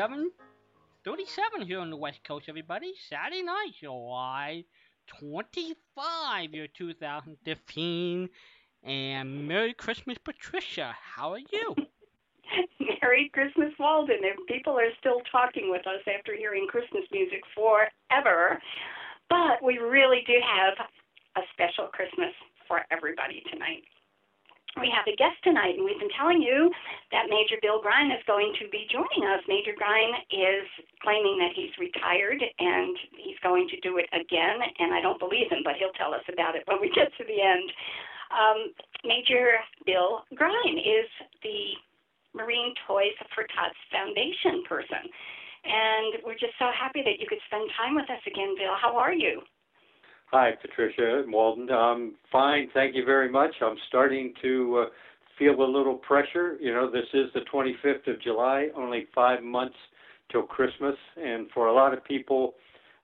7:37 here on the West Coast, everybody. Saturday night, July 25, year 2015. And Merry Christmas, Patricia. How are you? Merry Christmas, Walden. If people are still talking with us after hearing Christmas music forever, but we really do have a special Christmas for everybody tonight we have a guest tonight, and we've been telling you that Major Bill Grein is going to be joining us. Major Grein is claiming that he's retired and he's going to do it again, and I don't believe him, but he'll tell us about it when we get to the end. Um, Major Bill Grein is the Marine Toys for Tots Foundation person, and we're just so happy that you could spend time with us again, Bill. How are you? Hi, Patricia Walden. I'm fine, thank you very much. I'm starting to uh, feel a little pressure. You know, this is the 25th of July, only five months till Christmas, and for a lot of people,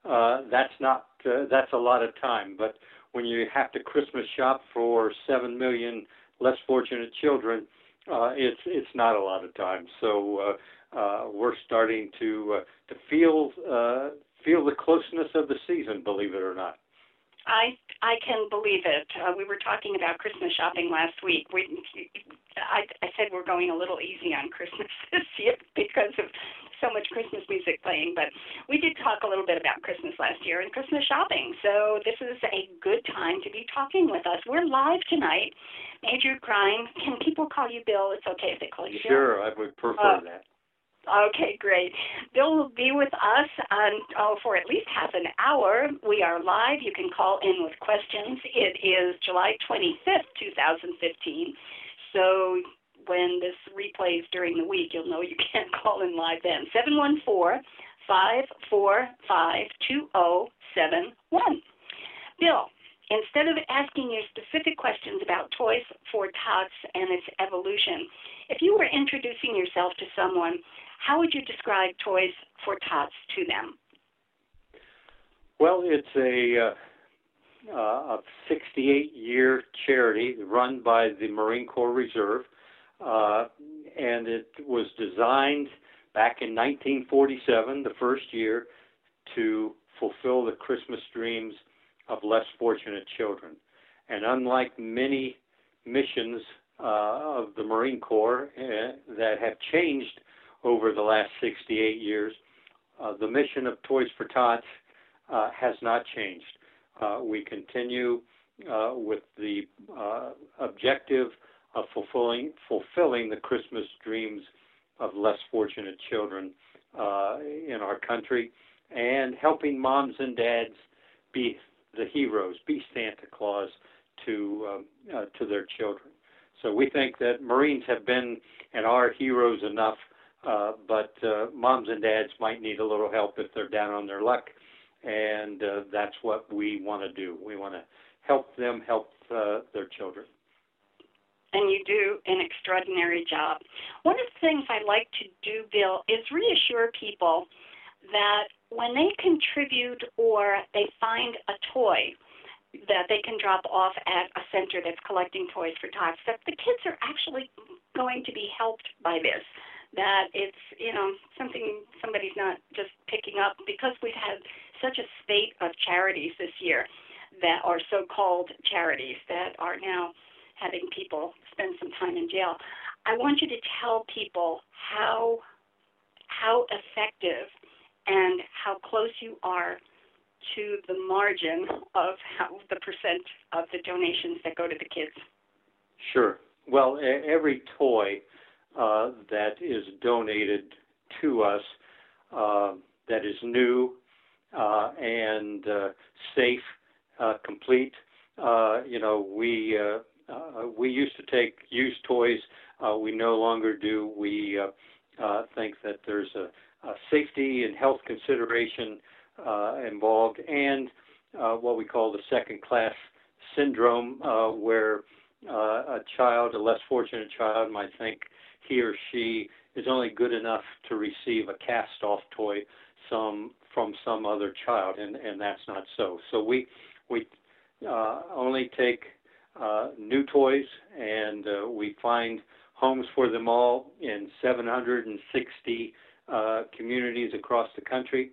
uh, that's not uh, that's a lot of time. But when you have to Christmas shop for seven million less fortunate children, uh, it's it's not a lot of time. So uh, uh, we're starting to uh, to feel uh, feel the closeness of the season, believe it or not. I I can believe it. Uh, we were talking about Christmas shopping last week. We, I, I said we're going a little easy on Christmas this year because of so much Christmas music playing, but we did talk a little bit about Christmas last year and Christmas shopping. So this is a good time to be talking with us. We're live tonight. Major Grein. Can people call you Bill? It's okay if they call you Bill. Sure, I would prefer uh, that. Okay, great. Bill will be with us on, oh, for at least half an hour. We are live. You can call in with questions. It is July 25th, 2015. So when this replays during the week, you'll know you can't call in live then. 714 545 2071. Bill, instead of asking you specific questions about Toys for Tots and its evolution, if you were introducing yourself to someone, how would you describe Toys for Tots to them? Well, it's a uh, a 68 year charity run by the Marine Corps Reserve, uh, and it was designed back in 1947, the first year, to fulfill the Christmas dreams of less fortunate children. And unlike many missions uh, of the Marine Corps uh, that have changed over the last 68 years. Uh, the mission of Toys for Tots uh, has not changed. Uh, we continue uh, with the uh, objective of fulfilling fulfilling the Christmas dreams of less fortunate children uh, in our country, and helping moms and dads be the heroes, be Santa Claus to um, to their children. So we think that Marines have been and are heroes enough uh, but uh, moms and dads might need a little help if they're down on their luck, and uh, that's what we want to do. We want to help them help uh, their children. And you do an extraordinary job. One of the things I like to do, Bill, is reassure people that when they contribute or they find a toy that they can drop off at a center that's collecting toys for tots, that the kids are actually going to be helped by this that it's you know something somebody's not just picking up because we've had such a spate of charities this year that are so-called charities that are now having people spend some time in jail. I want you to tell people how how effective and how close you are to the margin of how, the percent of the donations that go to the kids. Sure. Well, every toy uh, that is donated to us uh, that is new uh, and uh, safe, uh, complete. You know, we we used to take used toys. we no longer do. We think that there's a, a, safety and health consideration involved, and what we call the second-class syndrome, where a child, a less fortunate child, might think he or she is only good enough to receive a cast off toy some from some other child and and that's not so so we we uh, only take uh, new toys and uh, we find homes for them all in 760 uh, communities across the country,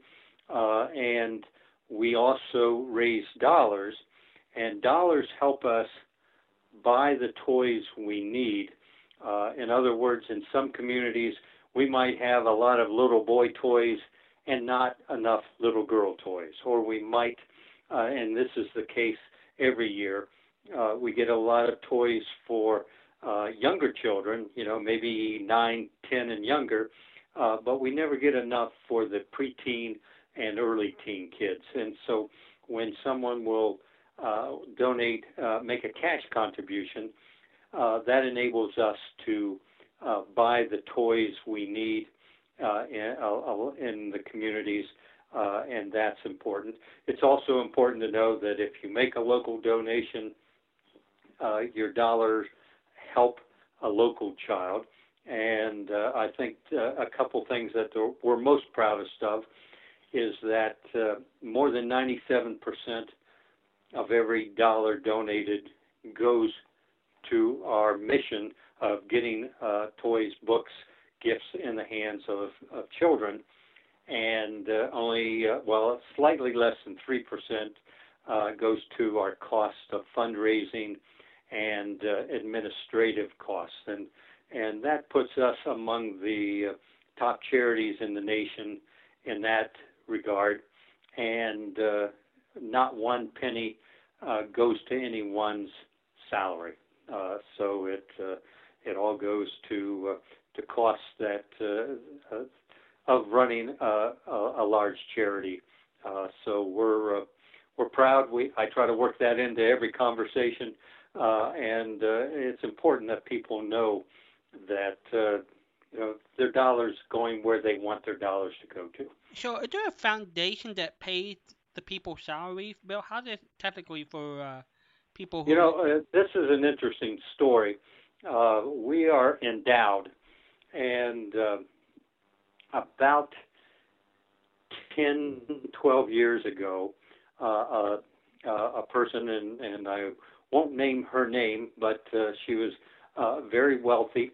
uh, and we also raise dollars, and dollars help us buy the toys we need. Uh, in other words, in some communities, we might have a lot of little boy toys and not enough little girl toys, or we might, uh, and this is the case every year, uh, we get a lot of toys for uh, younger children, you know, maybe nine, ten, and younger, uh, but we never get enough for the preteen and early teen kids. And so when someone will uh, donate, uh, make a cash contribution, uh, that enables us to uh, buy the toys we need uh, in, uh, in the communities, uh, and that's important. It's also important to know that if you make a local donation, uh, your dollars help a local child. And uh, I think uh, a couple things that we're most proudest of is that uh, more than 97% of every dollar donated goes to our mission of getting uh, toys, books, gifts in the hands of, of children. And uh, only, uh, well, slightly less than 3% uh, goes to our cost of fundraising and uh, administrative costs. And, and that puts us among the uh, top charities in the nation in that regard. And not one penny goes to anyone's salary. Uh, so it uh, it all goes to to costs that of running a, a, large charity. so we're we're proud. We I try to work that into every conversation, uh, and uh, it's important that people know that uh, you know their dollars going where they want their dollars to go to. So, is there a foundation that pays the people's salaries, Bill? How does it technically for uh, people who? You know, uh, this is an interesting story. Uh, we are endowed, and uh, about 10, 12 years ago, uh, a, uh, a person, and, and I won't name her name, but uh, she was uh, very wealthy,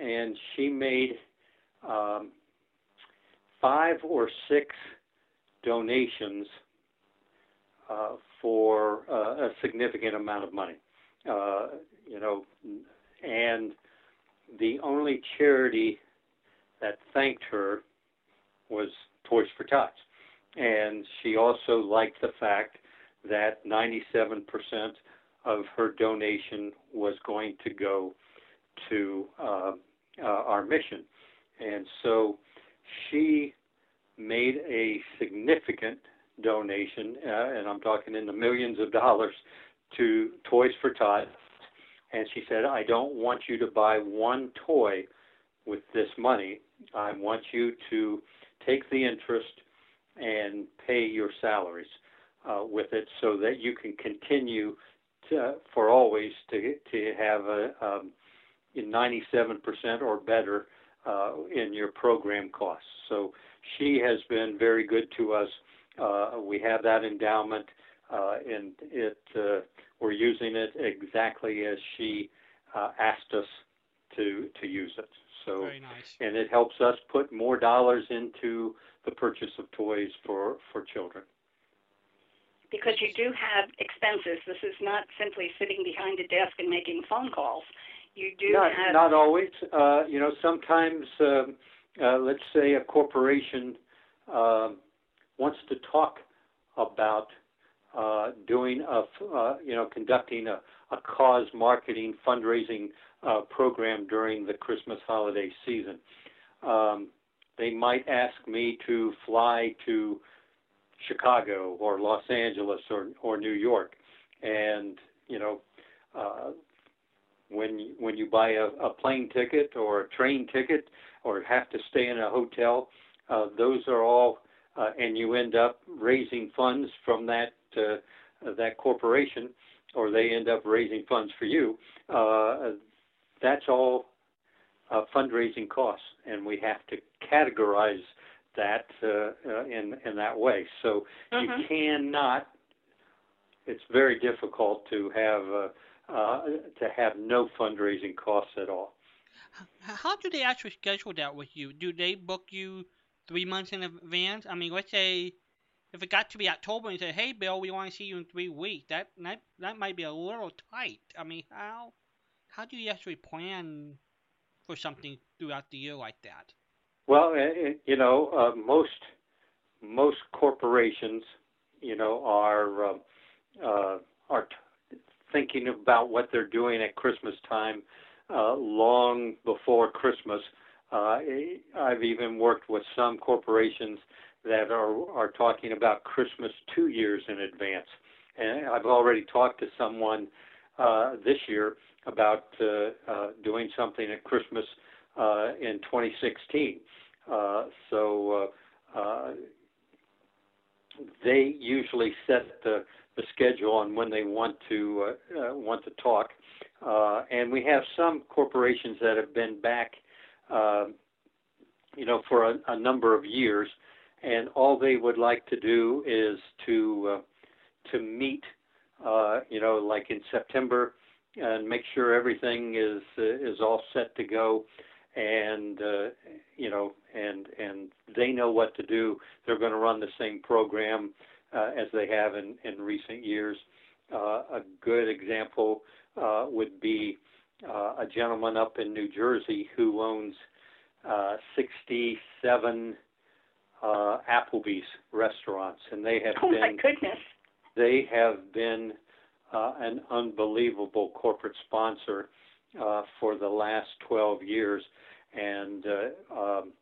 and she made um, five or six donations uh, for uh, a significant amount of money. Uh, you know, and the only charity that thanked her was Toys for Tots. And she also liked the fact that 97% of her donation was going to go to uh, uh, our mission. And so she made a significant donation, uh, and I'm talking in the millions of dollars, to Toys for Tots. And she said, I don't want you to buy one toy with this money. I want you to take the interest and pay your salaries uh, with it so that you can continue to, for always to, to have a um, 97% or better uh, in your program costs. So she has been very good to us. Uh, we have that endowment, uh, and it uh, we're using it exactly as she uh, asked us to to use it. So, Very nice. and it helps us put more dollars into the purchase of toys for for children. Because you do have expenses. This is not simply sitting behind a desk and making phone calls. You do not, have. Not always. Uh, you know, sometimes, uh, uh, let's say a corporation uh, wants to talk about uh, doing a, uh, you know, conducting a, a cause marketing fundraising uh, program during the Christmas holiday season. Um, they might ask me to fly to Chicago or Los Angeles or or New York, and you know, uh, when when you buy a, a plane ticket or a train ticket or have to stay in a hotel, uh, those are all, uh, and you end up raising funds from that uh, that corporation, or they end up raising funds for you. Uh, that's all uh, fundraising costs, and we have to categorize that uh, uh, in in that way. So mm-hmm. you cannot. It's very difficult to have uh, uh, to have no fundraising costs at all. How do they actually schedule that with you? Do they book you three months in advance? I mean, let's say if it got to be October and said, "Hey, Bill, we want to see you in three weeks," that that that might be a little tight. I mean, how how do you actually plan for something throughout the year like that? Well, eh, eh, you know, uh, most most corporations, you know, are uh, uh, are t- thinking about what they're doing at Christmas time uh, long before Christmas. Uh, I've even worked with some corporations that are are talking about Christmas two years in advance, and I've already talked to someone uh, this year about uh, uh, doing something at Christmas uh, in 2016. Uh, so uh, uh, they usually set the, the schedule on when they want to uh, uh, want to talk, uh, and we have some corporations that have been back, uh, you know, for a, a number of years, and all they would like to do is to uh, to meet, uh, you know, like in September, and make sure everything is uh, is all set to go, and uh, you know, and and they know what to do. They're going to run the same program uh, as they have in in recent years. A good example would be uh, a gentleman up in New Jersey who owns uh, 67 uh, Applebee's restaurants, and they have oh been. my goodness. They have been uh, an unbelievable corporate sponsor uh, for the last 12 years, and uh, um,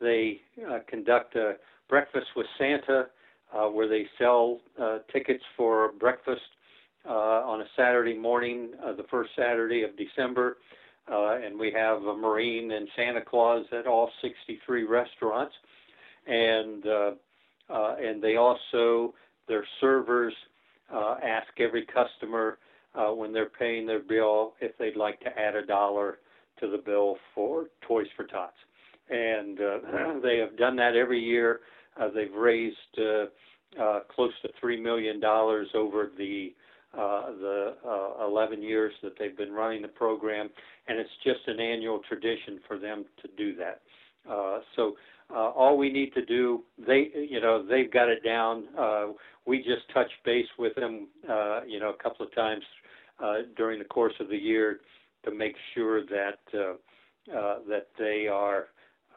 they uh, conduct a breakfast with Santa, uh, where they sell uh, tickets for breakfast uh, on a Saturday morning, uh, the first Saturday of December, uh, and we have a Marine and Santa Claus at all 63 restaurants, and uh, uh, and they also their servers uh, ask every customer uh, when they're paying their bill if they'd like to add a dollar to the bill for Toys for Tots. And uh, they have done that every year. Uh, they've raised uh, uh, close to three million dollars over the uh, the uh, 11 years that they've been running the program, and it's just an annual tradition for them to do that. Uh, so uh, all we need to do, they, you know, they've got it down. Uh, we just touch base with them, uh, you know, a couple of times uh, during the course of the year to make sure that uh, uh, that they are,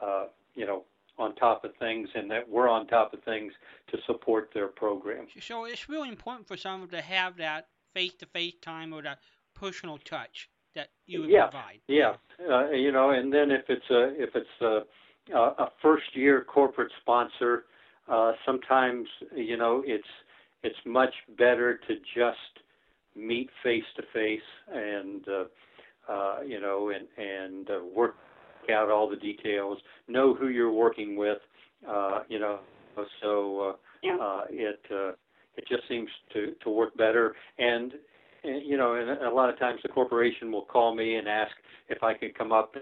uh, you know, on top of things and that we're on top of things to support their program. So it's really important for someone to have that face-to-face time or that personal touch that you would yeah, provide. Yeah, uh, you know, and then if it's a if it's a, a first-year corporate sponsor, uh, sometimes you know it's it's much better to just meet face to face and uh, uh, you know and and uh, work out all the details, know who you're working with, uh, you know. So uh, Yeah. uh, it uh, it just seems to to work better and. and, You know, and a lot of times the corporation will call me and ask if I can come up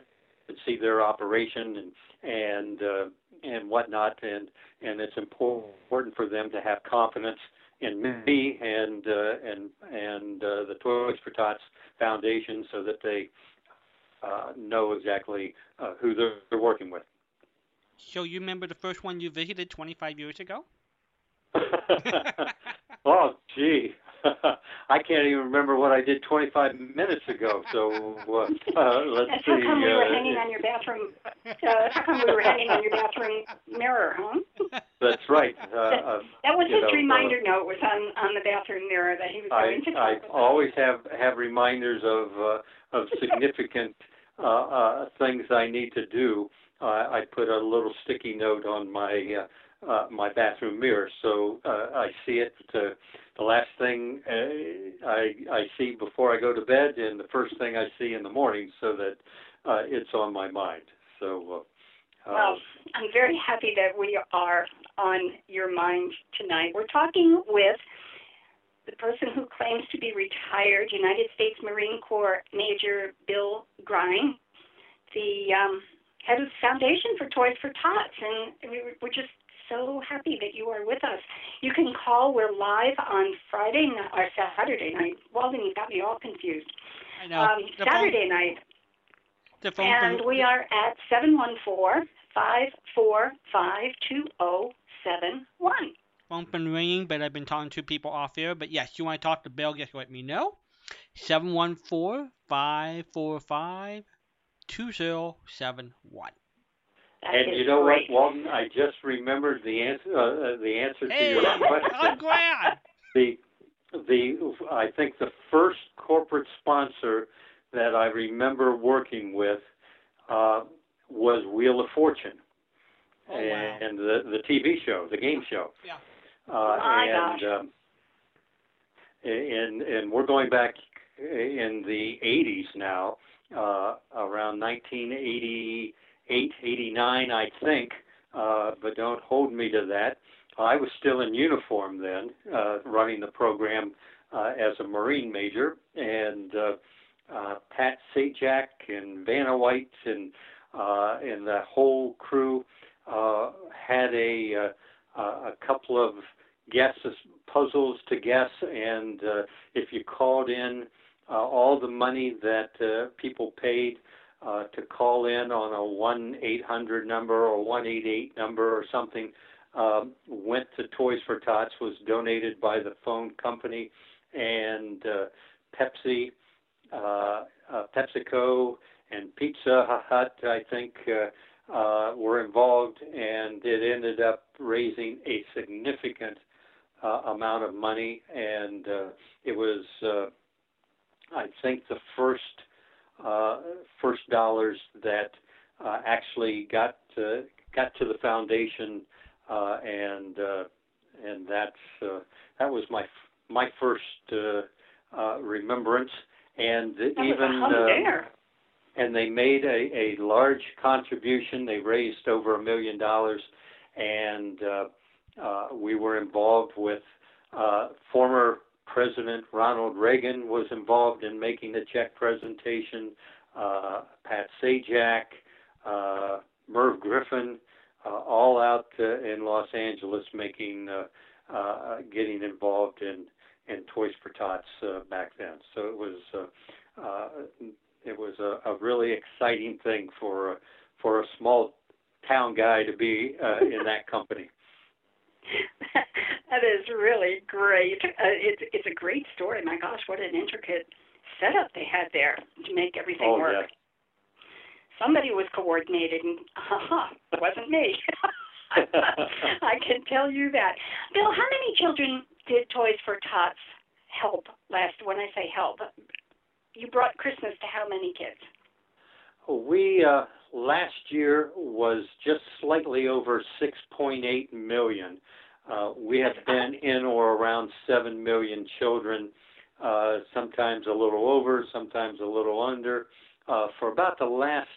and see their operation and and uh, and whatnot, and and it's important for them to have confidence in me and uh, and and uh, the Toys for Tots Foundation, so that they uh, know exactly uh, who they're, they're working with. So you remember the first one you visited 25 years ago? oh, gee. I can't even remember what I did 25 minutes ago. So uh, uh, let's That's see. how come we were uh, hanging on your bathroom. Uh, how come we were hanging on your bathroom mirror, huh? That's right. Uh, uh, That was you his know, uh, reminder note was on on the bathroom mirror that he was I going to I talk about. always have have reminders of uh, of significant uh, uh, things I need to do. Uh, I put a little sticky note on my uh, uh, my bathroom mirror, so uh, I see it. Uh, the last thing uh, I I see before I go to bed, and the first thing I see in the morning, so that uh, it's on my mind. So. Uh, Well, I'm very happy that we are on your mind tonight. We're talking with the person who claims to be retired United States Marine Corps Major Bill Grein, the um, head of the Foundation for Toys for Tots, and we- we're just so happy that you are with us. You can call. We're live on Friday night or Saturday night. Walden, you got me all confused. I know. Um, the phone, Saturday night the phone and we are at five four five two zero seven one. Phone been ringing, but I've been talking to people off air. But yes, you want to talk to Bill, just let me know. 714 545 2071. And you know great. what, Walden? I just remembered the answer. Uh, the answer to Hey, your question. I'm glad. the the I think the first corporate sponsor that I remember working with uh, was Wheel of Fortune Oh, wow. and the the TV show, the game show. Yeah. Uh, My and gosh. um, and and we're going back in the 80s now, uh, around 1988, 89, I think. Uh, but don't hold me to that. I was still in uniform then, uh, running the program uh, as a Marine major, and uh, uh, Pat Sajak and Vanna White and uh, and the whole crew uh, had a uh, a couple of guesses, puzzles to guess, and uh, if you called in uh, all the money that uh, people paid uh, to call in on a one eight hundred number or one eight eight number or something um, went to Toys for Tots, was donated by the phone company, and uh, Pepsi, uh, uh, PepsiCo, and Pizza Hut, I think, uh, uh, were involved, and it ended up raising a significant amount of money, and uh, it was, uh, I think, the first uh, first dollars that uh, actually got uh, got to the foundation, uh, and uh, and that's uh, that was my my first uh, uh, remembrance, and That even uh, and they made a, a large contribution. They raised over a million dollars, and uh, uh, we were involved with uh, former President Ronald Reagan was involved in making the check presentation. Uh, Pat Sajak, uh, Merv Griffin, uh, all out uh, in Los Angeles making getting involved in in Toys for Tots back then. So it was. It was a, a really exciting thing for for a small town guy to be in that company. That is really great. Uh, it's it's a great story. My gosh, what an intricate setup they had there to make everything Oh, work. yeah. Somebody was coordinating. Uh-huh, it wasn't me. I can tell you that. Bill, how many children did Toys for Tots help last? When I say help, you brought Christmas to how many kids? We uh, last year was just slightly over 6.8 million. Uh, we have been in or around 7 million children, uh, sometimes a little over, sometimes a little under, uh, for about the last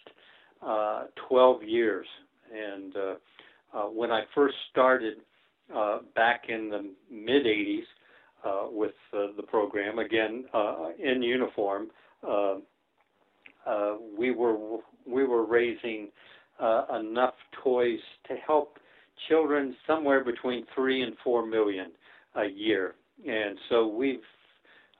uh, 12 years. And uh, uh, when I first started back in the mid 80s uh, with the program, again in uniform, uh, we were we were raising uh, enough toys to help children somewhere between three and four million a year, and so we've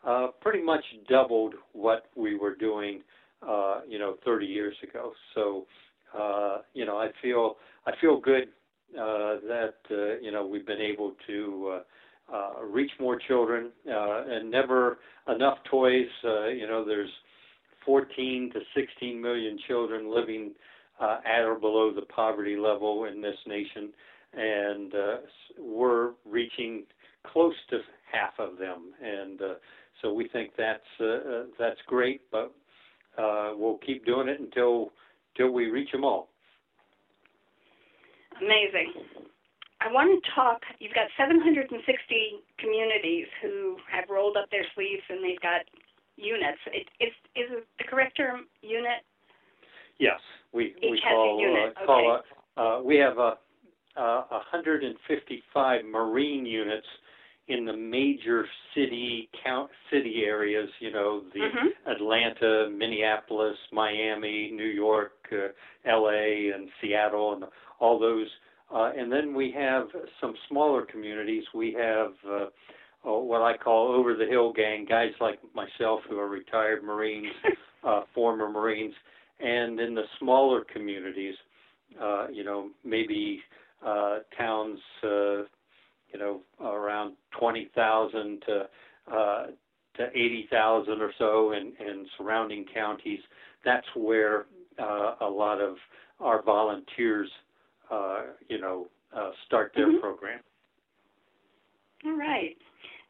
uh, pretty much doubled what we were doing, uh, you know, 30 years ago. So, uh, you know, I feel I feel good uh, that uh, you know we've been able to. Uh, uh, reach more children uh, and never enough toys. Uh, you know, there's 14 to 16 million children living uh, at or below the poverty level in this nation, and uh, we're reaching close to half of them. And uh, so we think that's uh, uh, that's great, but uh, we'll keep doing it until until we reach them all. Amazing. I want to talk. You've got 760 communities who have rolled up their sleeves and they've got units. It, is is it the correct term unit? Yes, we we Each a call uh, call uh, uh, we have a uh, 155 marine units in the major city count city areas. You know the Mhm. Atlanta, Minneapolis, Miami, New York, uh, L.A., and Seattle, and all those. Uh, and then we have some smaller communities. We have uh, oh, what I call over the hill gang, guys like myself who are retired Marines, uh, former Marines, and in the smaller communities, uh, you know, maybe uh, towns, uh, you know, around 20,000 to uh, to 80,000 or so in, in surrounding counties. That's where uh, a lot of our volunteers, uh, you know, uh, start their Mhm. program. All right.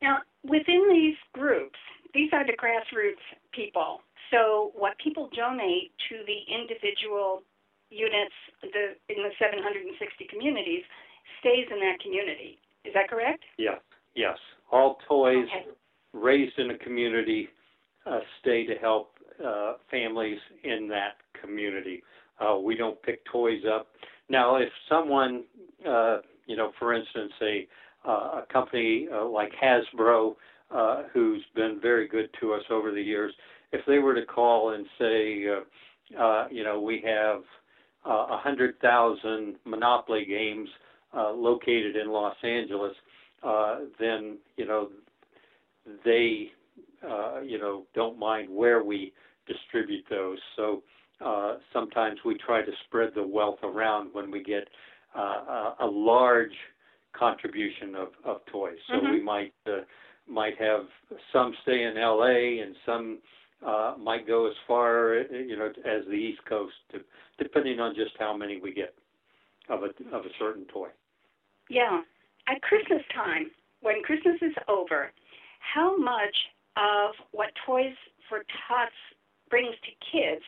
Now, within these groups, these are the grassroots people. So, what people donate to the individual units the, in the 760 communities stays in that community. Is that correct? Yes, yes. All toys Okay. raised in a community uh, stay to help uh, families in that community. Uh, we don't pick toys up. Now, if someone, uh, you know, for instance, a a company uh, like Hasbro, uh, who's been very good to us over the years, if they were to call and say, uh, uh, you know, we have uh, a uh, hundred thousand Monopoly games uh, located in Los Angeles, uh, then you know they uh, you know don't mind where we distribute those. So uh, sometimes we try to spread the wealth around when we get uh, a, a large contribution of, of toys. So Mhm. we might uh, might have some stay in L.A. and some uh, might go as far you know as the East Coast, to, depending on just how many we get of a of a certain toy. Yeah. At Christmas time, when Christmas is over, how much of what Toys for Tots brings to kids,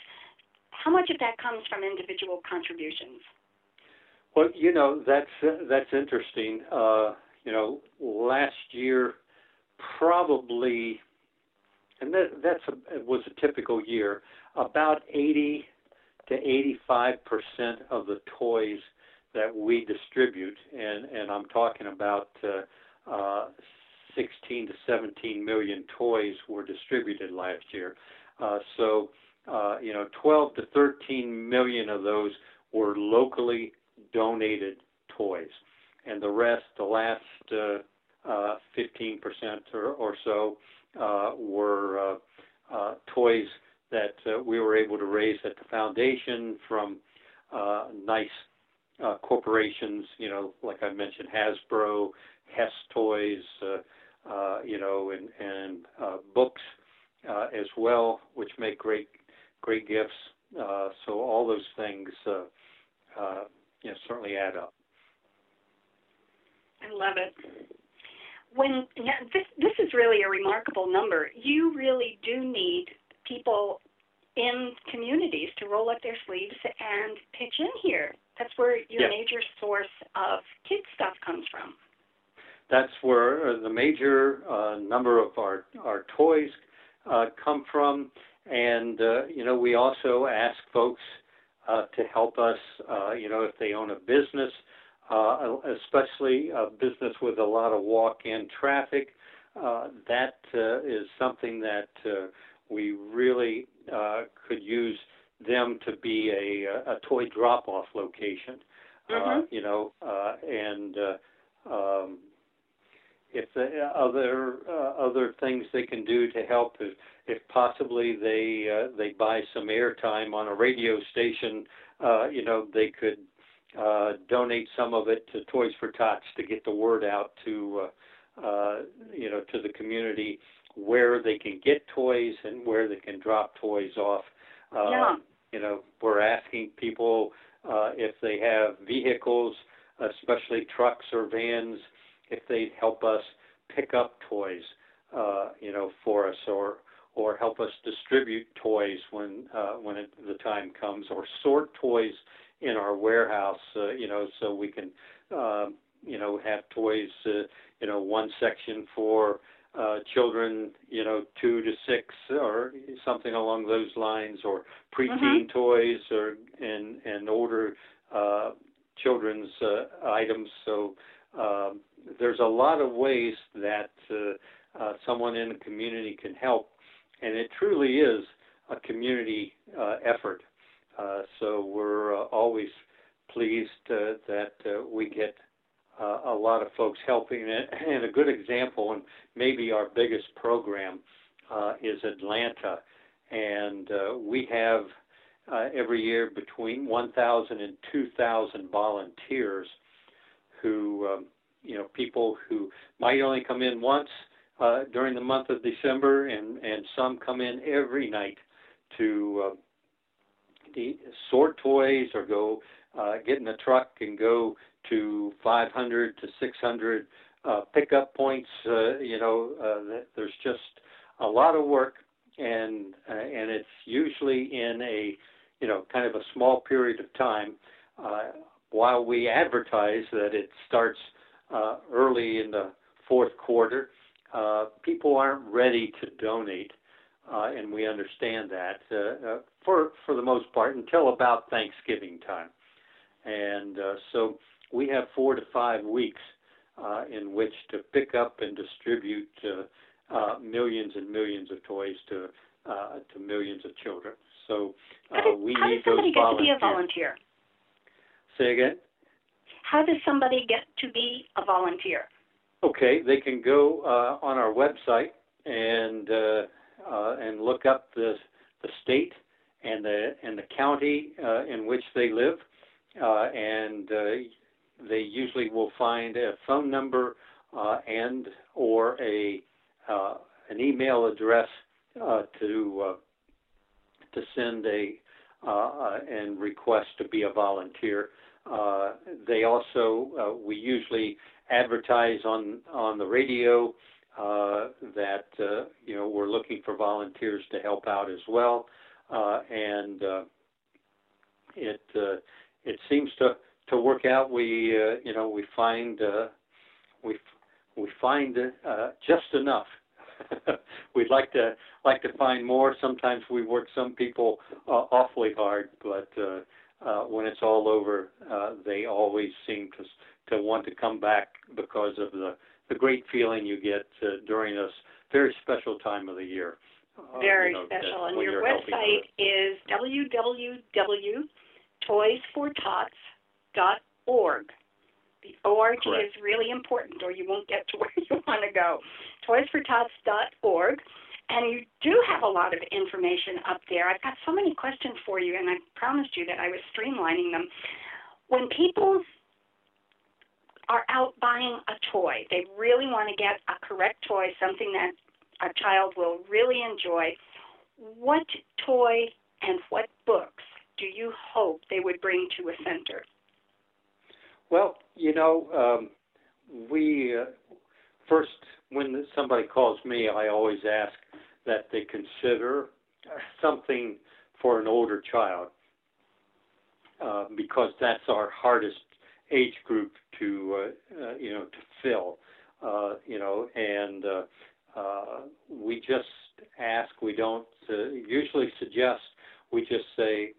how much of that comes from individual contributions? Well, you know that's that's interesting. Uh, you know, last year probably, and that that's a, was a typical year. About 80 to 85 percent of the toys that we distribute, and and I'm talking about uh, uh, 16 to 17 million toys were distributed last year. Uh, so, uh, you know, 12 to 13 million of those were locally donated toys, and the rest, the last uh, uh, 15% or, or so, uh, were uh, uh, toys that uh, we were able to raise at the foundation from uh, nice uh, corporations, you know, like I mentioned, Hasbro, Hess Toys, uh, uh, you know, and and uh, books uh, as well, which make great great gifts. Uh, so all those things, know, certainly add up. I love it. When this this is really a remarkable number. You really do need people in communities to roll up their sleeves and pitch in here. That's where your major source of kid stuff comes from. That's where uh, the major uh, number of our our toys uh, come from, and uh, you know we also ask folks uh, to help us. Uh, you know if they own a business, uh, especially a business with a lot of walk-in traffic, uh, that uh, is something that uh, we really uh, could use them to be a, a toy drop-off location. Uh, Mhm. you know, uh, and uh, um, if the other uh, other things they can do to help if, if possibly they uh, they buy some airtime on a radio station uh, you know they could uh, donate some of it to Toys for Tots to get the word out to uh, uh, you know to the community where they can get toys and where they can drop toys off uh, Yeah. you know we're asking people uh, if they have vehicles especially trucks or vans if they'd help us pick up toys, uh, you know, for us, or or help us distribute toys when uh, when it, the time comes, or sort toys in our warehouse, uh, you know, so we can, uh, you know, have toys, uh, you know, one section for uh, children, you know, two to six, or something along those lines, or preteen toys, or and and older uh, children's uh, items. So um, there's a lot of ways that uh, uh, someone in a community can help, and it truly is a community uh, effort. Uh, so we're uh, always pleased uh, that we get a lot of folks helping. And, a good example, and maybe our biggest program, is Atlanta, and we have every year between 1,000 and 2,000 volunteers who, um, you know, people who might only come in once uh, during the month of December, and, and some come in every night to uh, sort toys or go uh, get in a truck and go to 500 to 600 uh, pickup points. Uh, you know, uh, there's just a lot of work, and uh, and it's usually in a you know kind of a small period of time. Uh, while we advertise that it starts uh, early in the fourth quarter, uh, people aren't ready to donate, uh, and we understand that uh, uh, for for the most part until about Thanksgiving time, and uh, so we have four to five weeks uh, in which to pick up and distribute uh, uh, millions and millions of toys to uh, to millions of children. So uh, we how need does somebody get to be a volunteer? Say again. How does somebody get to be a volunteer? Okay, they can go uh, on our website and uh, uh, and look up the the state and the and the county uh, in which they live, uh, and uh, they usually will find a phone number uh, and or a uh, an email address uh, to uh, to send a uh, and request to be a volunteer. Uh, they also uh, we usually advertise on on the radio uh, that uh, you know we're looking for volunteers to help out as well, uh, and uh, it it seems to to work out. We you know we find we we find uh, just enough. We'd like to like to find more. Sometimes we work some people awfully hard, but uh, when it's all over, uh, they always seem to to want to come back because of the the great feeling you get uh, during this very special time of the year. Uh, Very you know, special. And your website is www.toysfortots.org. The ORG Correct. is really important, or you won't get to where you want to go. Toysfortots.org. And you do have a lot of information up there. I've got so many questions for you, and I promised you that I was streamlining them. When people are out buying a toy, they really want to get a correct toy, something that a child will really enjoy. What toy and what books do you hope they would bring to a center? Well, you know, um, we uh, first when somebody calls me, I always ask that they consider something for an older child uh, because that's our hardest age group to uh, uh, you know to fill. Uh, you know, and uh, uh, we just ask. We don't uh, usually suggest. We just say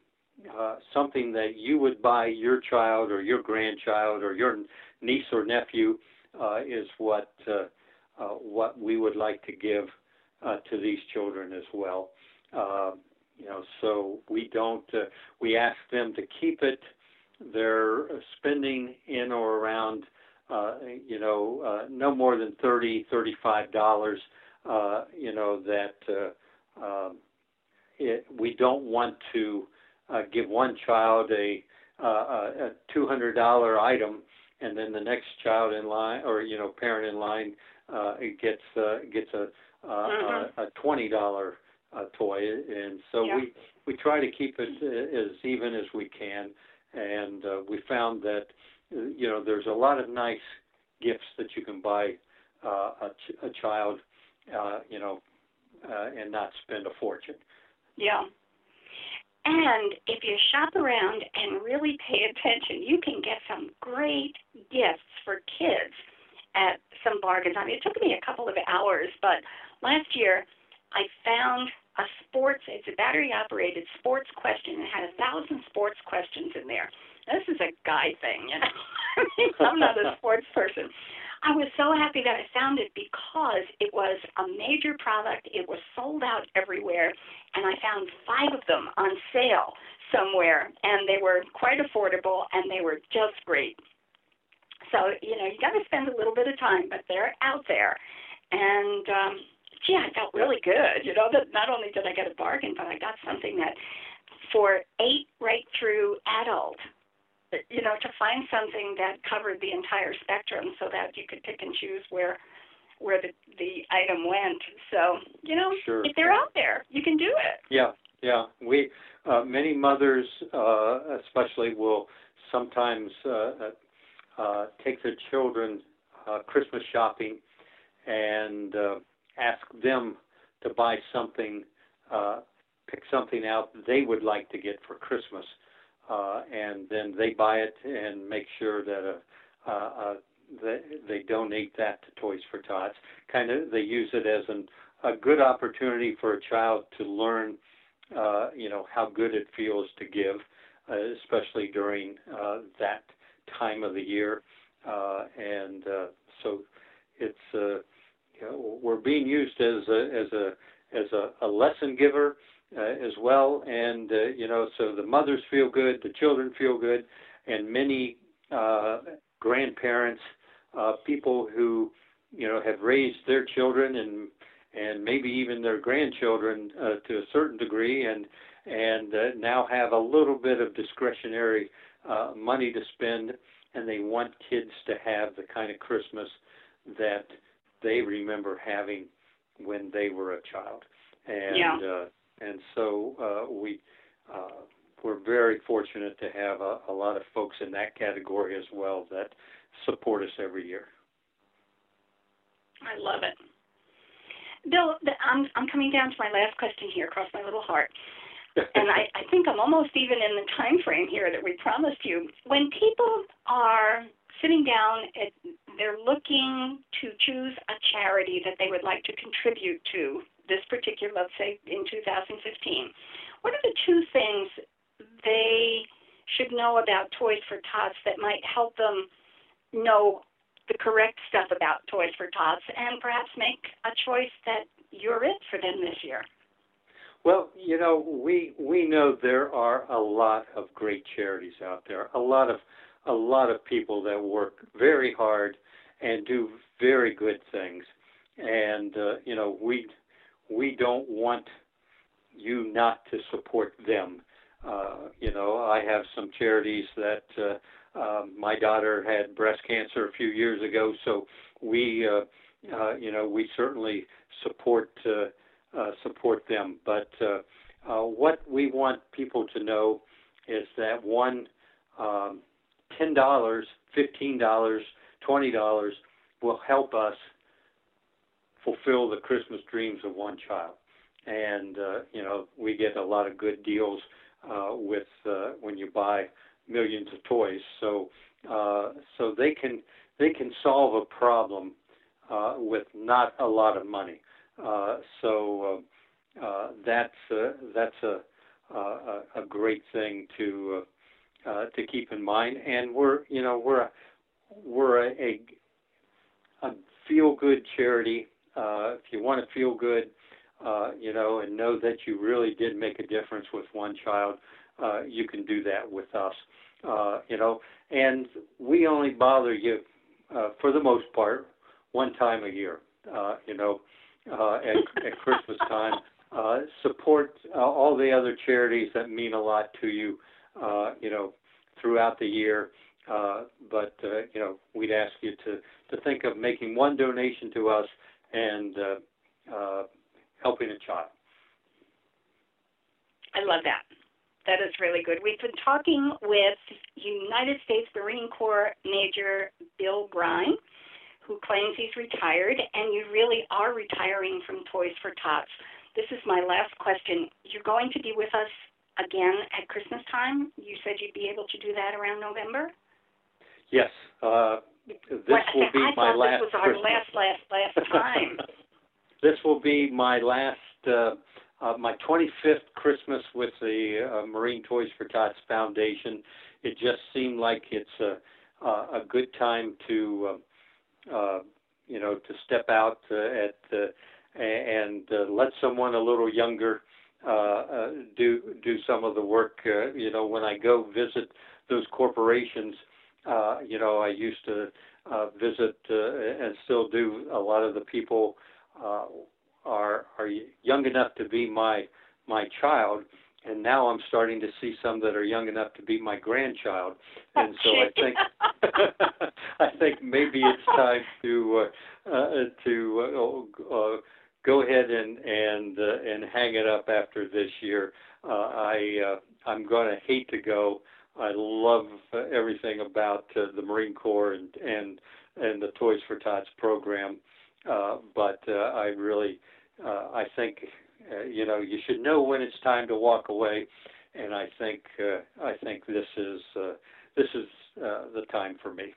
uh, something that you would buy your child or your grandchild or your niece or nephew uh, is what uh, uh, what we would like to give uh, to these children as well. Uh, you know, so we don't. Uh, we ask them to keep it. They're spending in or around, uh, you know, uh, no more than thirty, thirty-five dollars. Uh, you know that uh, um, it, we don't want to uh, give one child a, uh, a two hundred dollar item, and then the next child in line or you know parent in line uh, it gets uh, gets a uh, Mhm. a, a twenty dollar uh, toy, and so Yeah. we we try to keep it uh, as even as we can, and uh, we found that uh, you know there's a lot of nice gifts that you can buy uh, a, ch- a child, uh, you know, uh, and not spend a fortune. Yeah. And if you shop around and really pay attention, you can get some great gifts for kids at some bargains. I mean, it took me a couple of hours, but last year I found a sports, it's a battery operated sports question. It had a thousand sports questions in there. This is a guy thing, you know. I mean, I'm not a sports person. I was so happy that I found it because it was a major product. It was sold out everywhere, and I found five of them on sale somewhere, and they were quite affordable and they were just great. So you know, you got to spend a little bit of time, but they're out there, and um, gee, I felt really good. You know that not only did I get a bargain, but I got something that for eight right through adult. You know, to find something that covered the entire spectrum, so that you could pick and choose where where the the item went. So you know, sure. if they're out there, you can do it. Yeah, yeah. We uh, many mothers, uh, especially, will sometimes uh, uh, take their children uh, Christmas shopping and uh, ask them to buy something, uh, pick something out they would like to get for Christmas, uh, and then they buy it and make sure that uh, uh, they, they donate that to Toys for Tots. Kind of, they use it as an, a good opportunity for a child to learn, uh, you know, how good it feels to give, uh, especially during uh, that time of the year. Uh, and uh, so it's uh, you know, we're being used as a as a as a, a lesson giver uh, as well, and uh, you know, so the mothers feel good, the children feel good, and many uh, grandparents, uh, people who you know have raised their children and and maybe even their grandchildren uh, to a certain degree, and and uh, now have a little bit of discretionary uh, money to spend, and they want kids to have the kind of Christmas that they remember having when they were a child. And Yeah. uh, and so uh, we uh, we're very fortunate to have a, a lot of folks in that category as well that support us every year. I love it. Bill, I'm I'm coming down to my last question here. Cross my little heart. And I, I think I'm almost even in the time frame here that we promised you. When people are sitting down, at, they're looking to choose a charity that they would like to contribute to this particular, let's say in 2015. What are the two things they should know about Toys for Tots that might help them know the correct stuff about Toys for Tots and perhaps make a choice that you're it for them this year? Well, you know, we we know there are a lot of great charities out there. A lot of a lot of people that work very hard and do very good things. And uh, you know, we we don't want you not to support them. Uh, you know, I have some charities that uh, uh, my daughter had breast cancer a few years ago, so we, uh, uh, you know, we certainly support uh, uh, support them. But uh, uh, what we want people to know is that one, um, ten dollars, fifteen dollars, twenty dollars will help us fulfill the Christmas dreams of one child. And uh, you know, we get a lot of good deals uh, with uh, when you buy millions of toys. So uh, so they can they can solve a problem uh, with not a lot of money. Uh, so uh, uh, that's that's a, a great thing to to keep in mind. And we're you know we're a, we're a, a, a feel good charity. If you want to feel good, you know, and know that you really did make a difference with one child, you can do that with us. You know, and we only bother you uh, for the most part one time a year. Uh, you know, uh, at, at Christmas time. Uh, support uh, all the other charities that mean a lot to you, uh, you know, throughout the year. Uh, but uh, you know, we'd ask you to to think of making one donation to us and uh, uh, helping a child. I love that. That is really good. We've been talking with United States Marine Corps Major Bill Grein, who claims he's retired, and you really are retiring from Toys for Tots. This is my last question. You're going to be with us again at Christmas time? You said you'd be able to do that around November? Yes. Uh, this Well, will be I my thought last this was our Christmas. last, last, last time. this will be my last, uh, uh, my 25th Christmas with the uh, Marine Toys for Tots Foundation. It just seemed like it's a, a a good time to, uh, you know, to step out uh, at uh, and uh, let someone a little younger uh, uh, do do some of the work. Uh, you know, when I go visit those corporations, uh, you know, I used to uh, visit uh, and still do. A lot of the people uh, are are young enough to be my my child, and now I'm starting to see some that are young enough to be my grandchild, Oh, and so I think I think maybe it's time to uh, uh, to uh, uh, go ahead and and uh, and hang it up after this year. Uh, I uh, I'm going to hate to go. I love uh, everything about uh, the Marine Corps and and and the Toys for Tots program, uh, but uh, I really uh, I think uh, you know you should know when it's time to walk away, and I think uh, I think this is uh, this is uh, the time for me.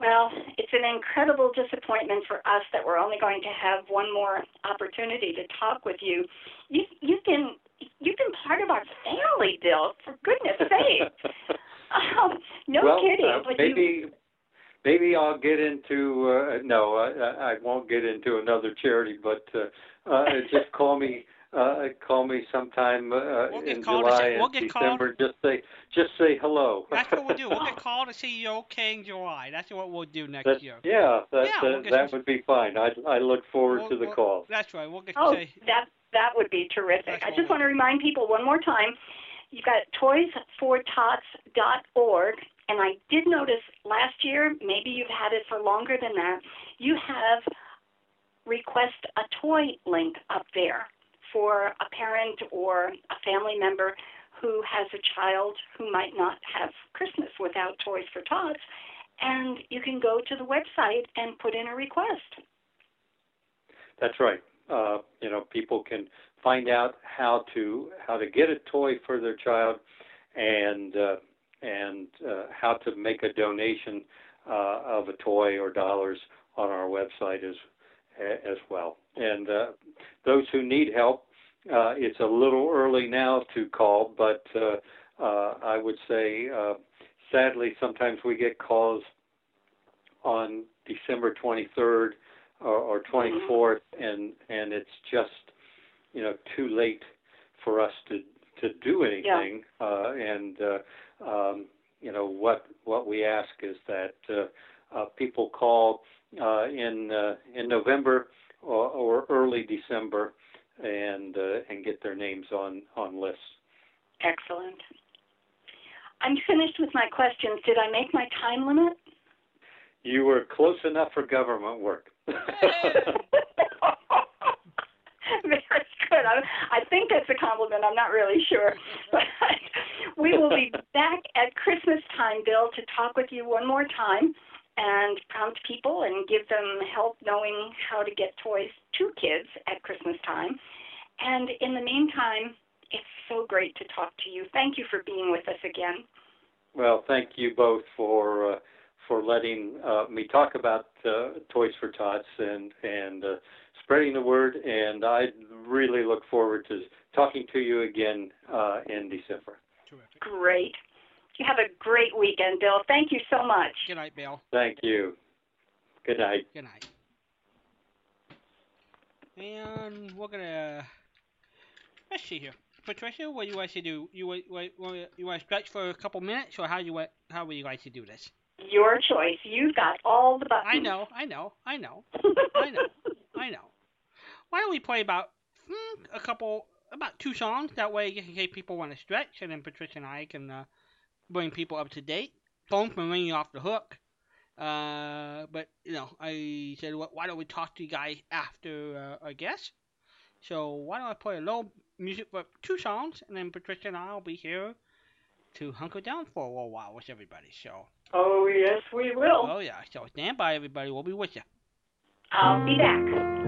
Well, it's an incredible disappointment for us that we're only going to have one more opportunity to talk with you. You you've been you've been part of our family, Bill. For goodness sake. Um, no well, kidding. Uh, but maybe you, maybe I'll get into uh, no, I, I won't get into another charity, but uh, uh, just call me. Uh, call me sometime uh, We'll get in called to July say- we'll and get December. Just say, just say hello. That's what we'll do. We'll get called to see you okay in July. That's what we'll do next That- year. yeah, that Yeah, that, we'll that some- would be fine. I I look forward We'll- to the we'll- call. That's right. We'll get oh, to that that would be terrific. That's I just want to remind people one more time. You've got toysfortots.org, and I did notice last year, maybe you've had it for longer than that. You have request a toy link up there for a parent or a family member who has a child who might not have Christmas without Toys for Tots. And you can go to the website and put in a request. That's right. Uh, you know, people can find out how to how to get a toy for their child, and uh, and uh, how to make a donation uh, of a toy or dollars on our website as as well. And uh, those who need help, uh, it's a little early now to call, but uh, uh, I would say, uh, sadly, sometimes we get calls on December 23rd or, or 24th, and and it's just you know too late for us to to do anything. Uh, and uh, um, you know what what we ask is that uh, uh, people call uh, in uh, in November or, or early December and uh, and get their names on on lists. Excellent. I'm finished with my questions. Did I make my time limit? You were close enough for government work. Good. I, I think that's a compliment. I'm not really sure. But we will be back at Christmas time, Bill, to talk with you one more time and prompt people and give them help knowing how to get toys to kids at Christmas time. And in the meantime, it's so great to talk to you. Thank you for being with us again. Well, thank you both for uh, for letting uh, me talk about uh, Toys for Tots and and uh, spreading the word. And I really look forward to talking to you again uh, in December. terrific. Great. You have a great weekend, Bill. Thank you so much. Good night, Bill. Thank you. Good night. Good night. And we're gonna let's see here. Patricia, what do you like to do? You want you want to stretch for a couple minutes, or how you want how would you like to do this? Your choice. You've got all the buttons. I know, I know, I know, I know, I know. Why don't we play about hmm, a couple, about two songs? That way, in case people want to stretch, and then Patricia and I can uh, bring people up to date. Phone's been ringing off the hook. Uh, but you know, I said, well, why don't we talk to you guys after uh, our guest? So why don't I play a little music for two songs, and then Patricia and I will be here to hunker down for a little while with everybody. So, Oh, yes, we will. oh yeah, so stand by, everybody. We'll be with you. I'll be back.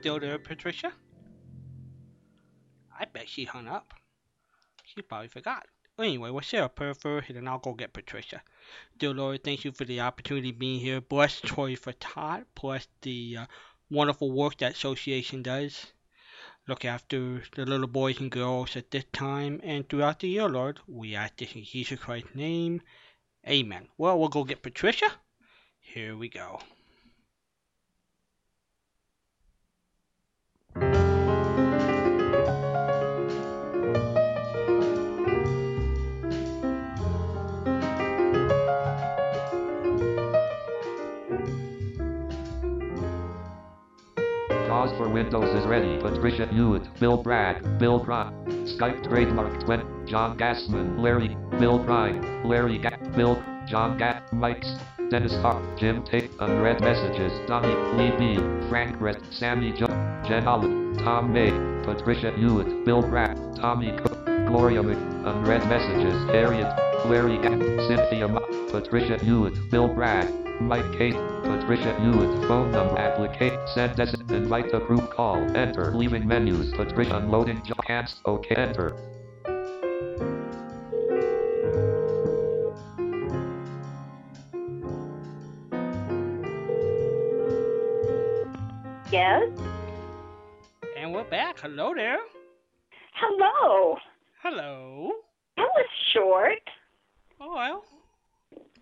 Still there, Patricia? I bet she hung up. She probably forgot. Anyway, we'll say a prayer first, and then I'll go get Patricia. Dear Lord, thank you for the opportunity of being here. Bless Toys for Tots. Bless the uh, wonderful work that association does. Look after the little boys and girls at this time and throughout the year, Lord. We ask this in Jesus Christ's name. Amen. Well, we'll go get Patricia. Here we go. JAWS for Windows is ready. Patricia Hewitt, Bill Bragg, Bill Prime, Skype trademark 20, John Gassman, Larry, Bill Prime, Larry Ga- Bill, John Ga- Mikes, Dennis Hart, Jim Tate, unread messages, Donnie, Lee B, Frank Brett, Sammy Jo, Jen Allen, Tom May, Patricia Hewitt, Bill Bragg, Tommy Cook, Gloria Mc, unread messages, Harriet, Larry Ga- Cynthia Ma, Patricia Hewitt, Bill Bragg, Mike Kate, Patricia Hewitt, phone number applicate, send as invite a group call, enter, leaving menus, Patricia unloading job hands, okay, enter. Yes. And we're back. Hello there. Hello. Hello. That was short, Oh, well.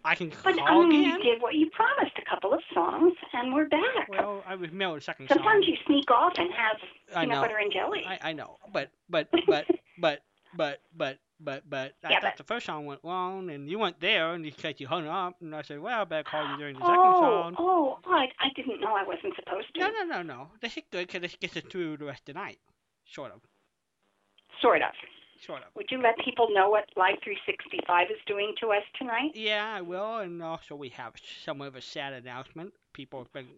I can but call um, again. you did what you promised. A couple of songs, and we're back. Well, I was mailed a second Sometimes song. you sneak off and have peanut butter and jelly. I, I know. But, but, but, but, but, but, but, but, I Yeah, thought but- the first song went long, and you weren't there, and you said you hung up, and I said, well, I better call you during the second oh, song. oh, I, I didn't know I wasn't supposed to. No, no, no, no. This is good because this gets us through the rest of the night. Sort of. Sort of. Would you let people know what Live 365 is doing to us tonight? Yeah, I will. And also, we have somewhat of a sad announcement. People have been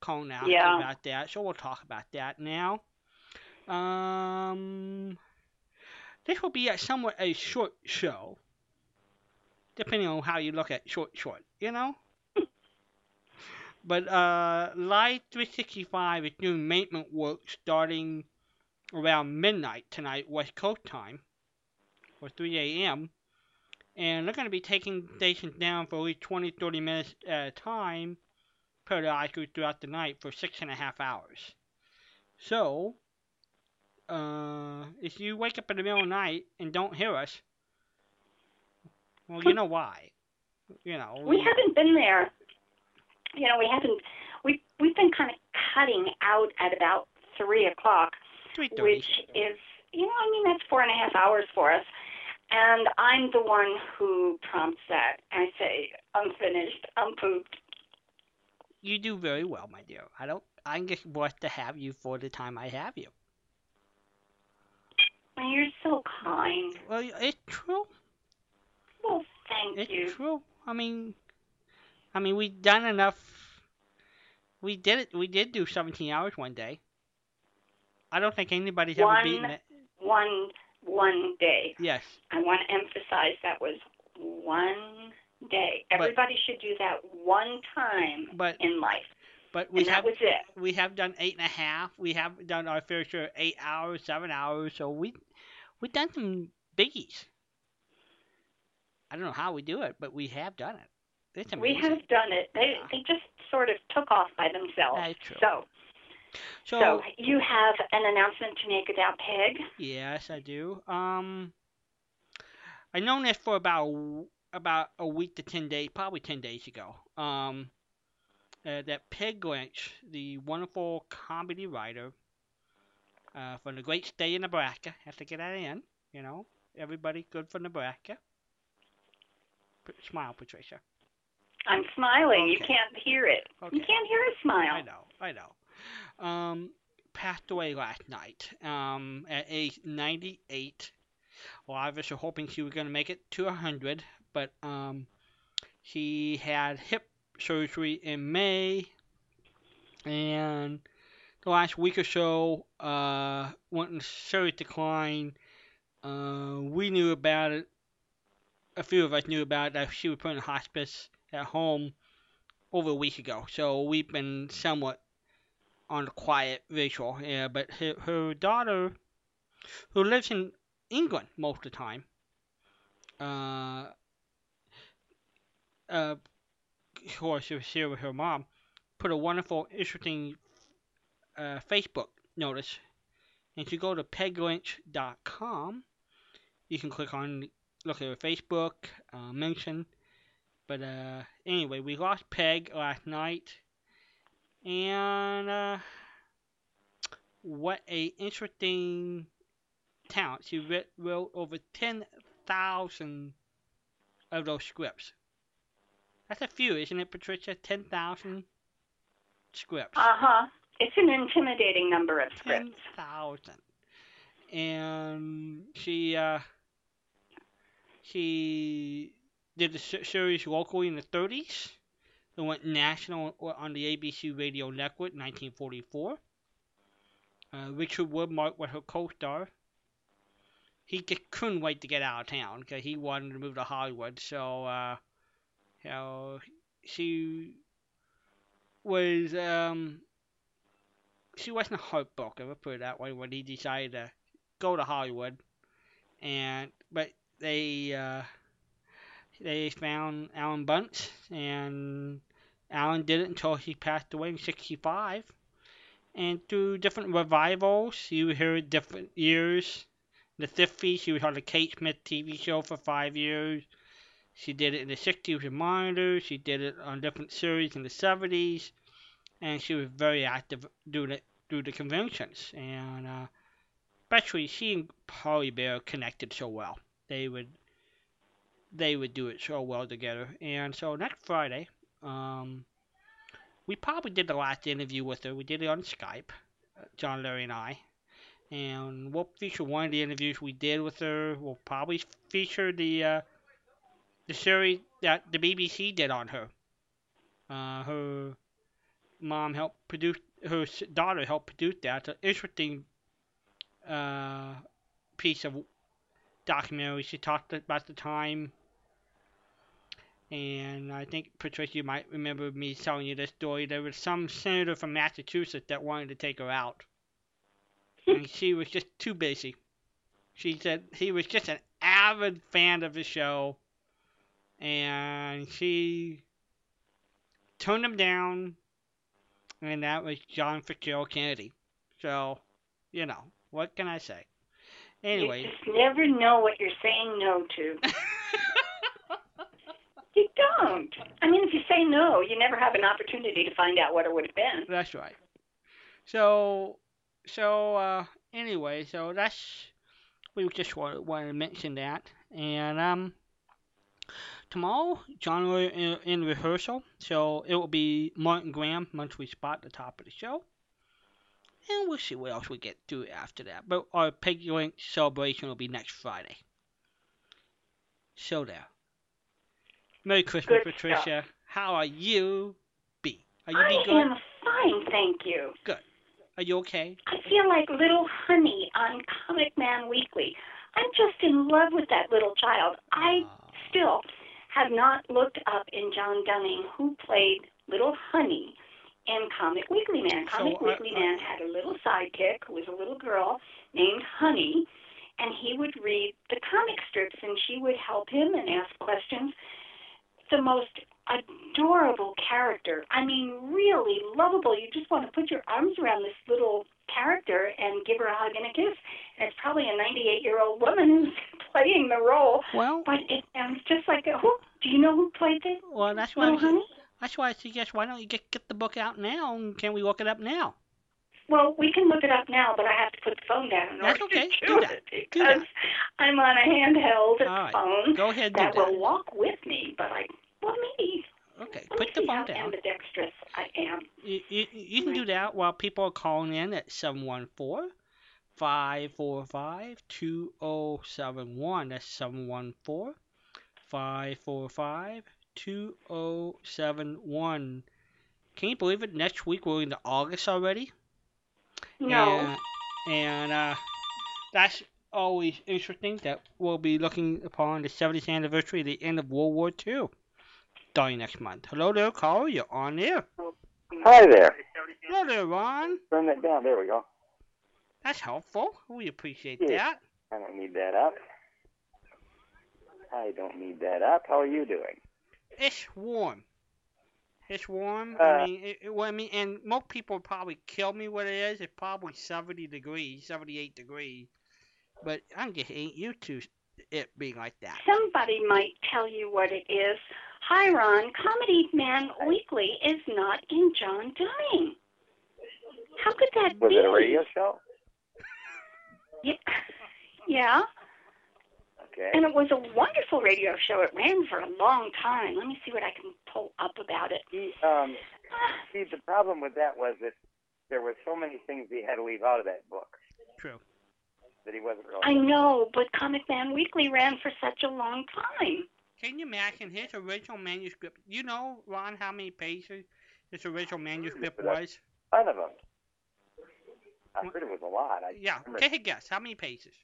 calling out Yeah. about that, so we'll talk about that now. Um, this will be a somewhat a short show, depending on how you look at short, short. You know. but uh, Live 365 is doing maintenance work starting around midnight tonight, West Coast time, or 3 a.m and they're going to be taking stations down for at least 20, 30 minutes at a time periodically throughout the night for six and a half hours. So, uh, if you wake up in the middle of the night and don't hear us, well, you know why. You know, We haven't been there. You know, we haven't. We we've been kind of cutting out at about three o'clock, 3:30. which is, you know, I mean that's four and a half hours for us. And I'm the one who prompts that. I say, I'm finished. I'm pooped. You do very well, my dear. I don't. I'm just blessed to have you for the time I have you. You're so kind. Well, it's true. Well, thank It's you. It's true. I mean, I mean, we've done enough. We did it. We did do 17 hours one day. I don't think anybody's ever beaten it. One one day. Yes, I want to emphasize that was one day. But- Everybody should do that one time but in life. but we and that have was it. we have done eight and a half. We have done our fair share of eight hours, seven hours. So we we've done some biggies. I don't know how we do it, but we have done it. We have done it. They Yeah. they just sort of took off by themselves. That's true. So so so you have an announcement to make about Peg. Yes, I do. Um, I known this for about about a week to ten days, probably ten days ago. Um, uh, that Peg Lynch, the wonderful comedy writer uh, from the great state of Nebraska, has to get that in. You know, everybody good for Nebraska. P- smile, Patricia. I'm smiling. You can't hear it. Okay. You can't hear a smile. I know, I know. Um, passed away last night. Um, at age 98. Well, I was hoping she was going to make it to 100, but um, she had hip surgery in May, and the last week or so uh, went in serious decline. Uh, we knew about it. A few of us knew about it that she was put in hospice at home over a week ago. So we've been somewhat on the quiet visual. Yeah, but her, her daughter, who lives in England most of the time, uh, uh, of course, she was here with her mom, put a wonderful, interesting uh, Facebook notice. And if you go to peglynch.com, you can click on, look at her Facebook, uh, mention. But uh, anyway, we lost Peg last night. And uh, what a interesting talent. She writ- wrote over 10,000 of those scripts. That's a few, isn't it, Patricia? 10,000 scripts. Uh huh. It's an intimidating number of scripts. 10,000. And she, uh, she did the series locally in the 30s. It went national on the ABC Radio Network in 1944. Uh, Richard Widmark was her co-star. He just couldn't wait to get out of town because he wanted to move to Hollywood. So, uh, you know, she was um, she wasn't heartbroken. Let's put it that way. When he decided to go to Hollywood, and but they uh, they found Alan Bunce, and Alan did it until he passed away in '65. And through different revivals, you heard different years. In the 50s, she was on the Kate Smith TV show for five years. She did it in the 60s with Monitor. She did it on different series in the 70s. And she was very active doing it through the conventions. And uh, especially she and Polly Bear connected so well. They would they would do it so well together. And so next Friday, um, we probably did the last interview with her. We did it on Skype, uh, John, Larry, and I. And we'll feature one of the interviews we did with her. We'll probably feature the uh, the series that the BBC did on her. Uh, her mom helped produce, her daughter helped produce that. It's an interesting uh, piece of documentary. She talked about the time. And I think, Patricia, you might remember me telling you this story. There was some senator from Massachusetts that wanted to take her out. and she was just too busy. She said he was just an avid fan of the show. And she turned him down. And that was John Fitzgerald Kennedy. So, you know, what can I say? Anyway. You just never know what you're saying no to. You don't. I mean, if you say no, you never have an opportunity to find out what it would have been. That's right. So, so uh, anyway, so that's we just wanted, wanted to mention that, and um, tomorrow John will in, in rehearsal, so it will be Martin Grams monthly spot at the top of the show, and we'll see what else we get through after that. But our Peggy Link celebration will be next Friday. So there. Merry Christmas, Good Patricia. How are you? Be. Are you I be good? am fine, thank you. Good. Are you okay? I feel like little honey on Comic Man Weekly. I'm just in love with that little child. I Ah. still have not looked up in John Dunning who played little honey in Comic Weekly Man. So, Comic uh, Weekly Man had a little sidekick who was a little girl named Honey, and he would read the comic strips and she would help him and ask questions. The most adorable character. I mean, really lovable. You just want to put your arms around this little character and give her a hug and a kiss. And it's probably a 98 year old woman who's playing the role, Well, but it sounds just like a. Who, do you know who played the well, that's why. honey? that's why I suggest why don't you get get the book out now and can we look it up now? Well, we can look it up now, but I have to put the phone down in That's order okay. to Do do that. it Do that. I'm on a handheld right. phone Go ahead that that. will walk with me. But I, well, maybe. Okay, Let put me the phone down. ambidextrous I am. You, you, you can do that while people are calling in at 714 545 2071. That's 714 545 2071. Can you believe it? Next week we're into August already? No. And, and uh, that's always interesting that we'll be looking upon the 70th anniversary of the end of World War II starting next month. Hello there, caller. You're on air. Hi there. Hello there, Ron. Turn that down. There we go. That's helpful. We appreciate Yeah. that. I don't need that up. I don't need that up. How are you doing? It's warm. It's warm. Uh, I mean, it, it, well, I mean, and most people would probably kill me what it is. It's probably 70 degrees, 78 degrees. But I'm just ain't used to it being like that. Somebody might tell you what it is. Hi, Ron. Comedy Man Weekly is not in John Dunning. How could that Was be? Was it a radio show? Yeah. yeah. Okay. And it was a wonderful radio show. It ran for a long time. Let me see what I can pull up about it. He, um, see, the problem with that was that there were so many things he had to leave out of that book True. that he wasn't really. I know, but Comic Man Weekly ran for such a long time. Can you imagine his original manuscript? You know, Ron, how many pages his original manuscript But I- was? Ton of them. I heard it was a lot. I Yeah, remember- take a guess. How many pages?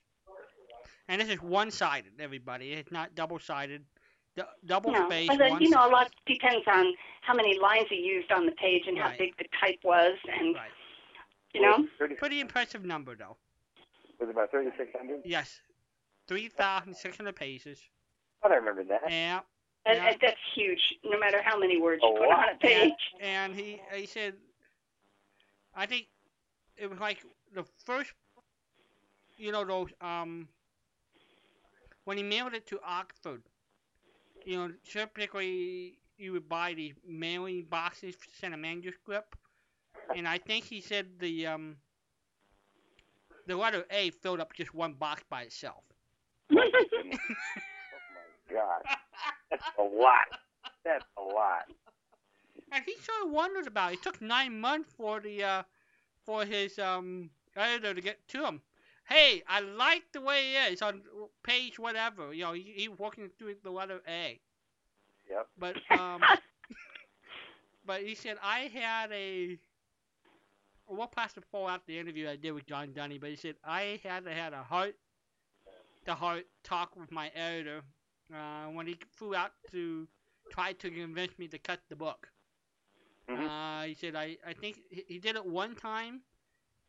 And this is one-sided, everybody. It's not double-sided. Du- double No, space, but then, you know, a lot depends on how many lines he used on the page and how big the type was, and Right. you know. 30, Pretty impressive number, though. was it about 3,600? Yes, 3,600 pages. I remember that. Yeah, And, Yeah. and that's huge, no matter how many words A you put lot. on a page. and he he said, I think it was like the first, you know, those um, when he mailed it to Oxford, you know, typically you would buy these mailing boxes to send a manuscript, and I think he said the um, the letter A filled up just one box by itself. God, that's a lot. That's a lot. And he sort of wondered about it. It took nine months for the uh, for his um editor to get to him. Hey, I like the way it is on page whatever. You know, he, he working through the letter A. Yep. But um, but he said I had a. We'll pass the poll out the interview I did with John Dunning, but he said I had to had a heart to heart talk with my editor uh, when he flew out to try to convince me to cut the book. Mhm. Uh, he said, I, I think he, he did it one time,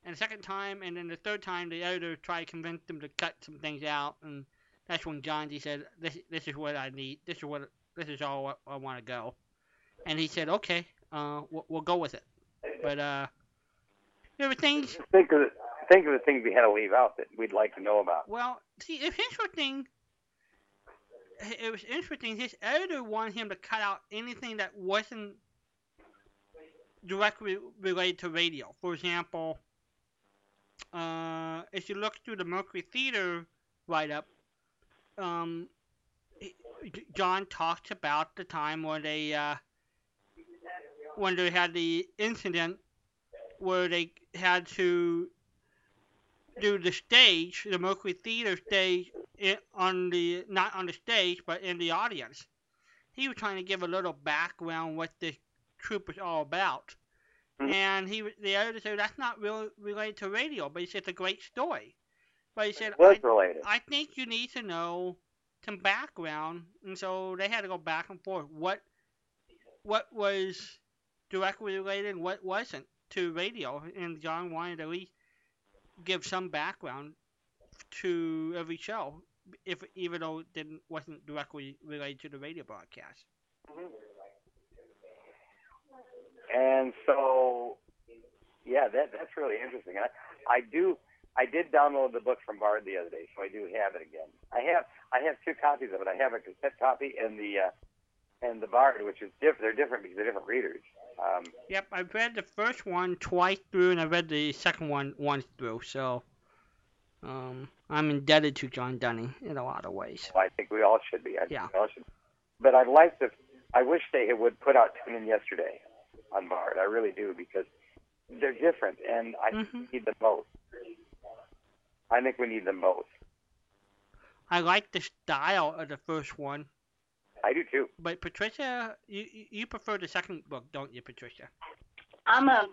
and the second time, and then the third time, the editor tried to convince him to cut some things out, and that's when John D said, "This, this is what I need. This is what, this is all I, I want to go." And he said, "Okay, uh, we'll, we'll go with it." But uh, there were things. Think of the, think of the things we had to leave out that we'd like to know about. Well, see, it's interesting. It was interesting. His editor wanted him to cut out anything that wasn't directly related to radio. For example, uh, if you look through the Mercury Theater write-up, um, John talks about the time when they uh, when they had the incident where they had to do the stage, the Mercury Theater stage, on the not on the stage but in the audience. He was trying to give a little background what this troupe was all about, Mhm. and he the editor said that's not really related to radio, but he said it's a great story. But he said I, related. I think you need to know some background, and so they had to go back and forth. What what was directly related and what wasn't to radio, and John wanted to at least give some background to every show, if even though it didn't wasn't directly related to the radio broadcast. And so, yeah, that that's really interesting. I, I do, I did download the book from Bard the other day, so I do have it again. I have, I have two copies of it. I have a cassette copy and the, uh, and the Bard, which is different. They're different because they're different readers. Um, Yep, I've read the first one twice through, and I read the second one once through. So, um, I'm indebted to John Dunning in a lot of ways. I think we all should be. I think Yeah. we all should. But I'd like to. I wish they would put out Tune In yesterday on Bard. I really do because they're different, and I Mhm. need them both. I think we need them both. I like the style of the first one, I do too. but Patricia, you you you prefer the second book, don't you, Patricia? I'm a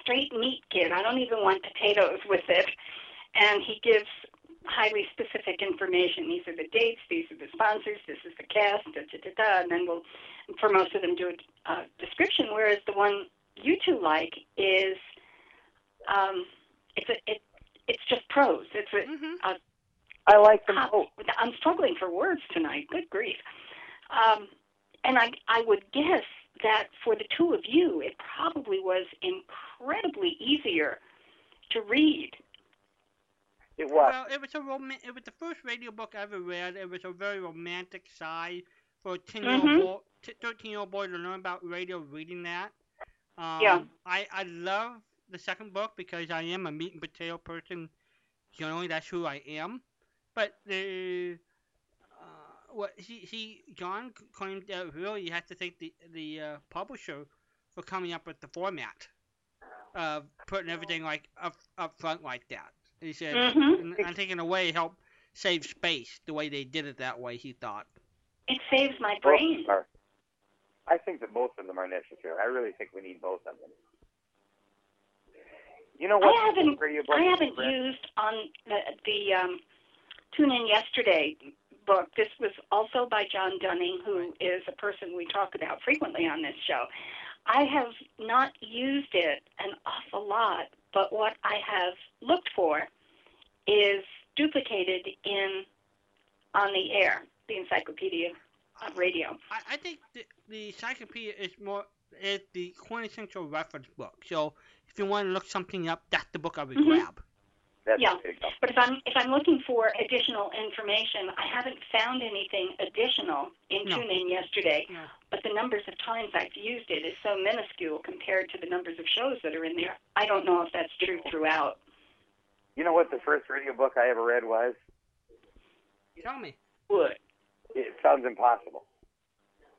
straight meat kid. I don't even want potatoes with it. And he gives highly specific information. These are the dates. These are the sponsors. This is the cast. Da, da, da, da. And then we'll, for most of them, do a uh, description. Whereas the one you two like is um, it's a, it it's just prose. It's a, hmm I like them Huh. both. I'm struggling for words tonight. Good grief. Um, and I, I would guess that for the two of you, it probably was incredibly easier to read. It was. Well, it was a roman- It was the first radio book I ever read. It was a very romantic side for a 10 year old Mhm. boy, t- 13 year old boy to learn about radio reading that. Um, Yeah. I, I love the second book because I am a meat and potato person. Generally, that's who I am. But the what he he John claimed that really you have to thank the the uh, publisher for coming up with the format of putting everything like up up front like that. He said, Mhm. I think in a way it helped save space the way they did it that way. He thought. It saves my Both brain. are. I think that both of them are necessary. I really think we need both of them. You know what? I haven't- I haven't used on the, the um, Tune In Yesterday book. This was also by John Dunning, who is a person we talk about frequently on this show. I have not used it an awful lot, but what I have looked for is duplicated in on the air, the Encyclopedia of Radio. I, I think the, the encyclopedia is more is the quintessential reference book. So if you want to look something up, that's the book I would Mhm. grab. That's Yeah. big one. But if I'm if I'm looking for additional information, I haven't found anything additional in No. TuneIn yesterday. No. But the numbers of times I've used it is so minuscule compared to the numbers of shows that are in there. I don't know if that's true throughout. You know what the first radio book I ever read was? You tell me. Would It sounds impossible.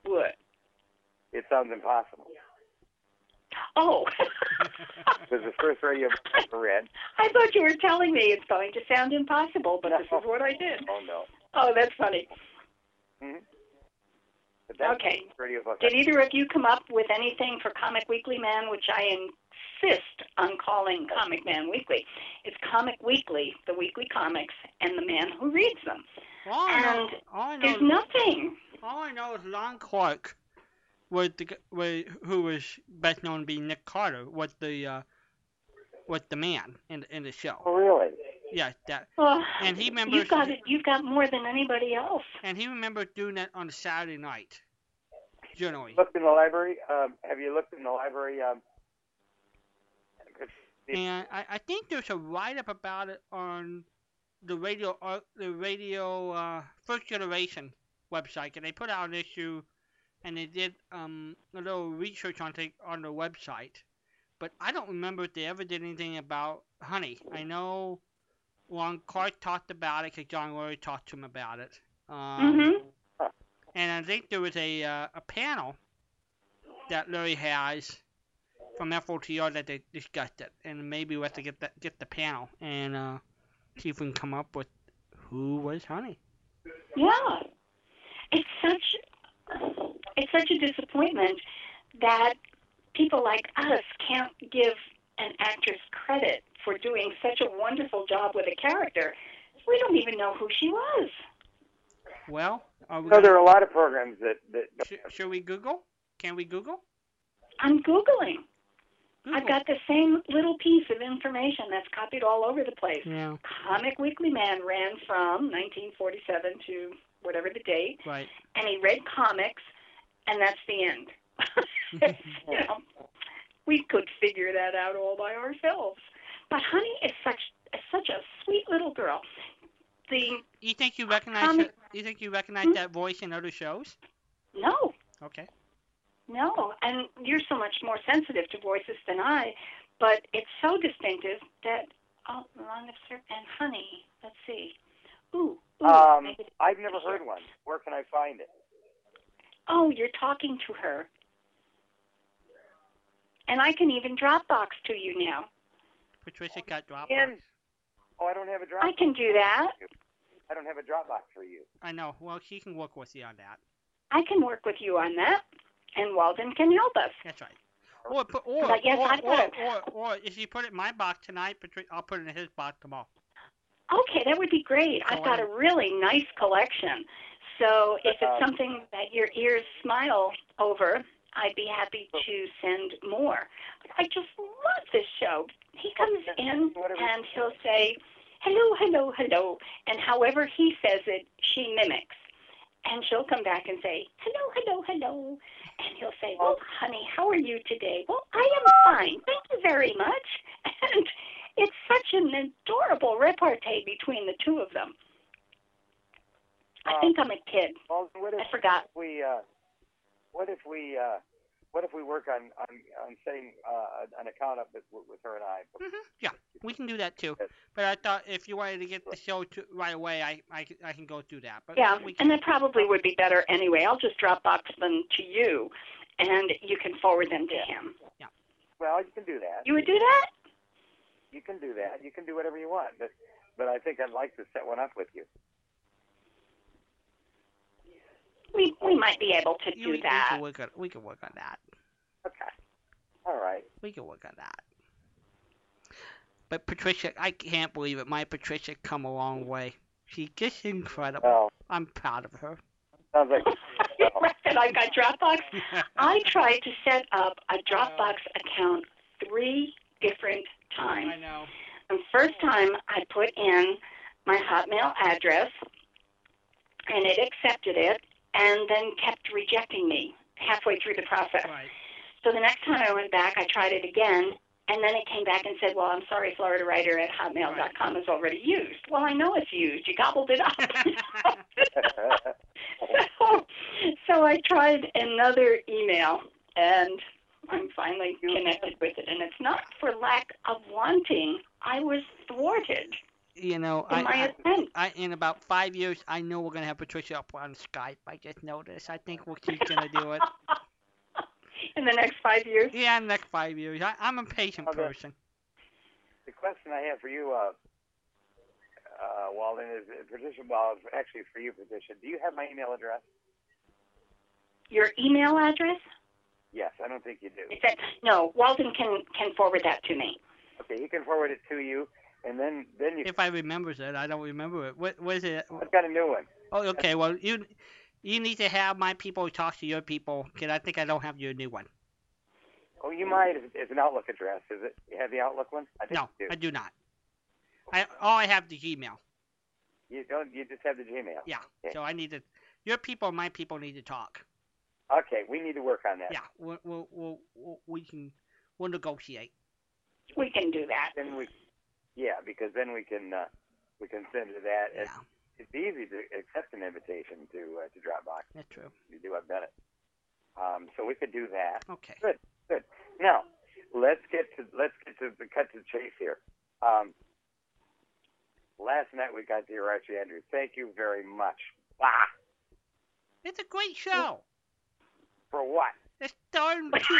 would. It sounds impossible. Oh, It was the first radio book I ever read. I thought you were telling me it's going to sound impossible, but this is what I did. Oh no. Oh, that's funny. Mm-hmm. But that's Okay. radio book. Did either of you come up with anything for Comic Weekly Man, which I insist on calling Comic Man Weekly? It's Comic Weekly, the weekly comics, and the man who reads them. All I know, And all I know, There's nothing. all I know is Lon Clark, was the g- was, who was best known to be Nick Carter, was the uh, was the man in in the Oh show. really? Yeah, that, Oh, And he remembers- You've got it. You've got more than anybody else. and he remembered doing that on a Saturday night. Generally. Looked in the library. Um, have you looked in the library? Um, 'cause the- And I, I think there's a write up about it on the radio uh, the radio uh, first generation website, and they put out an issue, and they did um, a little research on it on the website. But I don't remember if they ever did anything about Honey. I know Lon Clark talked about it because John Lurie talked to him about it. Um, hmm and I think there was a uh, a panel that Larry has from FOTR that they discussed it, and maybe we have to get that get the panel and uh, see if we can come up with who was Honey. Yeah. It's such. It's such a disappointment that people like us can't give an actress credit for doing such a wonderful job with a character. We don't even know who she was. Well, are we so there are a lot of programs that that sh- should we Google? Can we Google? I'm Googling. Google. I've got the same little piece of information that's copied all over the place. Yeah. Comic Weekly Man ran from 1947 to whatever the date, Right. and he read comics, and that's the end. you know, we could figure that out all by ourselves. But Honey is such is such a sweet little girl. The you think you recognize? Comic- her- you think you recognize Hmm? that voice in other shows? no, Okay. no, and you're so much more sensitive to voices than I, but it's so distinctive that oh, Long of Sir and Honey. Let's see. Ooh, ooh. um, I've never heard one. Where can I find it? Oh, you're talking to her. And I can even Dropbox to you now. Patricia got Dropbox. And- Oh, I don't have a Dropbox. I can do that. I don't have a Dropbox for you. I know. Well, she can work with you on that. I can work with you on that, and Walden can help us. That's right. Or put or But yes, or, I've or, or, or if you put it in my box tonight, Patri- I'll put it in his box tomorrow. Okay, that would be great. I've got a really nice collection. So if it's Um, something that your ears smile over, I'd be happy to send more. I just love this show. He comes in and he'll say, hello, hello, hello. And however he says it, she mimics. And she'll come back and say, hello, hello, hello. And he'll say, well, honey, how are you today? Well, I am fine. Thank you very much. And it's such an adorable repartee between the two of them. I Uh, think I'm a kid. Well, what if I forgot. we uh, what if we uh, what if we work on on, on setting uh, an account up with, with her and I? hmm Yeah, we can do that too. But I thought if you wanted to get the show to, right away, I, I, can- I can go do that. But Yeah, we and can, that probably would be better anyway. I'll just Dropbox them to you, and you can forward them to him. Yeah. Well, you can do that. You would do that? You can do that. You can do whatever you want. But but I think I'd like to set one up with you. We we might be able to do we, that. We can, work on, we can work on that. Okay. All right. We can work on that. But Patricia, I can't believe it. My Patricia come a long way. She's just incredible. I'm proud of her. sounds like and I've got Dropbox. I tried to set up a Dropbox account three different times. I know. The first time I put in my Hotmail address, and it accepted it, and then kept rejecting me halfway through the process. Right. So the next time I went back, I tried it again, and then it came back and said, "Well, I'm sorry, Florida Writer at Hotmail.com is already used." Well, I know it's used. You gobbled it up. so, so I tried another email, and I'm finally connected with it. And it's not for lack of wanting. I was thwarted You know, in I, my I, attempt. I in about five years, I know we're gonna have Patricia up on Skype. I just know this. I think we're, she's gonna do it. in the next five years. Yeah, in the next five years. I, I'm a patient Okay. person. the question I have for you, uh, uh, Walden, is uh, Patricia. Well, actually for you, Patricia. Do you have my email address? Your email address? Yes, I don't think you do. Is that no? Walden can can forward that to me. Okay, he can forward it to you, and then then you. If I remember it, I don't remember it. What was it? I've got a new one. Oh, okay. Well, you you need to have my people talk to your people because I think I don't have your new one. Oh, you might. It's, it's an Outlook address, is it? You have the Outlook one? I think No, you do. I do not. I all I have the Gmail. You don't. You just have the Gmail. Yeah. Okay. So I need to. Your people, and my people need to talk. Okay, we need to work on that. Yeah. We'll, we'll, we'll, we'll we can we'll negotiate. We can do that. Then we. Yeah, because then we can uh, we can send you that. Yeah. It's, it's easy to accept an invitation to uh, to Dropbox. That's true. You do. I've done it. Um, so we could do that. Okay. Good. Good. Now, let's get to let's get to the cut to the chase here. Um, last night we got the hear Archie Andrews. Thank you very much. Ah, It's a great show. for what? It's starting two.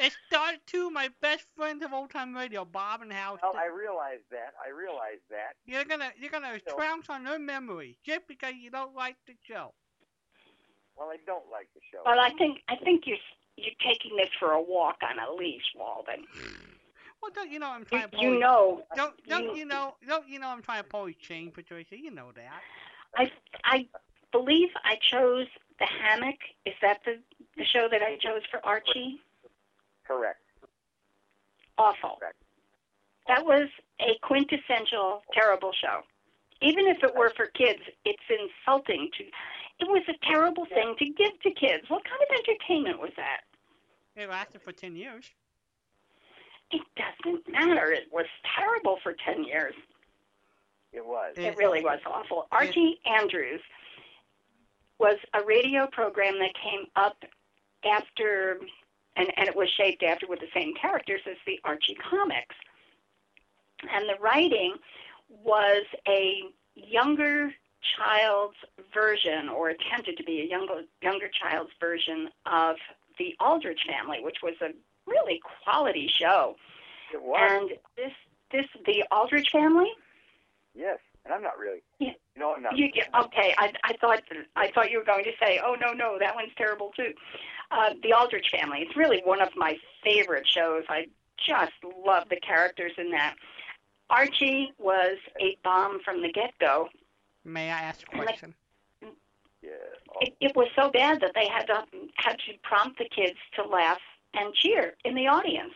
it started two my best friends of old time radio, Bob and Hal. Well, I realize that. I realize that. You're gonna you're gonna So- trounce on their memory just because you don't like the show. Well, I don't like the show. Well, I think I think you're you're taking this for a walk on a leash, Walden. Well, don't you know I'm You, trying to pull? you know, Don't don't you- you know? Don't you know I'm trying to pull his chain, Patricia? You know that. I I believe I chose the hammock. Is that the the show that I chose for Archie? Correct. Awful. Correct. That was a quintessential terrible show. Even if it were for kids, it's insulting to. It was a terrible thing to give to kids. What kind of entertainment was that? It lasted for ten years. It doesn't matter. It was terrible for 10 years. It was. It- It really was awful. Archie Andrews was a radio program that came up after, and, and it was shaped after with the same characters as the Archie comics. And the writing was a younger child's version, or attempted to be a younger, younger child's version of the Aldrich family, which was a really quality show. It was. And this, this, the Aldrich family, yes. And I'm not really. Yeah. You know, I'm not. You, you- okay, I, I thought I thought you were going to say, "Oh no, no, that one's terrible too." Uh, the Aldrich Family. It's really one of my favorite shows. I just love the characters in that. Archie was a bomb from the get-go. May I ask a Like- question? Yeah. It, it was so bad that they had to had to prompt the kids to laugh and cheer in the audience.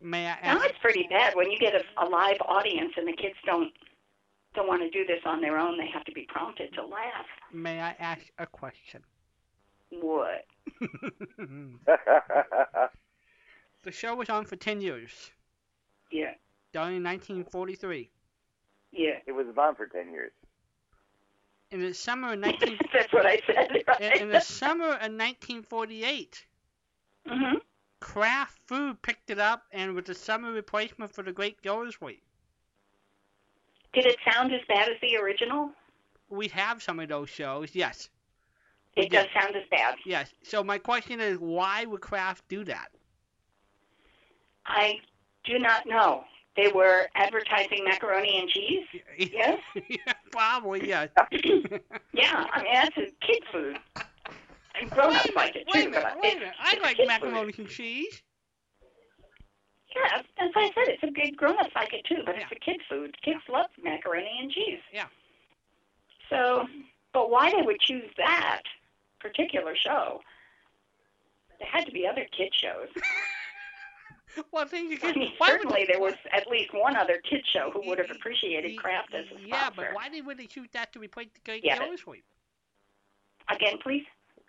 May I Now it's pretty bad when you get a, a live audience and the kids don't don't want to do this on their own. They have to be prompted to laugh. May I ask a question? What? the show was on for 10 years, Yeah, done in 1943. yeah. it was on for ten years. In the summer of 19 That's what I said. in, Right? in the summer of 1948, hmm Kraft Food picked it up and was the summer replacement for the Great Gildersleeve. Did it sound as bad as the original? We have some of those shows, yes, It does sound as bad. yes. So my question is, why would Kraft do that? I do not know. They were advertising macaroni and cheese. Yes. yeah, probably, yes. yeah, I mean that's a kid food. And wait a like it wait a too, minute, wait a minute. I like macaroni Food. and cheese. Yeah, that's what I said. It's a good grown-ups like it too, but it's a kid food. Kids love macaroni and cheese. Yeah. So, but why they would choose that particular show? There had to be other kid shows. Well, I think you I mean, why would certainly there was at least one other kid show who would have appreciated Kraft as a sponsor. Yeah, but why did would they choose that to replace the Great Yeah, but- Gildersleeve? Again, please.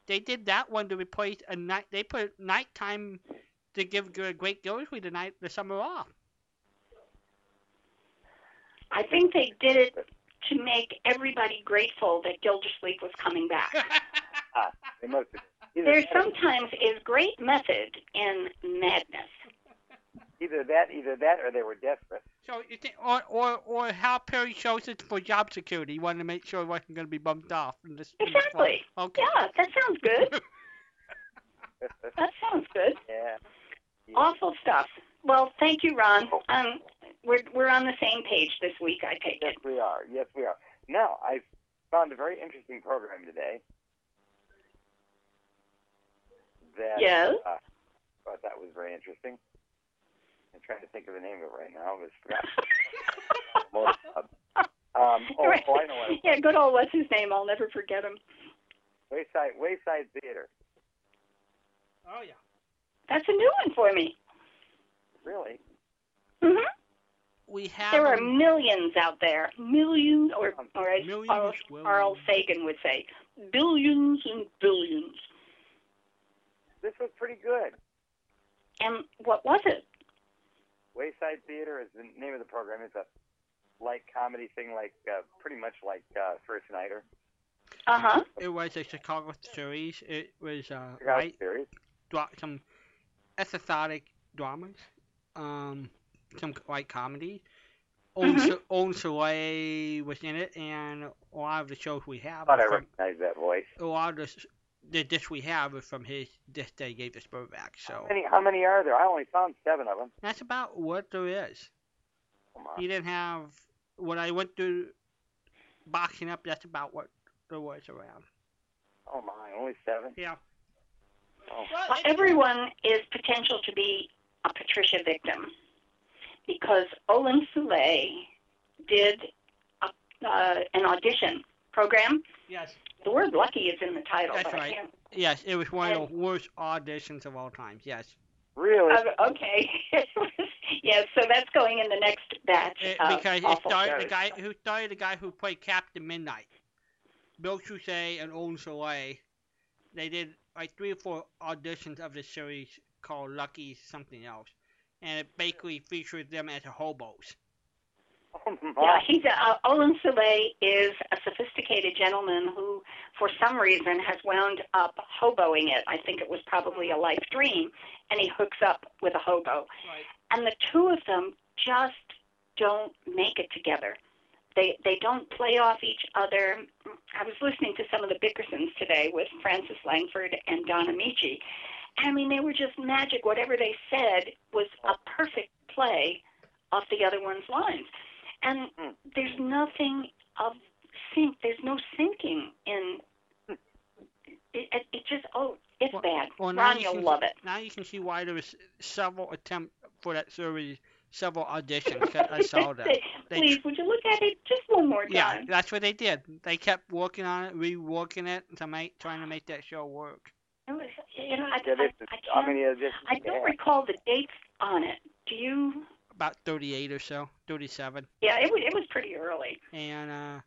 They did that one to replace a night. They put nighttime to give the Great Gildersleeve the the summer off. I think they did it to make everybody grateful that Gildersleeve was coming back. Ah, they must have. There sometimes is great method in madness. either that, either that, or they were desperate. so you think, or or or Hal Peary chose it for job security. He wanted to make sure he wasn't going to be bumped off. In this, in this Exactly. Okay. Yeah, that sounds good. That sounds good. yeah. Yeah. Awful stuff. Well, thank you, Ron. Um, we're we're on the same page this week. I take Yes, it. we are. Yes, we are. Now, I found a very interesting program today. That Yes. uh, thought that was very interesting. I'm trying to think of the name of it right now. I forgot. Um, oh, Right. oh, I know what it Yeah, good old what's his name? I'll never forget him. Wayside Wayside Theater. Oh yeah. That's a new one for me. Really? hmm We have. There are um, millions out there, millions, or or as Millions, Carl, will- Carl Sagan would say, billions and billions. This was pretty good. And what was it? Wayside Theater is the name of the program. It's a light comedy thing, like uh, pretty much like uh, First Nighter. Uh huh. It was a Chicago series. It was uh, Chicago light, series. dra- some episodic dramas, um, some light comedy. Own, Mhm. So- Olin Soule was in it, and a lot of the shows we have. I thought I recognized that voice. a lot of the, the discs we have are from his disc that he gave us back. So How many, how many are there? I only found seven of them. that's about what there is. Come on. He didn't have when I went through boxing up. That's about what there was around. Oh my, only seven. Yeah. Oh. Well, everyone is potential to be a Patricia victim because Olin Soule did a, uh, an audition program. Yes. The word lucky is in the title. That's but I right. can't- Yes, it was one of the worst auditions of all times. Yes. Really? Uh, okay. yes, so that's going in the next batch. It, of because it awful started the guy who started the guy who played Captain Midnight, Bill Bouchey and Olin Soule. They did like three or four auditions of this series called Lucky something else, and it basically featured them as hobos. Oh. Yeah, he's a, uh, Olin Soule is a sophisticated gentleman who, for some reason, has wound up hoboing it. I think it was probably a life dream, and he hooks up with a hobo. Right. And the two of them just don't make it together. They they don't play off each other. I was listening to some of the Bickersons today with Frances Langford and Don Ameche. I mean, they were just magic. Whatever they said was a perfect play off the other one's lines. And Hmm. there's nothing of sync. There's no syncing in. It, it, it just oh, it's Well- bad. Well, Ron, you you'll can, love it. Now you can see why there was several attempts for that series, several auditions. 'cause I saw that. They Please, would you look at it just one more time? Yeah, that's what they did. They kept working on it, reworking it to make, trying to make that show work. It was, you know, I, Yeah, I, this is, I how can't. many editions? I do you don't have? recall the dates on it. Do you? About 38 or so, 37. Yeah, it was. It was pretty early. And, uh,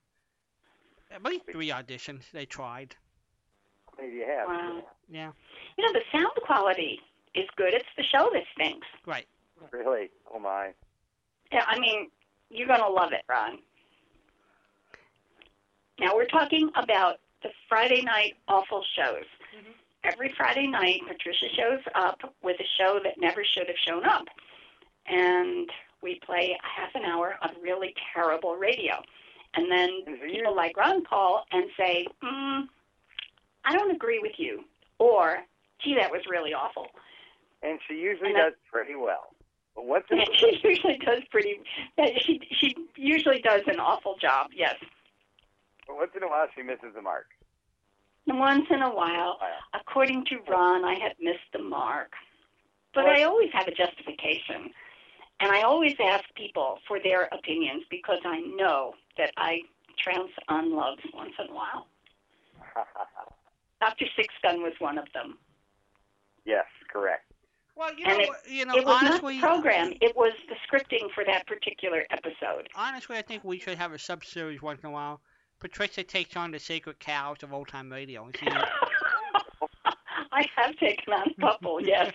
I believe three auditions they tried. Maybe you have? Wow. Yeah, You know, the sound quality is good. It's the show that stinks. right. Really? Oh my. Yeah, I mean, you're gonna love it, Ron. Now we're talking about the Friday night awful shows. Every Friday night, Patricia shows up with a show that never should have shown up, and we play a half an hour of really terrible radio. And then And so you- people like Ron call and say, mm, "I don't agree with you," or "Gee, that was really awful." And she usually And that- does pretty well. What's in she usually does pretty. She she usually does an awful job. Yes. But once in a while she misses the mark. Once in a while, oh, Wow. according to Ron, I have missed the mark. But What? I always have a justification. And I always ask people for their opinions because I know that I trounce on loves once in a while. Dr. Six Gun was one of them. yes, correct. Well, you And know, it- you know, it was honestly, not program, it was the scripting for that particular episode. honestly, I think we should have a sub-series once in a while. Patricia takes on the sacred cows of old-time radio. And she, I have taken on a couple, yes.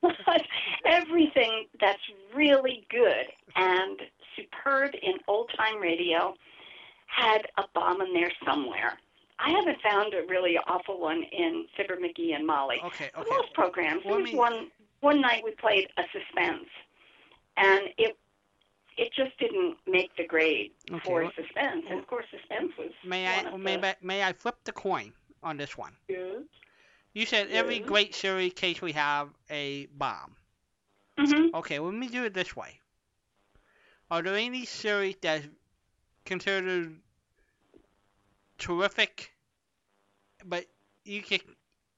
But everything that's really good and superb in old time radio had a bomb in there somewhere. I haven't found a really awful one in Fibber McGee and Molly. okay, okay. Most programs, there was me- one one night we played a suspense, and it it just didn't make the grade Okay, for well- suspense. And of course, suspense was May one I, may, the- I- may I flip the coin on this one? Yes. You said every great series case we have a bomb. Mhm. Okay, let me do it this way. Are there any series that's considered terrific, but you can,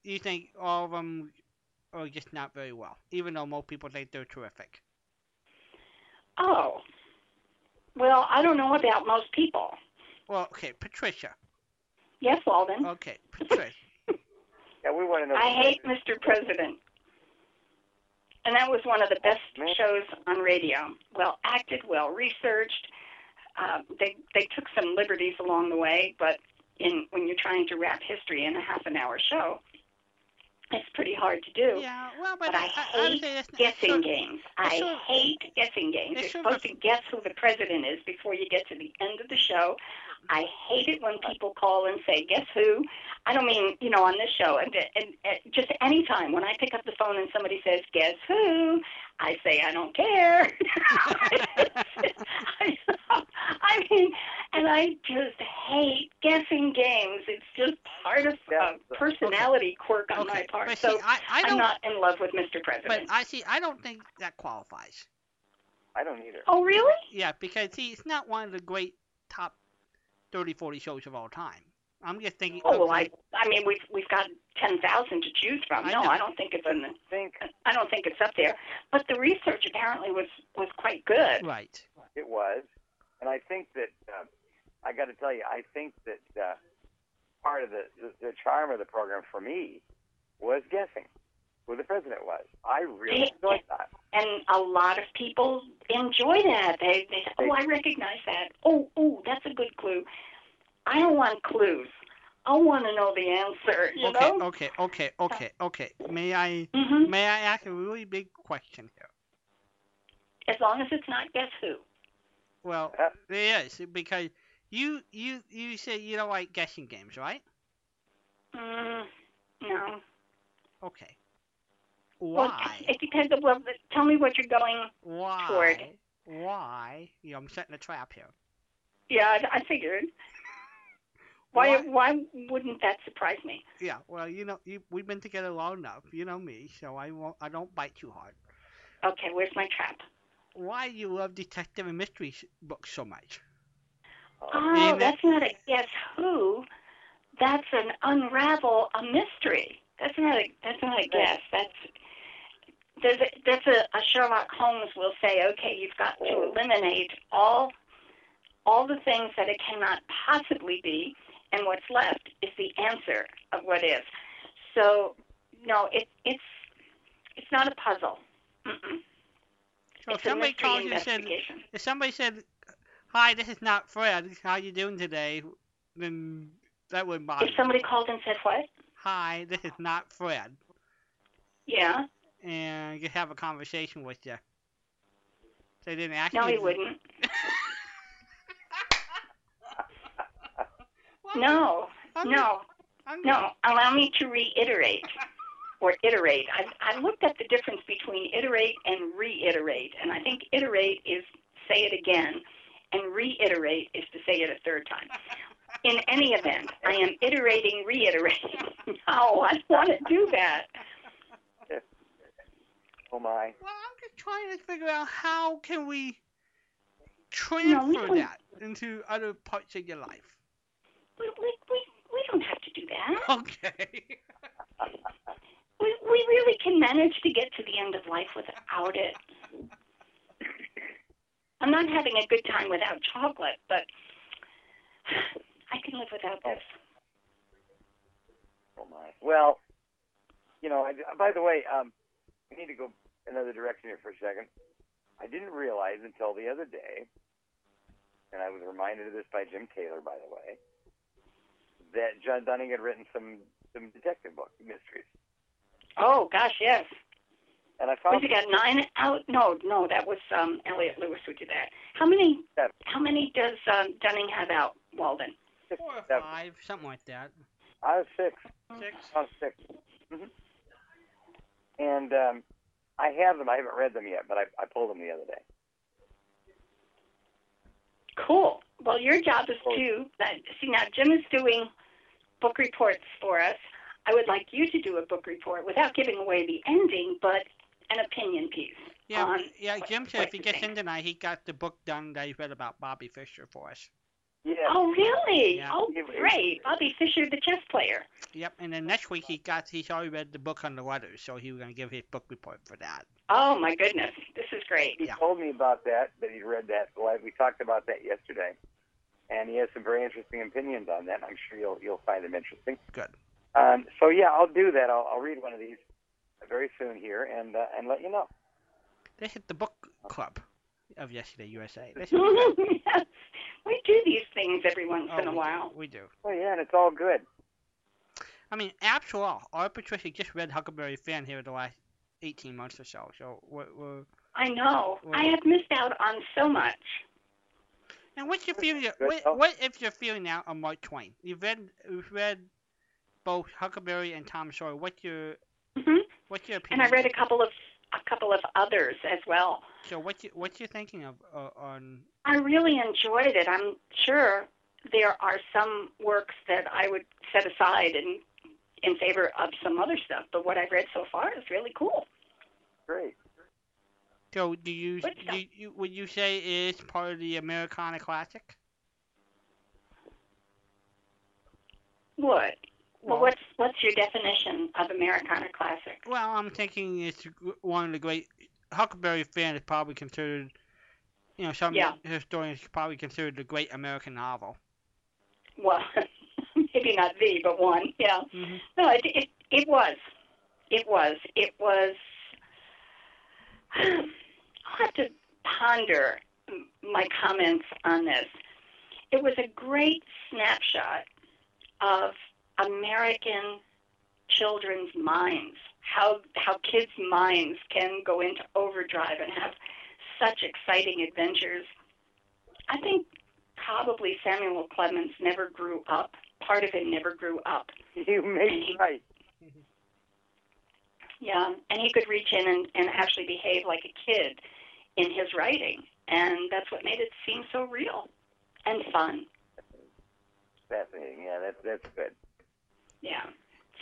you think all of them are just not very well, even though most people think they're terrific? Oh. Well, I don't know about most people. Well, okay, Patricia. Yes, Walden. Okay, Patricia. Yeah, we want to know. I hate Mr. President. And that was one of the best oh, Man. shows on radio. Well acted, well researched. Uh, they they took some liberties along the way, but in when you're trying to wrap history in a half an hour show, it's pretty hard to do. Yeah, well, but, But I I, I would hate say that's Guessing games. I sort- hate guessing games. You're supposed to guess who the president is before you get to the end of the show. I hate it when people call and say, "Guess who?" I don't mean you know on this show, and, and, and just any time when I pick up the phone and somebody says, "Guess who?" I say, "I don't care." I, I mean, and I just hate guessing games. It's just part of Yeah. uh, personality quirk on okay, my part. but so see, I, I I'm don't, in love with Mr. President. But I see, I don't think that qualifies. I don't either. oh, really? Yeah, because see, it's not one of the great top 30, 40 shows of all time. I'm just thinking. Oh well, okay, I I mean we've we've got ten thousand to choose from. I No, know. I don't think it's in the, think I don't think it's up there. But the research apparently was was quite good. Right. it was, and I think that uh, I got to tell you, I think that uh, part of the, the the charm of the program for me was guessing who the president was. I really enjoyed that. And a lot of people enjoy that. They they say, oh I recognize that. Oh oh that's a good clue. I don't want clues. I want to know the answer. You okay, know. okay, okay, okay, okay. May I hmm may I ask a really big question here? As long as it's not guess who. Well, Uh, there is because you you you say you don't like guessing games, right? Mm, no. Okay. Well, it depends. on Well, tell me what you're going. Why? toward- Why? You know, I'm setting a trap here. Yeah, I, I figured. Why, why wouldn't that surprise me? Yeah. Well, you know, you, we've been together long enough. You know me, so I won't. I don't bite too hard. Okay, where's my trap? Why do you love detective and mystery books so much? Oh, Being that- that's not a guess who. That's an unravel a mystery. That's not a that's not a guess. That's there's a, that's a, a Sherlock Holmes will say, okay, you've got to eliminate all all the things that it cannot possibly be, and what's left is the answer of what is. So no, it, it's it's not a puzzle. Mm-mm. So if it's somebody calls you and said, if somebody said, "Hi, this is not Fred. How you doing today?" Then that would bother If somebody called and said what? Hi, this is not Fred, Yeah. And just have a conversation with you. They didn't ask No, he wouldn't. No. I'm No. I'm No. Allow me to reiterate or iterate. I, I looked at the difference between iterate and reiterate, and I think iterate is say it again, and reiterate is to say it a third time. In any event, I am iterating, reiterating. No, I don't want to do that. Oh my. Well, I'm just trying to figure out how can we No, we transfer that into other parts of your life. We, we, we, we don't have to do that. Okay. We, we really can manage to get to the end of life without it. I'm not having a good time without chocolate, but I can live without this. Oh my. Well, you know. I, by the way, um, we need to go another direction here for a second. I didn't realize until the other day, and I was reminded of this by Jim Taylor, by the way, that John Dunning had written some some detective book mysteries, Oh gosh, yes. and I What's found he got? Nine out? No, no, that was um, Elliott Lewis who did that. How many? Seven. How many does um, Dunning have out, Walden? Four or Seven. five, something like that. I was six. Six. I was six. hmm And um, I have them. I haven't read them yet, but I, I pulled them the other day. Cool. Well, your job is to. See now, Jim is doing book reports for us. I would like you to do a book report without giving away the ending, but an opinion piece. Yeah, on yeah. what- Jim said if he you gets think. in tonight, he got the book done that he read about Bobby Fischer for us. Yeah. Oh, really? Yeah. Oh, great. Bobby Fischer, the chess player. Yep, and then next week he got he's already read the book on the letters, so he was gonna give his book report for that. Oh my goodness, this is great. He Yeah. told me about that, that he'd read that. Well, we talked about that yesterday, and he has some very interesting opinions on that. I'm sure you'll you'll find them interesting. Good. Um, so yeah, I'll do that. I'll, I'll read one of these very soon here, and uh, and let you know. They hit the book club of Yesterday USA. This is good. we do these things every once Oh, in a we do, while. We do. Oh yeah, and it's all good. I mean, after all, our Patricia just read Huckleberry Finn here the last 18 months or so. So we're, we're I know. Well- I have missed out on so much. and what's your feeling? What, what if you're feeling now on Mark Twain? You've read you've read both Huckleberry and Tom Sawyer. What's your hmm what's your opinion? And? I read a couple of a couple of others as well. So what's your, what's your thinking of uh, on? I really enjoyed it. I'm sure there are some works that I would set aside in in favor of some other stuff, but what I've read so far is really cool. Great. So do you, Good do you would you say it is part of the Americana classic? What? Well, Well- what's your definition of Americana classic? Well, I'm thinking it's one of the great. Huckleberry Finn is probably considered, you know, some Yeah. historians probably considered the great American novel. Well, maybe not the, but one. Yeah. hmm No, it, it it was. It was. It was. I'll have to ponder my comments on this. It was a great snapshot of American children's minds. How how kids' minds can go into overdrive and have such exciting adventures. I think probably Samuel Clemens never grew up. Part of him never grew up. You may be right. Yeah, and he could reach in and, and actually behave like a kid in his writing, and that's what made it seem so real and fun. Fascinating. Yeah, that's that's good. Yeah.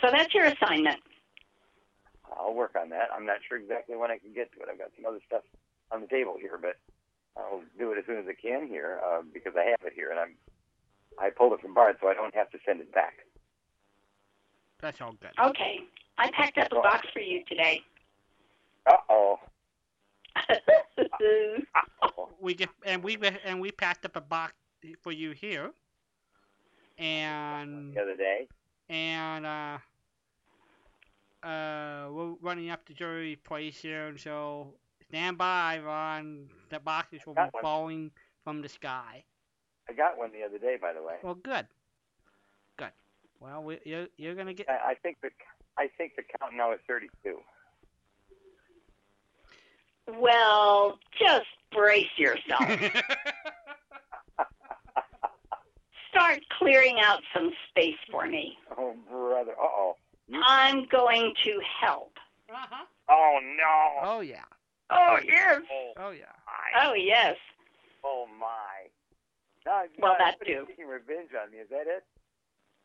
So that's your assignment. I'll work on that. I'm not sure exactly when I can get to it. I've got some other stuff on the table here, but I'll do it as soon as I can here uh, because I have it here and I'm I pulled it from Bard, so I don't have to send it back. That's all good. Okay. I packed up a box for you today. Uh oh. We just and we re- and we packed up a box for you here, and The other day. and uh, running up to Jerry's place here, and so stand by, Ron. The boxes will be one. falling from the sky. I got one the other day, by the way. Well, good. Good. Well, we, you're, you're going to get. I, I think the I think the count now is 32. Well, just brace yourself. Start clearing out some space for me. Oh brother. Uh oh. I'm going to help. uh-huh. Oh no. Oh, yeah. Oh, yes. Oh Oh, yeah. my. Oh, yes. Oh my. No, Well, no, that everybody's too. Taking revenge on me. Is that it?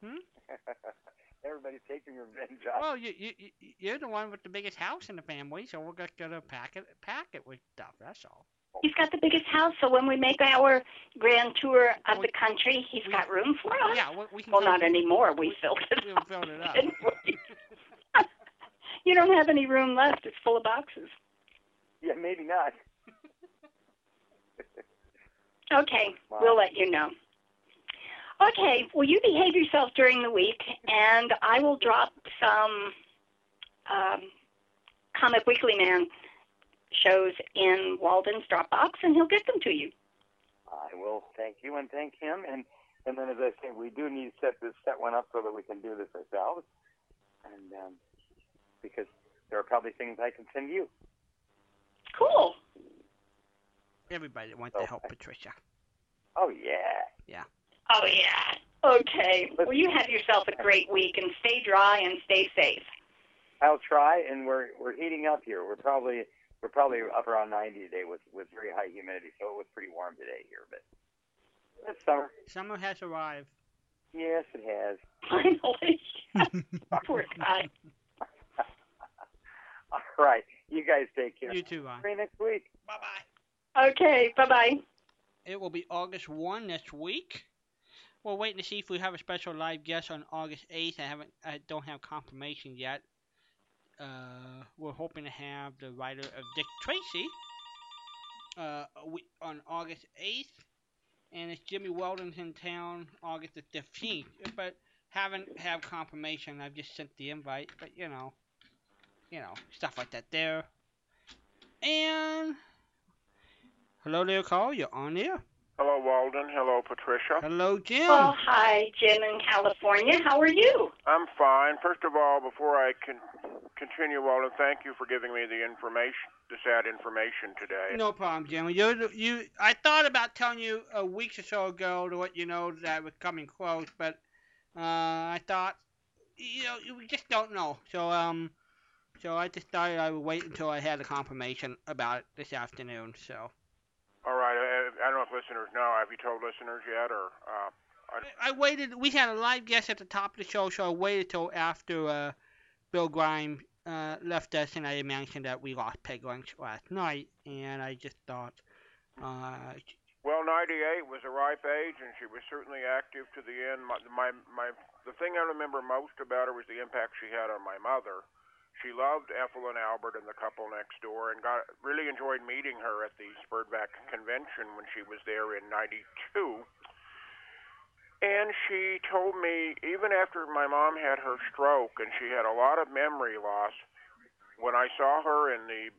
Hmm? Everybody's taking revenge on. Well, you, you, you- you're the one with the biggest house in the family, so we're just going to pack it, pack it with stuff. That's all. He's got the biggest house, so when we make our grand tour of the country, he's We- got room for us. Yeah, we, we can Well, go- not anymore. We filled it We up. filled it up. you don't have any room left. It's full of boxes. Yeah, maybe not. Okay, Wow. we'll let you know. Okay, well, you behave yourself during the week, and I will drop some um, Comic Weekly Man shows in Walden's Dropbox, and he'll get them to you. I will thank you and thank him, and and then as I say, we do need to set this set one up so that we can do this ourselves, and um, because there are probably things I can send you. Cool. Everybody wants to help Patricia. Oh yeah. Yeah. Oh, yeah. Okay. Well, you have yourself a great week, and stay dry and stay safe. I'll try, and we're we're heating up here. We're probably we're probably up around 90 today with with very high humidity, so it was pretty warm today here. But it's summer. Summer has arrived. Yes, it has. Finally. Poor guy. All right, you guys take care. You too, Ron. See you next week. Bye bye. Okay, bye-bye. It will be August 1 next week. We're waiting to see if we have a special live guest on August 8th. I haven't, I don't have confirmation yet. Uh, we're hoping to have the writer of Dick Tracy uh, on August 8th, and it's Jimmy Weldon's in town August the 15th. But haven't have confirmation. I've just sent the invite, but you know, you know, stuff like that there. And hello there, Carl. You're on there. Hello, Walden. Hello, Patricia. Hello, Jim. Oh, hi, Jim in California. How are you? I'm fine. First of all, before I can continue, Walden, thank you for giving me the information, the sad information today. No problem, Jim. You, you. I thought about telling you a week or so ago to let you know that we're coming close, but uh, I thought, you know, we just don't know. So, um, so I decided I would wait until I had a confirmation about it this afternoon. So All right. I, I don't know if listeners know. Have you told listeners yet, or uh, I waited. We had a live guest at the top of the show, so I waited till after uh, Bill Grimes uh, left us, and I mentioned that we lost Peg Lynch last night, and I just thought. Uh, Well, 98 was a ripe age, and she was certainly active to the end. My, my, my, the thing I remember most about her was the impact she had on my mother. She loved Ethel and Albert and the couple next door, and got really enjoyed meeting her at the SPERDVAC convention when she was there in '92. And she told me, even after my mom had her stroke and she had a lot of memory loss, when I saw her in the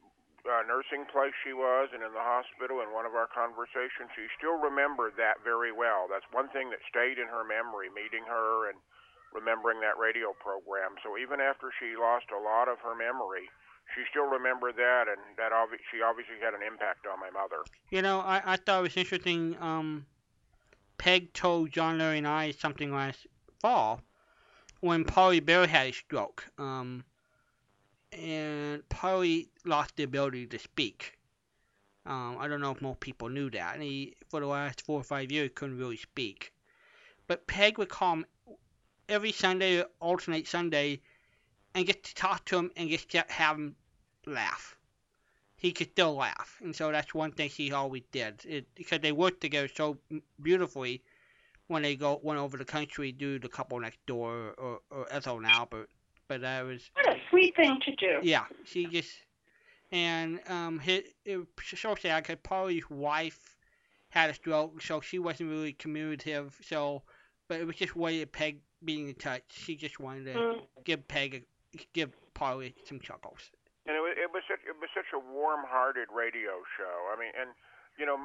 uh, nursing place she was and in the hospital in one of our conversations, she still remembered that very well. That's one thing that stayed in her memory, meeting her and remembering that radio program. So even after she lost a lot of her memory, she still remembered that, and that obvi- she obviously had an impact on my mother. You know, I, I thought it was interesting. Um, Peg told John Larry and I something last fall when Polly Bear had a stroke. Um, and Polly lost the ability to speak. Um, I don't know if most people knew that. And he, for the last four or five years, couldn't really speak. But Peg would call him every Sunday, alternate Sunday, and get to talk to him and just have him laugh he could still laugh, and so that's one thing she always did. It, because they worked together so beautifully when they go went over the country, do the couple next door or, or Ethel and Albert. But that was What a sweet thing to do. yeah, she just and um, his, it was so sad because Polly's wife had a stroke, so she wasn't really communicative. So, but it was just way of Peg being in touch. She just wanted to Mm. give Peg, a, give Polly some chuckles, it, it was such it was such a warm-hearted radio show. I mean, and you know,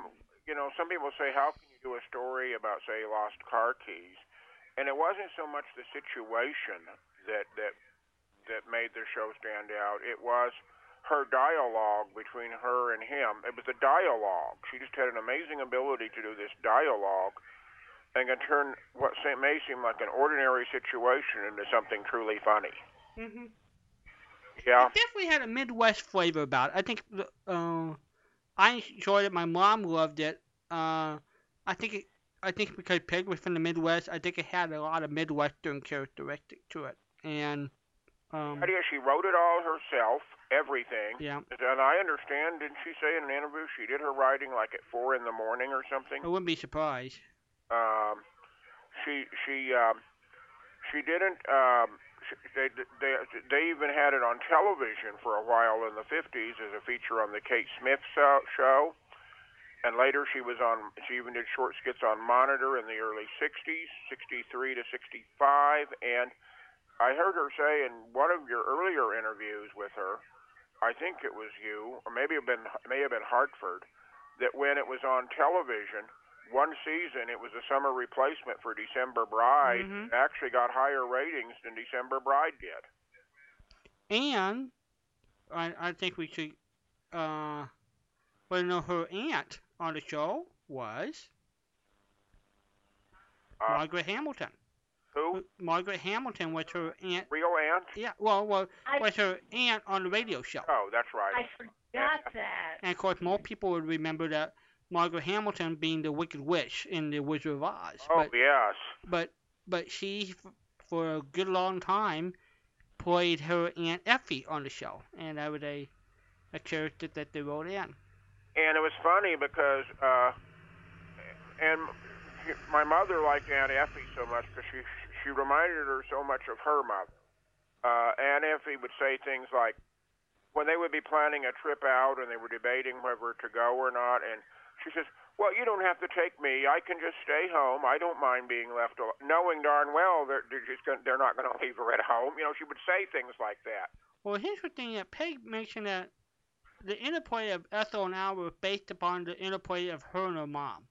you know, some people say, how can you do a story about, say, lost car keys? And it wasn't so much the situation that that that made the show stand out. It was her dialogue between her and him. It was the dialogue. She just had an amazing ability to do this dialogue and can turn what may seem like an ordinary situation into something truly funny. Mm-hmm. Yeah. It definitely had a Midwest flavor about it. I think uh, I enjoyed it. My mom loved it. Uh, I think it, I think because Peg was from the Midwest, I think it had a lot of Midwestern characteristic to it. And um, idea she wrote it all herself, everything. yeah, And I understand, didn't she say in an interview she did her writing like at four in the morning or something? I wouldn't be surprised. Um, she she um, she didn't. Um, they they they even had it on television for a while in the 50s as a feature on the Kate Smith show. And later she was on. She even did short skits on Monitor in the early 60s, 63 to 65. And I heard her say in one of your earlier interviews with her, I think it was you, or maybe it been may have been Hartford, that when it was on television, one season it was a summer replacement for December Bride. Mhm. Actually got higher ratings than December Bride did. And I I think we should uh let her know her aunt on the show was Uh, Margaret Hamilton. who? Margaret Hamilton was her aunt. Real aunt? Yeah, well, well, I, was her aunt on the radio show. Oh, that's right. I forgot that. And of course, more people would remember that Margaret Hamilton being the Wicked Witch in The Wizard of Oz. oh, but, yes. but but she, for a good long time, played her Aunt Effie on the show, and that was a a character that they wrote in. And it was funny because, uh, and my mother liked Aunt Effie so much because she she reminded her so much of her mother. Uh, Aunt Effie would say things like, when they would be planning a trip out and they were debating whether to go or not, and she says, "Well, you don't have to take me. I can just stay home. I don't mind being left alone." Knowing darn well they're, they're just gonna, they're not going to leave her at home. You know, she would say things like that. Well, here's the thing that Peg mentioned that the interplay of Ethel and Albert was based upon the interplay of her and her mom,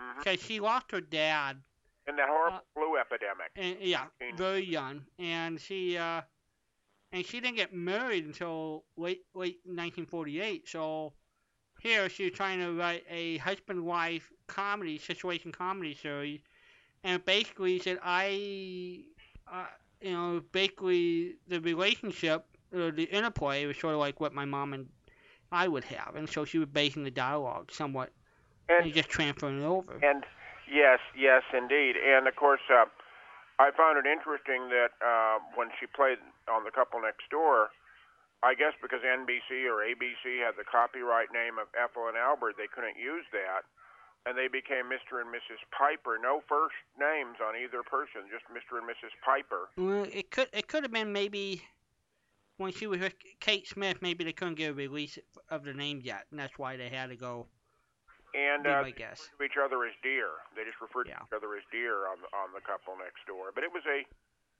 Mm-hmm. because she lost her dad in that horrible Uh, flu epidemic. and yeah, very young, and she uh, and she didn't get married until late late 1948. So here she was trying to write a husband wife comedy situation comedy series, and basically said I, uh, you know, basically the relationship or the interplay was sort of like what my mom and I would have, and so she was basing the dialogue somewhat and, And just transferring it over. And yes, yes, indeed. And of course, uh, I found it interesting that uh, when she played on The Couple Next Door, I guess because NBC or ABC had the copyright name of Ethel and Albert, they couldn't use that. And they became Mr. and Mrs. Piper. No first names on either person, just Mr. and Mrs. Piper. Well, it could it could have been maybe when she was with Kate Smith, maybe they couldn't get a release of the name yet, and that's why they had to go. And uh, my guess. to each other as dear. They just referred Yeah. to each other as dear on on the couple next door. But it was a,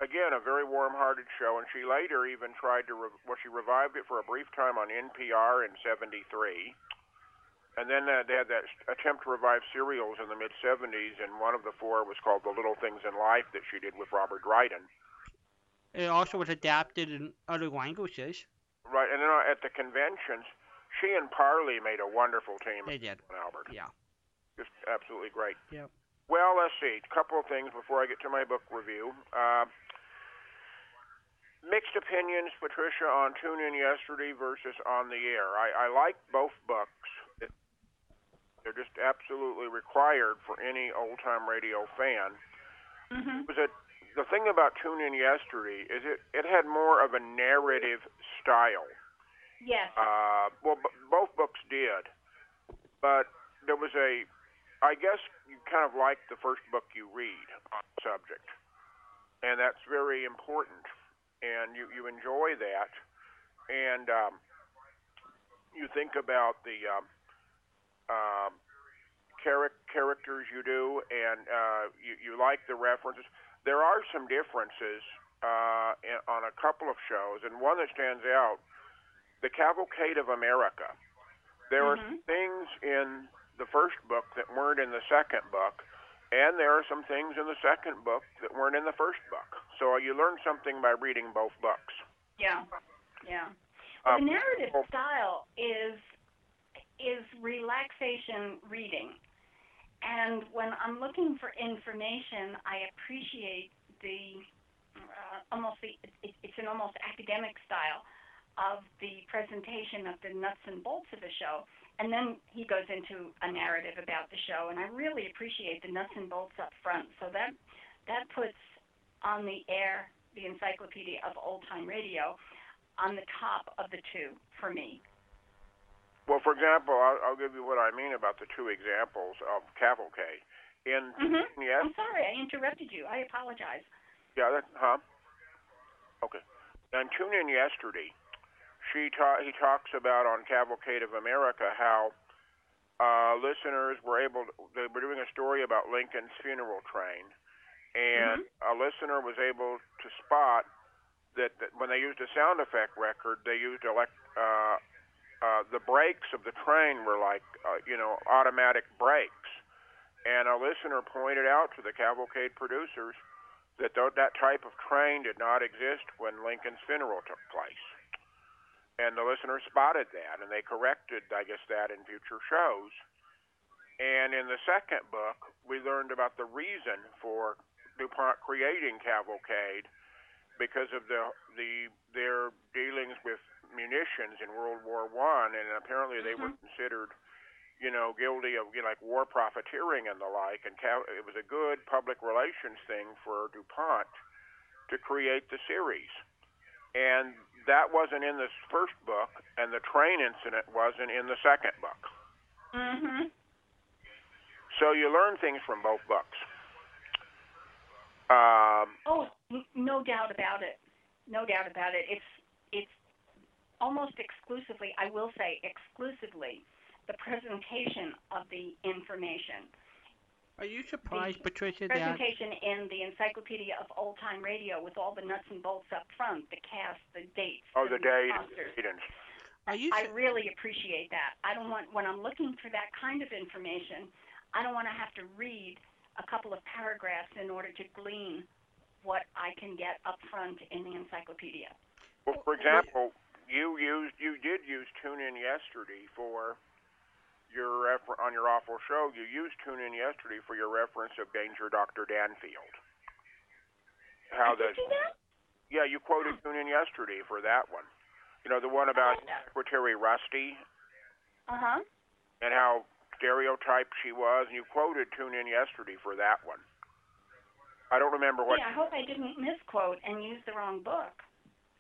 again, a very warm-hearted show. And she later even tried to, re- well, she revived it for a brief time on NPR in '73. And then uh, they had that attempt to revive serials in the mid '70s, and one of the four was called "The Little Things in Life" that she did with Robert Dryden. It also was adapted in other languages. Right, and then uh, at the conventions, she and Parley made a wonderful team. They did. Albert. Yeah. just absolutely great. Yep. Well, let's see. A couple of things before I get to my book review. Uh, mixed opinions, Patricia, on Tune In Yesterday versus On the Air. I, I like both books. They're just absolutely required for any old time radio fan. hmm Was it the thing about Tune In Yesterday is it it had more of a narrative style. Yes. Uh, well, b- both books did, but there was a, I guess you kind of like the first book you read on the subject, and that's very important, and you you enjoy that, and um, you think about the um, um, charac- characters you do, and uh, you you like the references. There are some differences uh, in, on a couple of shows, and one that stands out the Cavalcade of America. There are Mhm. things in the first book that weren't in the second book, and there are some things in the second book that weren't in the first book. So you learn something by reading both books. Yeah, yeah. Um, the narrative style is is relaxation reading, and when I'm looking for information, I appreciate the uh, almost the it, it's an almost academic style of the presentation of the nuts and bolts of the show, and then he goes into a narrative about the show, and I really appreciate the nuts and bolts up front. So that that puts on the air the Encyclopedia of Old Time Radio on the top of the two for me. Well, for example, I'll, I'll give you what I mean about the two examples of Cavalcade. In Mhm. yes, I'm sorry, I interrupted you. I apologize. Yeah, that, huh? Okay. And tune in yesterday. She ta- he talks about on Cavalcade of America how uh, listeners were able. To, they were doing a story about Lincoln's funeral train, and a listener was able to spot that, that when they used a sound effect record, they used elect. Uh, uh, the brakes of the train were like, uh, you know, automatic brakes. And a listener pointed out to the Cavalcade producers that th- that type of train did not exist when Lincoln's funeral took place. And the listener spotted that, and they corrected, I guess, that in future shows. And in the second book, we learned about the reason for DuPont creating Cavalcade because of the the their dealings with munitions in World War One, and apparently they were mm-hmm. considered you know, guilty of you know, like war profiteering and the like. And Cal- it was a good public relations thing for DuPont to create the series. And that wasn't in this first book, and the train incident wasn't in the second book. Mm-hmm. So you learn things from both books. Um, Oh, no doubt about it. No doubt about it. It's it's almost exclusively, I will say exclusively, the presentation of the information. Are you surprised, Patricia, that Presentation in the Encyclopedia of Old Time Radio with all the nuts and bolts up front, the cast, the dates, oh, the date, sponsors. and are you I really appreciate that. I don't want when I'm looking for that kind of information, I don't want to have to read a couple of paragraphs in order to glean what I can get up front in the encyclopedia. Well, for example, you used you did use Tune In yesterday for your refer- on your awful show. You used Tune In yesterday for your reference of Danger Doctor Danfield. How Did the you do that? yeah you quoted Tune In yesterday for that one. You know the one about Secretary Rusty Uh huh. and how stereotyped she was, and you quoted Tune In yesterday for that one. I don't remember what. Yeah, I hope I didn't misquote and use the wrong book,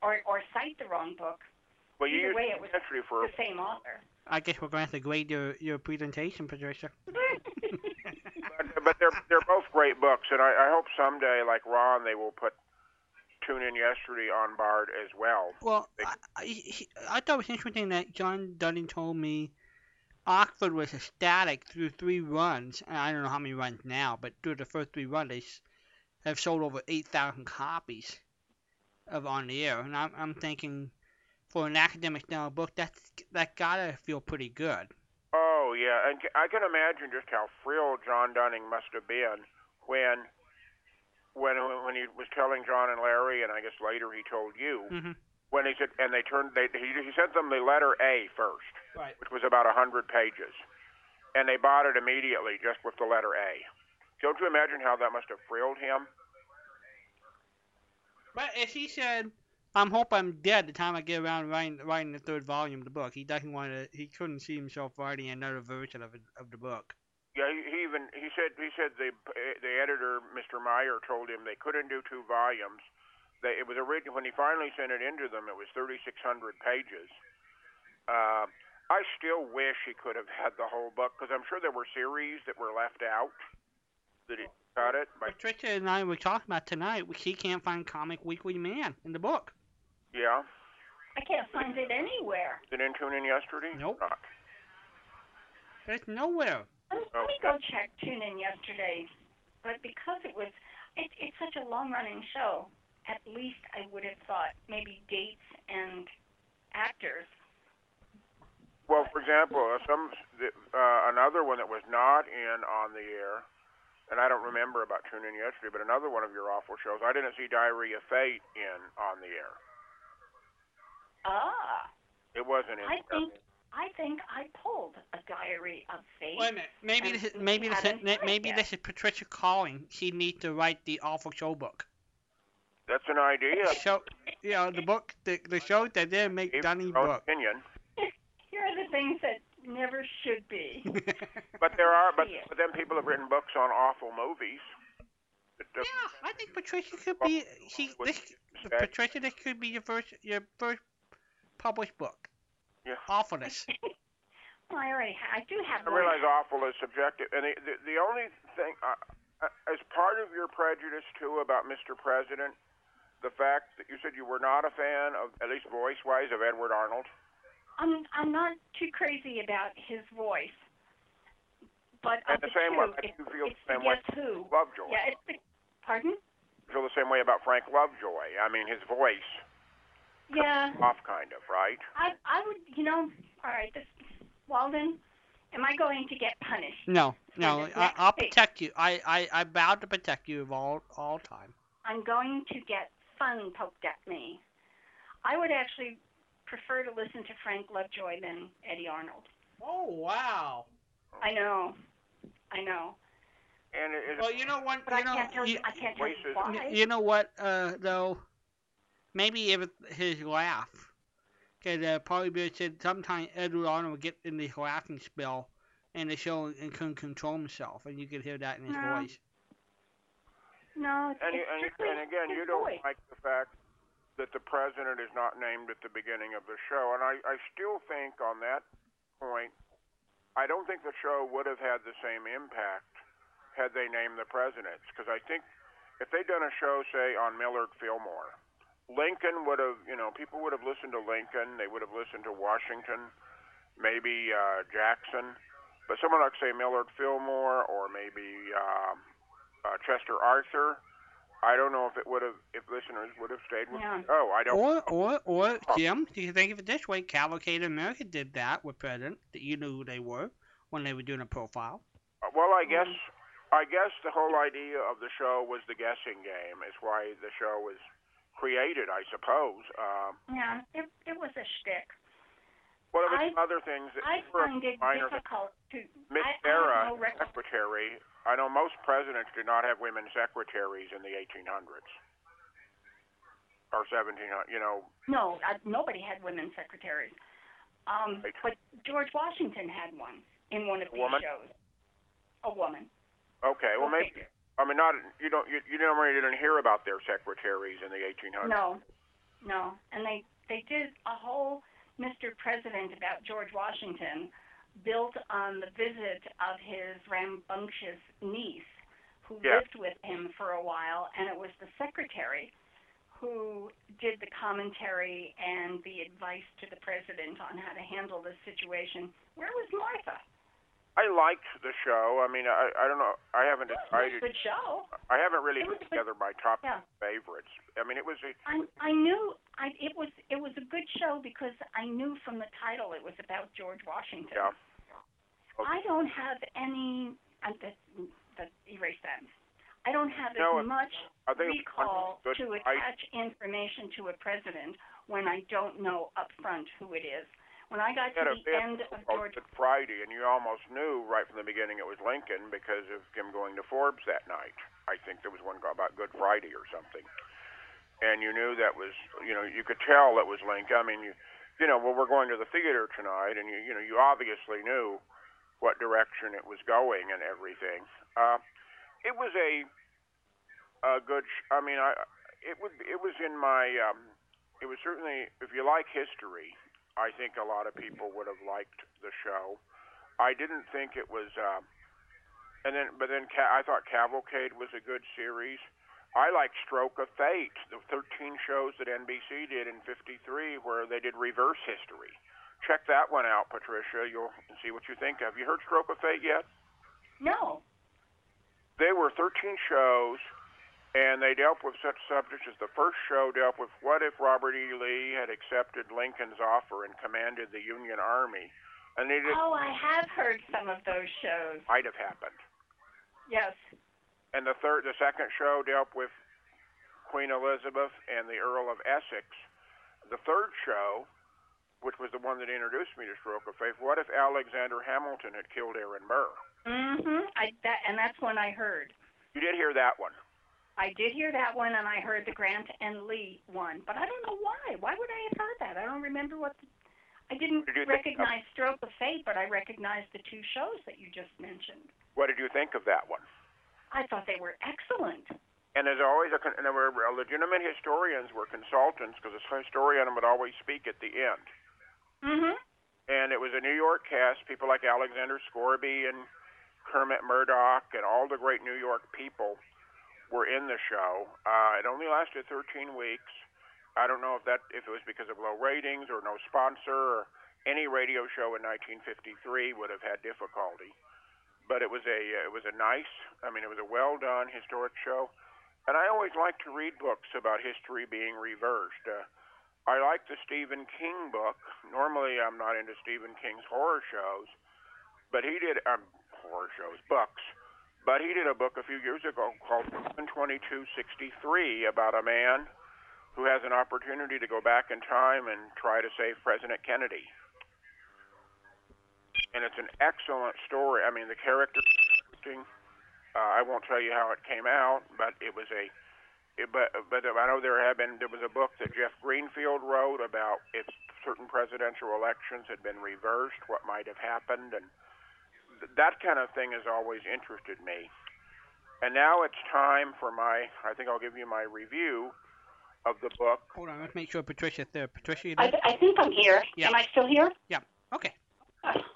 or or cite the wrong book. well, you either used way, it was yesterday for The same author. I guess we're going to have to grade your, your presentation, Patricia. but, but they're they're both great books, and I, I hope someday, like Ron, they will put Tune In Yesterday on Bard as well. Well, They- I, I, I thought it was interesting that John Dunning told me Oxford was ecstatic through three runs, and I don't know how many runs now, but through the first three runs, they have sold over 8,000 copies of On the Air. And I'm, I'm thinking, for an academic style book, that's that gotta feel pretty good. Oh yeah, and I can imagine just how thrilled John Dunning must have been when when when he was telling John and Larry, and I guess later he told you hmm when he said, and they turned they he, he sent them the letter A first, Right. which was about a hundred pages, and they bought it immediately just with the letter A. Don't you imagine how that must have thrilled him? But as he said, I'm hope I'm dead the time I get around writing, writing the third volume of the book. He doesn't want to. He couldn't see himself writing another version of it, of the book. Yeah, he, he even he said he said the the editor Mr. Meyer told him they couldn't do two volumes. They, it was original when he finally sent it into them. It was 3,600 pages. Uh, I still wish he could have had the whole book because I'm sure there were series that were left out that he cut it. But Patricia and I were talking about tonight. She can't find Comic Weekly Man in the book. Yeah, I can't find it anywhere. did in tune in yesterday? Nope. Not. There's nowhere. Let me, let me go check Tune In yesterday, but because it was, it, it's such a long-running show. At least I would have thought maybe dates and actors Well, for example, uh, some uh, another one that was not in on the air, and I don't remember about tuning in yesterday, but another one of your awful shows. I didn't see Diary of Fate in on the air. Ah. It wasn't in. I think I think I pulled a Diary of Fate. Wait a minute. Maybe this is, maybe this is, haven't done it maybe yet. this is Patricia calling. She needs to write the awful show book. That's an idea. Show, you know, the book, the the show that didn't make Gave Dunny your book. opinion. Here are the things that never should be. But there are, but, but then people have written books on awful movies. That- that- Yeah, I think Patricia could be. She this Patricia, this could be your first your first published book. Yeah. Awfulness. Well, I already ha- I do have I one. realize awful is subjective, and the the, the only thing, uh, uh, as part of your prejudice too about Mr. President, the fact that you said you were not a fan of, at least voice-wise, of Edward Arnold. I'm I'm not too crazy about his voice, but And of the the same two, way, I it's, do feel it's the the same way. Guess Who. Lovejoy. Yeah, it's the pardon. I feel the same way about Frank Lovejoy. I mean, his voice Yeah, off, kind of, right? I I would you know all right this Walden, am I going to get punished? No, no, I, I'll week. protect you. I, I I vow to protect you of all all time. I'm going to get fun poked at me. I would actually prefer to listen to Frank Lovejoy than Eddie Arnold. Oh wow. I know, I know, And it, it, Well, you know what? but I You know, can't tell you. you, I can't tell you why. you know what? Uh, though, maybe if it- his laugh, because uh, Parley Baer said sometimes Edward Arnold would get in this laughing spell in the show and couldn't control himself, and you could hear that in his No. voice. No, it's, and, you, it's and, strictly and again, you don't voice. like the fact that the president is not named at the beginning of the show, and I, I still think on that point, I don't think the show would have had the same impact had they named the presidents, because I think if they'd done a show, say, on Millard Fillmore, Lincoln would have, you know, people would have listened to Lincoln, they would have listened to Washington, maybe uh, Jackson, but someone like, say, Millard Fillmore or maybe um, uh, Chester Arthur, I don't know if it would have, if listeners would have stayed with Yeah. the show. I don't. Or, or, or, Jim, do you think of it this way? Cavalcade America did that with President, that you knew who they were when they were doing a profile. Uh, Well, I guess I guess the whole idea of the show was the guessing game. Is why the show was created, I suppose. Um, Yeah, it it was a shtick. well, there was I- some other things. that I were find it minor. difficult to. Miss I, I Sarah, no record. secretary. I know most presidents did not have women secretaries in the 1800s or 1700. You know, No, uh, nobody had women secretaries. Um, Right. but George Washington had one in one of A these woman? shows. A woman. okay. Well, Okay. maybe. I mean, not you don't you, you normally didn't hear about their secretaries in the 1800s. No, no, and they they did a whole Mr. President about George Washington, built on the visit of his rambunctious niece, who Yeah. lived with him for a while, and it was the secretary who did the commentary and the advice to the president on how to handle this situation. Where was Martha? I liked the show. I mean, I I don't know. I haven't It was a decided. good show. I haven't really put together my top Yeah. favorites. I mean, it was a I I knew I it was it was a good show because I knew from the title it was about George Washington. yeah. I don't have any. Uh, that, that erase that. I don't have No, as much I recall to attach information to a president when I don't know up front who it is. When I got to the end of George, Good Friday, and you almost knew right from the beginning it was Lincoln because of him going to Ford's that night. I think there was one about Good Friday or something, and you knew that was, you know, you could tell that was Lincoln. I mean, you, you know, well, we're going to the theater tonight, and you, you know, you obviously knew what direction it was going and everything. Uh, it was a, a good. Sh- I mean, I, it would, it was in my, um, it was certainly, if you like history, I think a lot of people would have liked the show. I didn't think it was, uh, and then, but then Ca- I thought Cavalcade was a good series. I like Stroke of Fate, the 13 shows that NBC did in '53, where they did reverse history. Check that one out, Patricia. You'll see what you think. Have you heard Stroke of Fate yet? no, They were 13 shows, and they dealt with such subjects as the first show dealt with what if Robert E. Lee had accepted Lincoln's offer and commanded the Union Army And it Oh, I have heard some of those shows. might have happened. Yes. And the third, the second show dealt with Queen Elizabeth and the Earl of Essex. The third show, which was the one that introduced me to Stroke of Fate, what if Alexander Hamilton had killed Aaron Burr? Mm Mhm. I that and that's one I heard. You did hear that one. I did hear that one, and I heard the Grant and Lee one, but I don't know why. Why would I have heard that? I don't remember what. The, I didn't Did you think- recognize Stroke of Fate, but I recognized the two shows that you just mentioned. What did you think of that one? I thought they were excellent. And there's always a, and there were uh, legitimate historians were consultants because a historian would always speak at the end. Mm-hmm. and it was a New York cast. People like Alexander Scourby and Kermit Murdock and all the great New York people were in the show. Uh, it only lasted 13 weeks. I don't know if that if it was because of low ratings or no sponsor or any radio show in 1953 would have had difficulty. But it was a it was a nice. I mean, it was a well done historic show. And I always like to read books about history being reversed. Uh, I like the Stephen King book. Normally, I'm not into Stephen King's horror shows, but he did um, horror shows, books. But he did a book a few years ago called 2263 about a man who has an opportunity to go back in time and try to save President Kennedy. And it's an excellent story. I mean, the character. Uh, I won't tell you how it came out, but it was a but but I know there have been there was a book that Jeff Greenfield wrote about if certain presidential elections had been reversed, what might have happened, and that kind of thing has always interested me. And now it's time for my I think I'll give you my review of the book. Hold on, let's make sure Patricia's there. Patricia, you I, there? I think I'm here. Yeah. Am I still here? Yeah. Okay.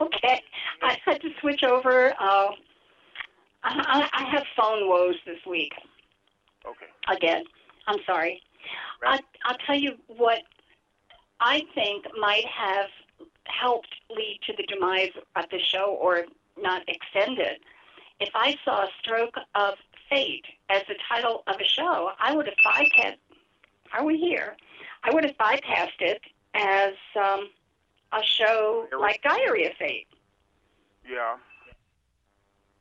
Okay. I had to switch over. Uh, I, I I have phone woes this week Okay. again. I'm sorry. I, I'll tell you what I think might have helped lead to the demise of the show or not extend it. If I saw a Stroke of Fate as the title of a show, I would have bypassed. Are we here? I would have bypassed it as um, a show like Diary of Fate. Yeah.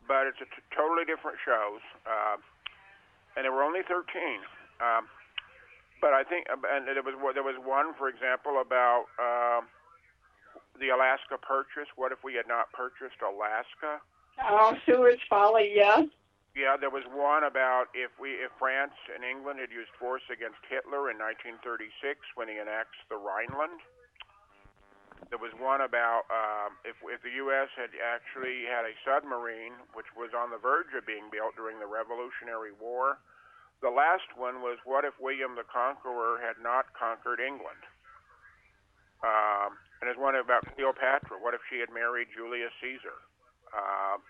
But it's a t- totally different shows. Uh, and there were only 13. Um, but I think, and there was there was one, for example, about uh, the Alaska purchase. What if we had not purchased Alaska? Oh, Seward's Folly, yeah. Yeah, there was one about if we if France and England had used force against Hitler in 1936 when he annexed the Rhineland. There was one about um, if if the U.S. had actually had a submarine which was on the verge of being built during the Revolutionary War. The last one was what if William the Conqueror had not conquered England? Um, and there's one about Cleopatra. What if she had married Julius Caesar? Um,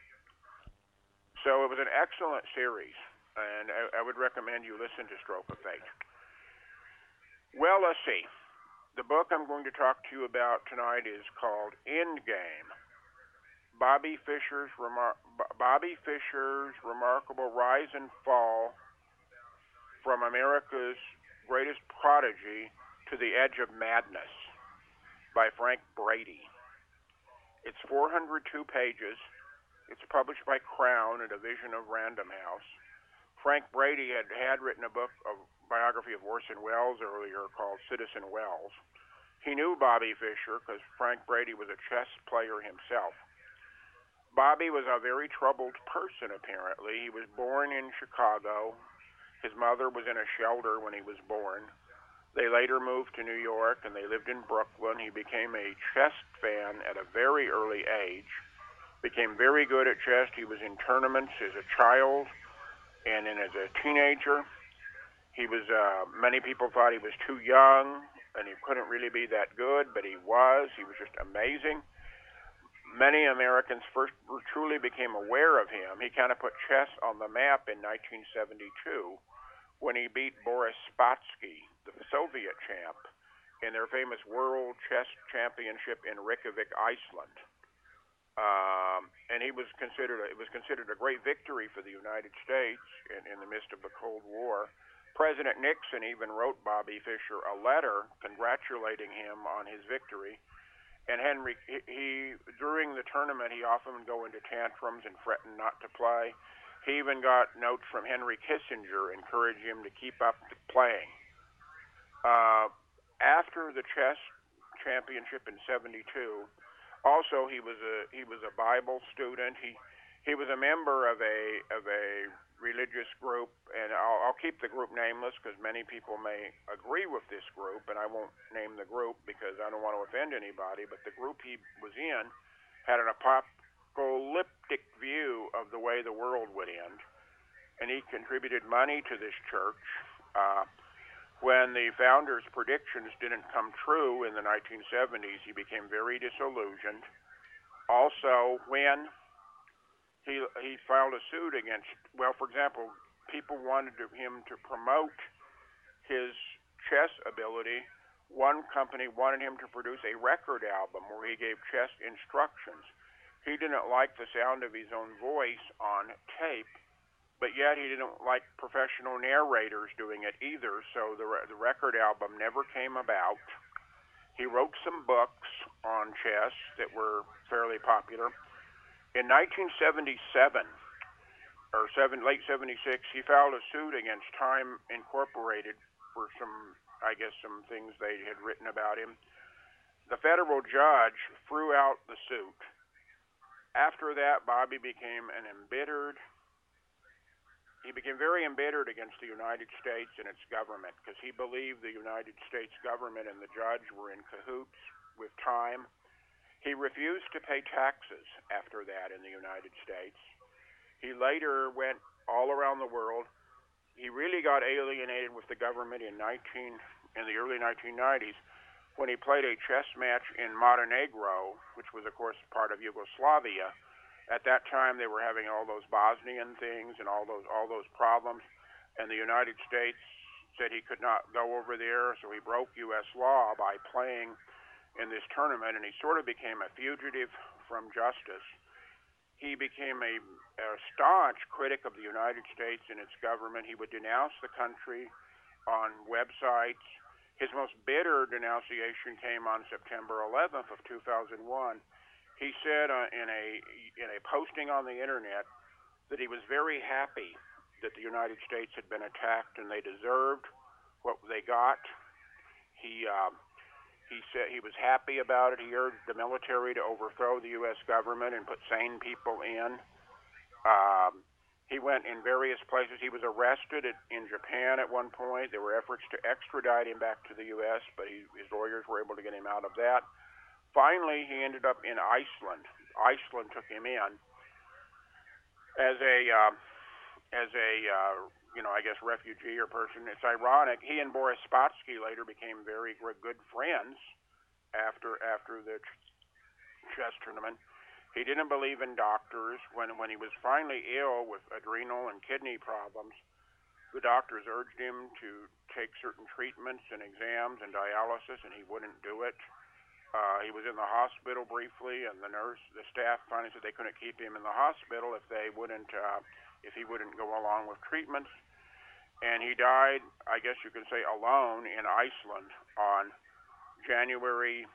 so it was an excellent series, and I, I would recommend you listen to Stroke of Fate. Well, let's see. The book I'm going to talk to you about tonight is called Endgame. Bobby Fischer's remar- Bobby Fischer's remarkable rise and fall from America's greatest prodigy to the edge of madness by Frank Brady. It's 402 pages. It's published by Crown, a division of Random House. Frank Brady had, had written a book, a biography of Orson Welles earlier called Citizen Welles. He knew Bobby Fischer because Frank Brady was a chess player himself. Bobby was a very troubled person, apparently. He was born in Chicago. His mother was in a shelter when he was born. They later moved to New York and they lived in Brooklyn. He became a chess fan at a very early age, became very good at chess. He was in tournaments as a child and then as a teenager. He was, uh, many people thought he was too young and he couldn't really be that good, but he was. He was just amazing. Many Americans first truly became aware of him. He kind of put chess on the map in 1972 when he beat Boris Spassky, the Soviet champ, in their famous World Chess Championship in Reykjavik, Iceland. Um, and he was considered a, it was considered a great victory for the United States in, in the midst of the Cold War. President Nixon even wrote Bobby Fischer a letter congratulating him on his victory. And Henry, he, he during the tournament, he often would go into tantrums and threaten not to play. He even got notes from Henry Kissinger encouraging him to keep up playing. Uh, after the chess championship in '72, also he was a he was a Bible student. He he was a member of a of a religious group, and I'll, I'll keep the group nameless because many people may agree with this group, and I won't name the group because I don't want to offend anybody. But the group he was in had an apocalyptic view of the way the world would end, and he contributed money to this church. Uh, when the founder's predictions didn't come true in the 1970s, he became very disillusioned. Also, when he he filed a suit against. Well, for example, people wanted to, him to promote his chess ability. One company wanted him to produce a record album where he gave chess instructions. He didn't like the sound of his own voice on tape, but yet he didn't like professional narrators doing it either. So the the record album never came about. He wrote some books on chess that were fairly popular in 1977 or seven, late 76, he filed a suit against Time Incorporated for some, I guess, some things they had written about him. The federal judge threw out the suit. After that, Bobby became an embittered. He became very embittered against the United States and its government because he believed the United States government and the judge were in cahoots with time he refused to pay taxes after that in the United States. He later went all around the world. He really got alienated with the government in 19 in the early 1990s when he played a chess match in Montenegro, which was of course part of Yugoslavia. At that time, they were having all those Bosnian things and all those all those problems, and the United States said he could not go over there, so he broke U.S. law by playing in this tournament, and he sort of became a fugitive from justice. He became a, a staunch critic of the United States and its government. He would denounce the country on websites. His most bitter denunciation came on September 11th of 2001. He said uh, in a in a posting on the internet that he was very happy that the United States had been attacked and they deserved what they got. He uh, he said he was happy about it. He urged the military to overthrow the U.S. government and put sane people in. Um, he went in various places. He was arrested at, in Japan at one point. There were efforts to extradite him back to the U.S., but he, his lawyers were able to get him out of that. Finally, he ended up in Iceland. Iceland took him in as a uh, as a uh, you know, I guess refugee or person. It's ironic. He and Boris Spassky later became very good friends after after the chess tournament. He didn't believe in doctors. When when he was finally ill with adrenal and kidney problems, the doctors urged him to take certain treatments and exams and dialysis, and he wouldn't do it. Uh, he was in the hospital briefly, and the nurse, the staff finally said they couldn't keep him in the hospital if they wouldn't. Uh, if he wouldn't go along with treatments. And he died, I guess you can say, alone in Iceland on January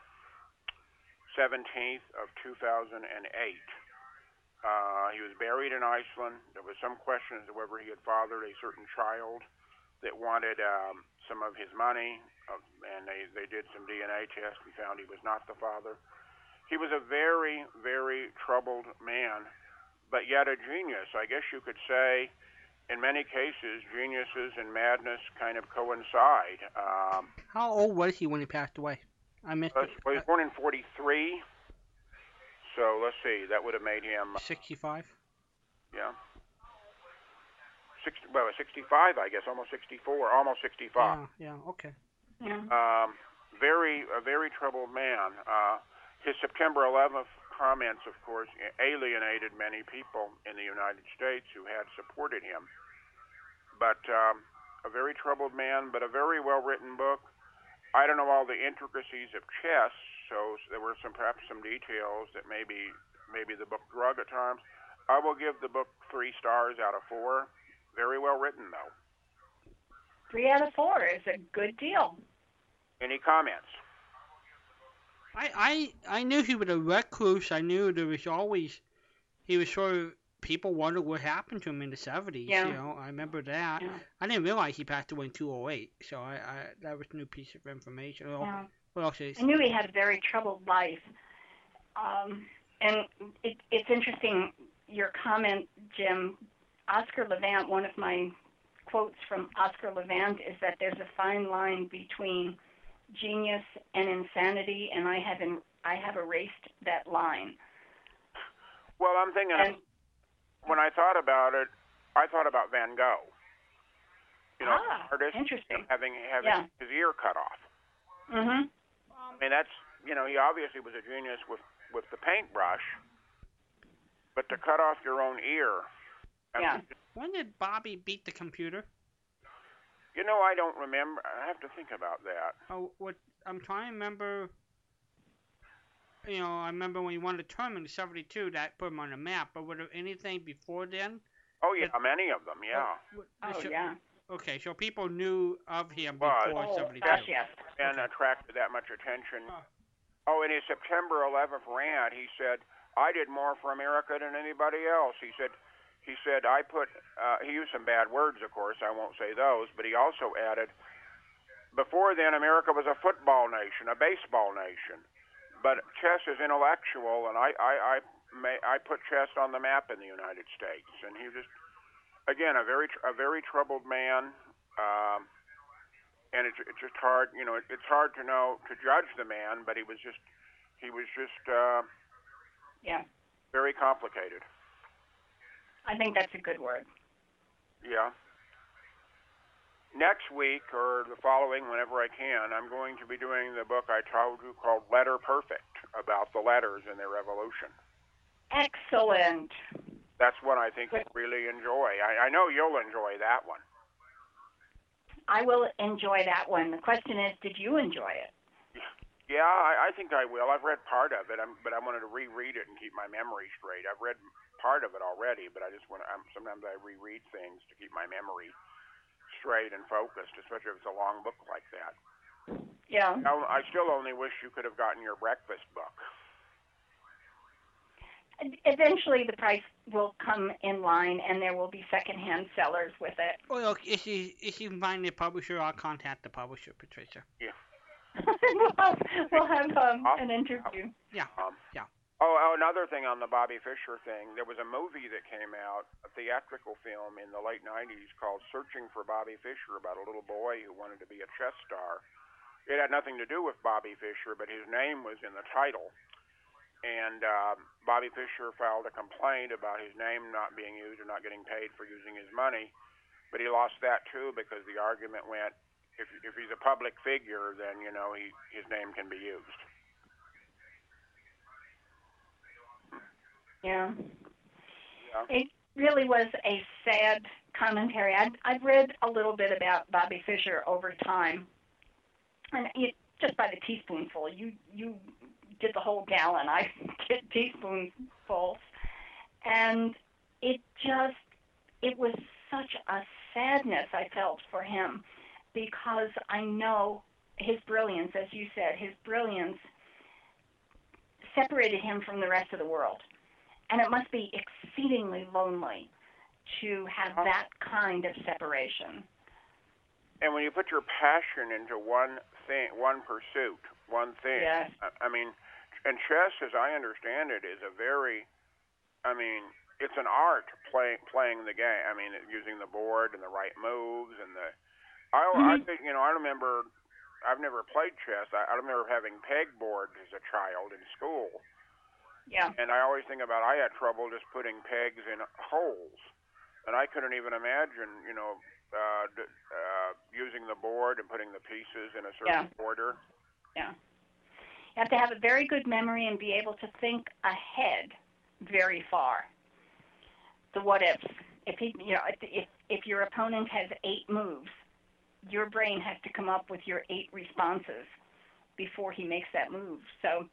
17th of 2008. Uh, he was buried in Iceland. There was some question as to whether he had fathered a certain child that wanted um, some of his money, uh, and they, they did some DNA tests and found he was not the father. He was a very, very troubled man but yet a genius. I guess you could say, in many cases, geniuses and madness kind of coincide. Um, How old was he when he passed away? I missed it. Well, he was born in 43. So let's see, that would have made him 65. Yeah. 60, well, 65, I guess, almost 64, almost 65. Yeah, yeah, okay. Yeah. Um, very, a very troubled man. Uh, his September 11th comments, of course, alienated many people in the United States who had supported him. But um, a very troubled man, but a very well written book. I don't know all the intricacies of chess, so there were some perhaps some details that maybe maybe the book drug at times. I will give the book three stars out of four. Very well written, though. Three out of four is a good deal. Any comments? I, I I knew he was a recluse. I knew there was always he was sort of people wondered what happened to him in the seventies. Yeah. You know, I remember that. Yeah. I didn't realize he passed away in two oh eight. So I, I that was a new piece of information. Well, Yeah. What else is I knew he had a very troubled life. Um, and it, it's interesting, your comment, Jim. Oscar Levant, one of my quotes from Oscar Levant is that there's a fine line between genius and insanity, and I have in, I have erased that line. Well, I'm thinking And when I thought about it, I thought about Van Gogh. You know, ah, artist interesting. having having Yeah. his ear cut off. Mhm. I mean, that's you know, he obviously was a genius with with the paintbrush, but to cut off your own ear. Yeah. when did Bobby beat the computer? You know, I don't remember. I have to think about that. Oh, what I'm trying to remember. You know, I remember when he won the tournament in '72, that put him on the map. But was there anything before then? Oh yeah, many of them. Yeah, oh, What- Oh so- yeah. Okay, so people knew of him But- before Oh '72. gosh, yes. and attracted that much attention. Oh. Oh, in his September 11th rant, he said, "I did more for America than anybody else." He said, "He said I put." Uh, he used some bad words, of course. I won't say those, but he also added, "Before then, America was a football nation, a baseball nation, but chess is intellectual, and I, I, I, may, I put chess on the map in the United States." And he just, again, a very, a very troubled man. Um, and it's it's just hard, you know, it, it's hard to know to judge the man, but he was just he was just uh, Yeah. very complicated. I think that's a good word. Yeah. Next week or the following, whenever I can, I'm going to be doing the book I told you called Letter Perfect about the letters and their evolution. Excellent. That's one I think you'll really enjoy. I, I know you'll enjoy that one. I will enjoy that one. The question is, did you enjoy it? Yeah, I, I think I will. I've read part of it, I'm, but I wanted to reread it and keep my memory straight. I've read part of it already, but I just want to. I'm, sometimes I reread things to keep my memory straight and focused, especially if it's a long book like that. Yeah. I, I still only wish you could have gotten your breakfast book. Eventually, the price will come in line, and there will be secondhand sellers with it. Well, look, if you if you find the publisher, I'll contact the publisher, Patricia. we'll, we'll have um, an interview. Yeah. Um, Yeah. Oh, oh, another thing on the Bobby Fischer thing. There was a movie that came out, a theatrical film in the late 90s called Searching for Bobby Fischer about a little boy who wanted to be a chess star. It had nothing to do with Bobby Fischer, but his name was in the title. And uh, Bobby Fischer filed a complaint about his name not being used or not getting paid for using his money. But he lost that too because the argument went if, if he's a public figure, then, you know, he, his name can be used. Yeah. Yeah. It really was a sad commentary. I've, I've read a little bit about Bobby Fischer over time, and it, just by the teaspoonful. You you did the whole gallon. I did teaspoonfuls, and it just it was such a sadness I felt for him because I know his brilliance, as you said, his brilliance separated him from the rest of the world. And it must be exceedingly lonely to have that kind of separation. And when you put your passion into one thing, one pursuit, one thing, Yes. I, I mean, and chess, as I understand it, is a very, I mean, it's an art playing playing the game. I mean, using the board and the right moves and the. I I Mhm. think you know I remember. I've never played chess. I, I remember having pegboards as a child in school, Yeah. and I always think about I had trouble just putting pegs in holes, and I couldn't even imagine, you know, uh, d- uh, using the board and putting the pieces in a certain order. Yeah. You have to have a very good memory and be able to think ahead very far. The what ifs. If he, you know, if if, if your opponent has eight moves, your brain has to come up with your eight responses before he makes that move. So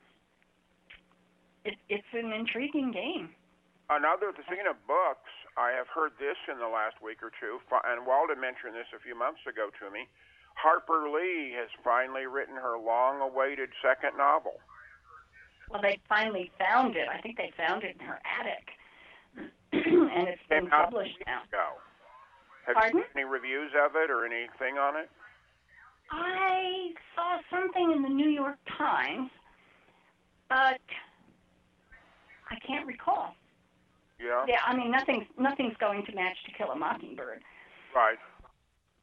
it, it's an intriguing game. Uh, Another, speaking of books, I have heard this in the last week or two, and Walden mentioned this a few months ago to me. Harper Lee has finally written her long-awaited second novel. well, they finally found it. I think they found it in her attic, and it's been published now. Go. Have Pardon? you seen any reviews of it or anything on it? I saw something in the New York Times, but I can't recall. Yeah. Yeah, I mean nothing's nothing's going to match To Kill a Mockingbird. Right.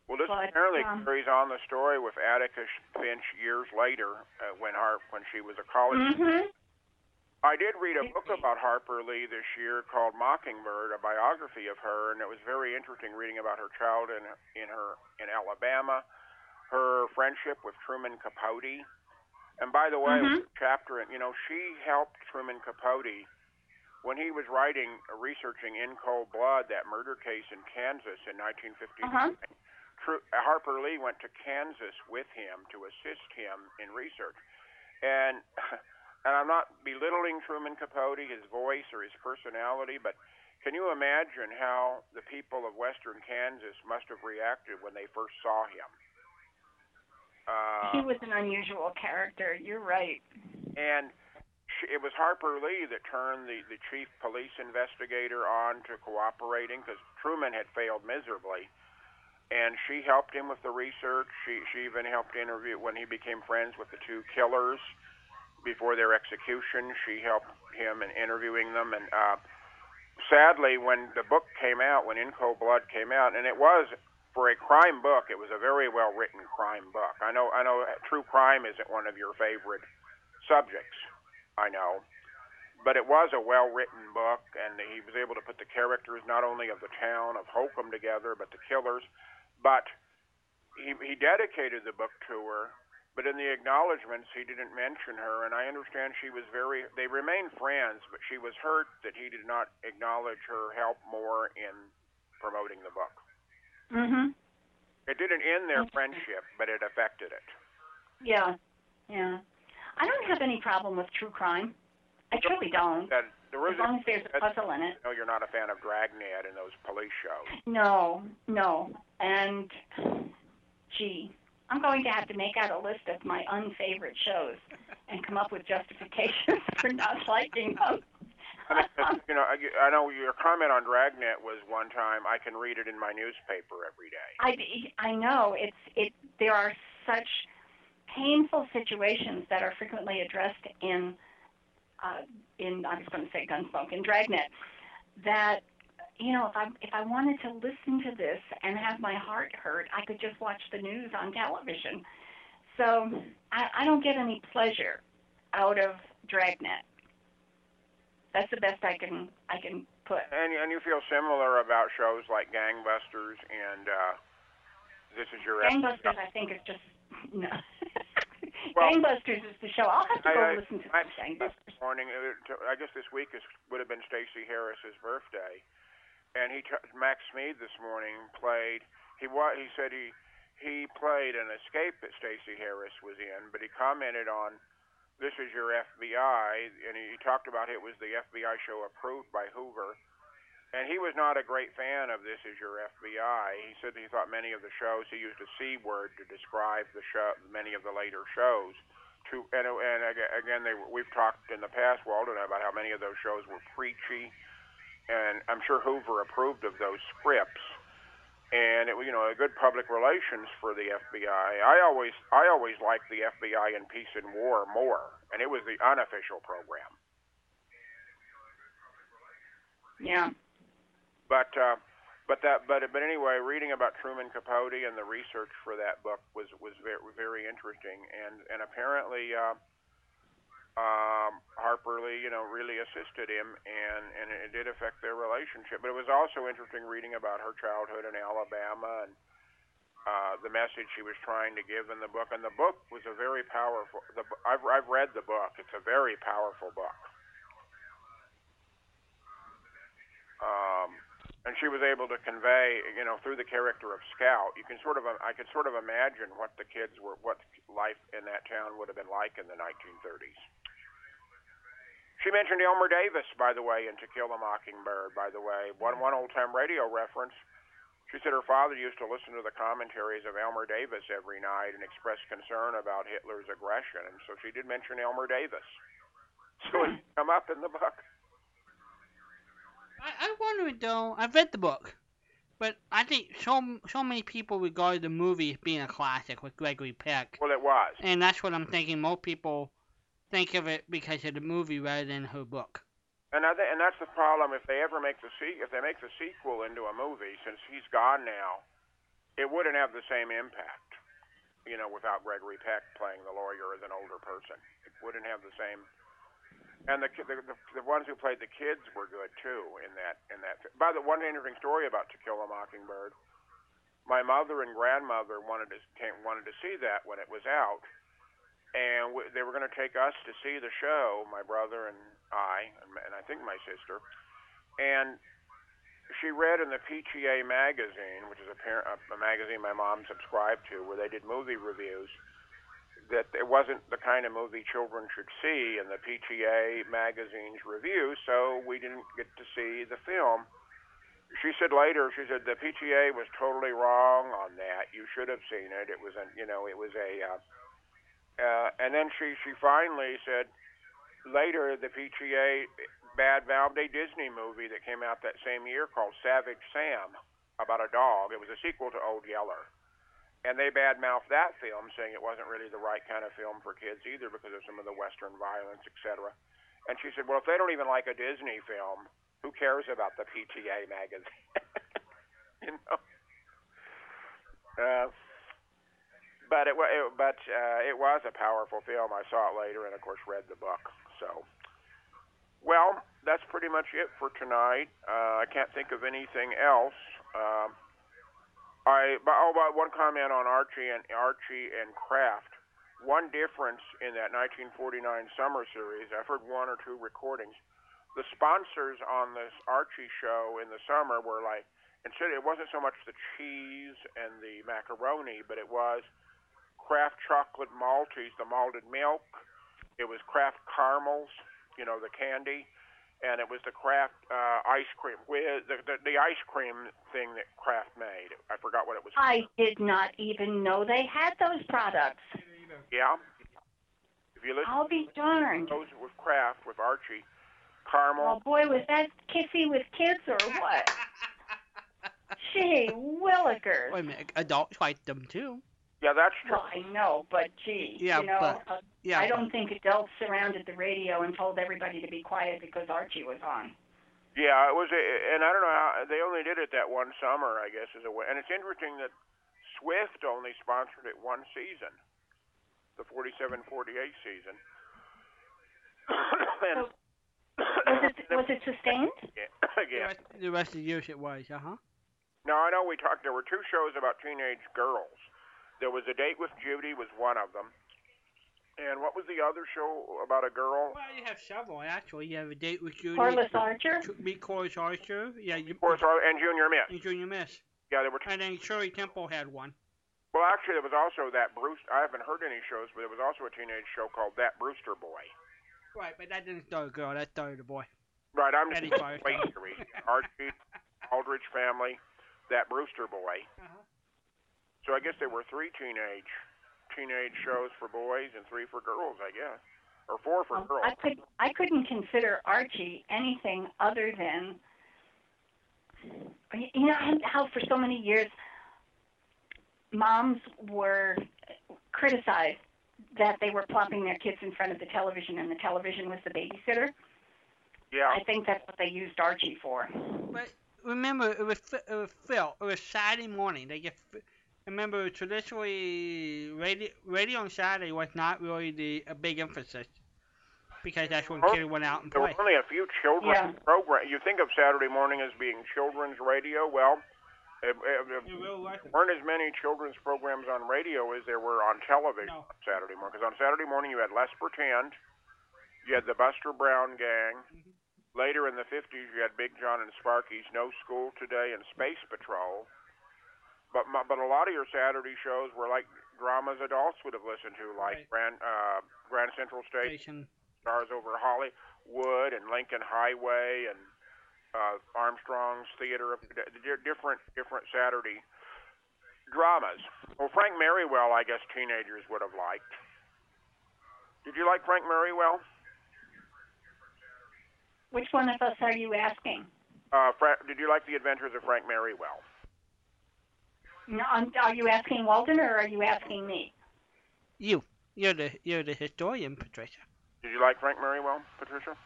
Well, this But, apparently um, carries on the story with Atticus Finch years later, uh, when Harp when she was a college. Mm-hmm. I did read a book about Harper Lee this year called Mockingbird, a biography of her, and it was very interesting reading about her childhood in, in her in Alabama, her friendship with Truman Capote, and by the way, Mhm. chapter you know she helped Truman Capote when he was writing, uh, researching in cold blood that murder case in Kansas in 1959. Uh-huh. Tru- Harper Lee went to Kansas with him to assist him in research, and and I'm not belittling Truman Capote, his voice or his personality, but can you imagine how the people of Western Kansas must have reacted when they first saw him? Uh, he was an unusual character. You're right. and it was Harper Lee that turned the, the chief police investigator on to cooperating because Truman had failed miserably. And she helped him with the research. She she even helped interview when he became friends with the two killers before their execution. She helped him in interviewing them. And uh, sadly, when the book came out, when In Cold Blood came out, and it was for a crime book, it was a very well written crime book. I know I know true crime isn't one of your favorite subjects. I know. But it was a well written book, and he was able to put the characters not only of the town of Holcomb together, but the killers. But he, he dedicated the book to her, but in the acknowledgments, he didn't mention her, and I understand she was very, they remained friends, but she was hurt that he did not acknowledge her help more in promoting the book. Mhm. It didn't end their friendship, but it affected it. Yeah. Yeah. I don't have any problem with true crime. I truly don't. That there was As long as there's a puzzle in it. No, you're not a fan of Dragnet and those police shows. No, no. And gee, I'm going to have to make out a list of my unfavorite shows and come up with justifications for not liking them. I mean, you know, I, I know your comment on Dragnet was one time. I can read it in my newspaper every day. I, I know it's it. There are such painful situations that are frequently addressed in uh, in I was going to say Gunsmoke in Dragnet that you know if I if I wanted to listen to this and have my heart hurt, I could just watch the news on television. So I, I don't get any pleasure out of Dragnet. That's the best I can I can put. And and you feel similar about shows like Gangbusters and uh, This Is Your Gangbusters, I think, is just no. Well, Gangbusters is the show. I'll have to go I- I- listen to I- Gangbusters. morning. uh, I guess this week is would have been Stacy Harris's birthday, and he Max Schmid this morning played. He wa- he said he he played an escape that Stacy Harris was in, but he commented on this is your FBI, and he talked about it was the FBI show approved by Hoover. And he was not a great fan of This Is Your FBI. He said he thought many of the shows he used a c word to describe the show, many of the later shows. To and and again, they we've talked in the past, Walden, about how many of those shows were preachy, and I'm sure Hoover approved of those scripts. And it you know, a good public relations for the FBI. I always, I always liked the FBI in Peace and War more, and it was the unofficial program. Yeah. But uh, but that but but anyway, reading about Truman Capote and the research for that book was was very very interesting, and and apparently uh, um, Harper Lee, you know, really assisted him, and and it did affect their relationship. But it was also interesting reading about her childhood in Alabama and. Uh, the message she was trying to give in the book, and the book was a very powerful. The, I've I've read the book; it's a very powerful book. Um, and she was able to convey, you know, through the character of Scout, you can sort of, I could sort of imagine what the kids were, what life in that town would have been like in the 1930s. She mentioned Elmer Davis, by the way, in To Kill a Mockingbird. By the way, one one old time radio reference. She said her father used to listen to the commentaries of Elmer Davis every night and express concern about Hitler's aggression, and so she did mention Elmer Davis. So it come up in the book. I, I wonder though. I've read the book, but I think so so many people regard the movie as being a classic with Gregory Peck, Well, it was. and that's what I'm thinking. Most people think of it because of the movie rather than her book. And I th- and that's the problem. If they ever make the se- if they make the sequel into a movie, since he's gone now, it wouldn't have the same impact. You know, without Gregory Peck playing the lawyer as an older person, it wouldn't have the same. And the the the, ones who played the kids were good too in that in that. By the one interesting story about To Kill a Mockingbird, my mother and grandmother wanted to came, wanted to see that when it was out, and w- they were going to take us to see the show, my brother and I, and, and I think my sister, and she read in the PTA magazine, which is a, par- a, a magazine my mom subscribed to, where they did movie reviews, that it wasn't the kind of movie children should see in the PTA magazine's review, so we didn't get to see the film. She said later, she said the PTA was totally wrong on that. You should have seen it. It was a, you know, it was a, uh, uh, and then she she finally said later the PTA bad mouthed a Disney movie that came out that same year called Savage Sam about a dog. It was a sequel to Old Yeller. And they bad mouthed that film, saying it wasn't really the right kind of film for kids either because of some of the Western violence, etc. And she said, Well, if they don't even like a Disney film, who cares about the PTA magazine? you know? Uh, but it, it but uh, it was a powerful film. I saw it later, and of course read the book. So, well, that's pretty much it for tonight. Uh, I can't think of anything else. Um, I but, oh, but one comment on Archie and Archie and Kraft. One difference in that 1949 summer series, I've heard one or two recordings. The sponsors on this Archie show in the summer were like, instead it wasn't so much the cheese and the macaroni, but it was Kraft chocolate Maltese, the malted milk. It was Kraft caramels, you know, the candy, and it was the Kraft uh, ice cream. With the, the the ice cream thing that Kraft made. I forgot what it was. I did not even know they had those products. Yeah. If you listen I'll be darned. those with Kraft with Archie, caramel. Oh boy, was that kissy with kids or what? Gee, willikers. Wait a minute, adults like them too. Yeah, that's true. Well, I know, but gee, Yeah, you know, but- uh, Yeah, I don't think adults surrounded the radio and told everybody to be quiet because Archie was on. Yeah, it was, a, and I don't know how they only did it that one summer, I guess, as a way. And it's interesting that Swift only sponsored it one season, the 47-48 season. and Was it was it sustained? yeah, the again, rest, the rest of the years it was, uh huh. now I know we talked. There were two shows about teenage girls. There was a date with Judy was one of them, and what was the other show about a girl? Well, you have several actually. You have a date with Judy. Corliss Archer? Tr- Meet Corliss Archer. Yeah, you. Of course, and Junior Miss. and Junior Miss. Yeah, there were. Two. And then Shirley Temple had one. Well, actually, there was also that Bruce. I haven't heard any shows, but there was also a teenage show called That Brewster Boy. Right, but that didn't start a girl. That started a boy. Right, I'm just Eddie Firestone. wait to. Archie, Aldrich family, that Brewster boy. Uh-huh. So I guess there were three teenage teenage shows for boys and three for girls, I guess, or four for Well, girls. I could I couldn't consider Archie anything other than you know how- how for so many years moms were criticized that they were plopping their kids in front of the television and the television was the babysitter. Yeah, I think that's what they used Archie for. But remember, it was Fi- it was Phil. It was Saturday morning. They get. Remember, traditionally, radio radio on Saturday was not really the a big emphasis because that's when kids went out and there were only a few children's Yeah. programs. You think of Saturday morning as being children's radio? Well, really like it. weren't as many children's programs on radio as there were on television No. on Saturday morning. Because on Saturday morning you had Let's Pretend, you had the Buster Brown Gang. Mhm. Later in the 50s you had Big John and Sparky's No School Today and Space Patrol. But mo- but a lot of your Saturday shows were like dramas adults would have listened to, like Right. Grand uh, Grand Central Station, Station. Stars Over Hollywood, and Lincoln Highway, and uh, Armstrong's Theater of di- di- different different Saturday dramas. Well, Frank Merriwell, I guess teenagers would have liked. Did you like Frank Merriwell? Which one of us are you asking? Uh, Fra- did you like the Adventures of Frank Merriwell? No, are you asking Walden or are you asking me? You. You're the you're the historian, Patricia. Did you like Frank Merriwell, Patricia?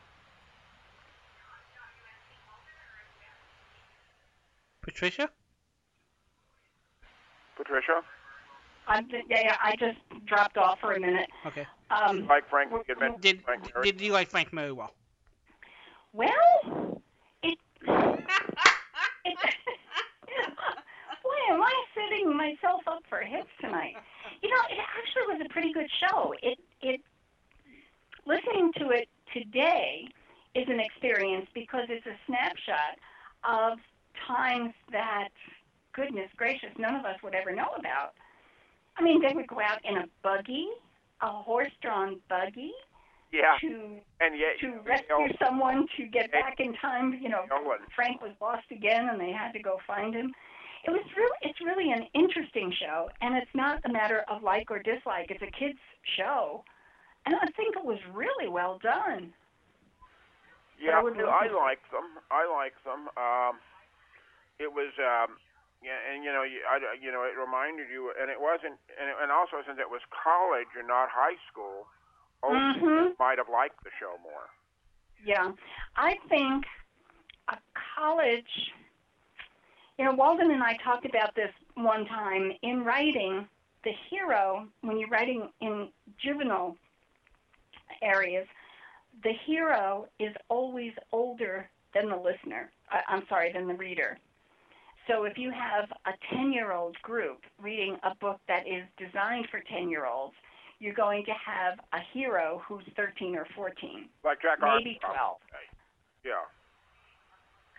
Patricia? Patricia, I, yeah, I just dropped off for a minute. Okay. Um, like Frank the Did Frank did you like Frank Merriwell? well, it, it. Boy, am I setting myself up for hits tonight? You know, it actually was a pretty good show. It it listening to it today is an experience because it's a snapshot of times that goodness gracious none of us would ever know about. I mean, they would go out in a buggy, a horse-drawn buggy, yeah, to and yet to you know, rescue someone to get back in time. You know, Frank was lost again, and they had to go find him. It was really, it's really an interesting show, and it's not a matter of like or dislike. It's a kids' show, and I think it was really well done. Yeah, I I like them. I like them. Um, it was, um, yeah, and you know, you, I, you know, it reminded you, and it wasn't, and, it, and also since it was college and not high school, older Mhm. might have liked the show more. Yeah, I think a college. You know, Walden and I talked about this one time in writing. The hero, when you're writing in juvenile areas, the hero is always older than the listener. I, I'm sorry, than the reader. So if you have a 10-year-old group reading a book that is designed for 10-year-olds, you're going to have a hero who's 13 or 14 Like Jack maybe Armstrong. 12. Yeah.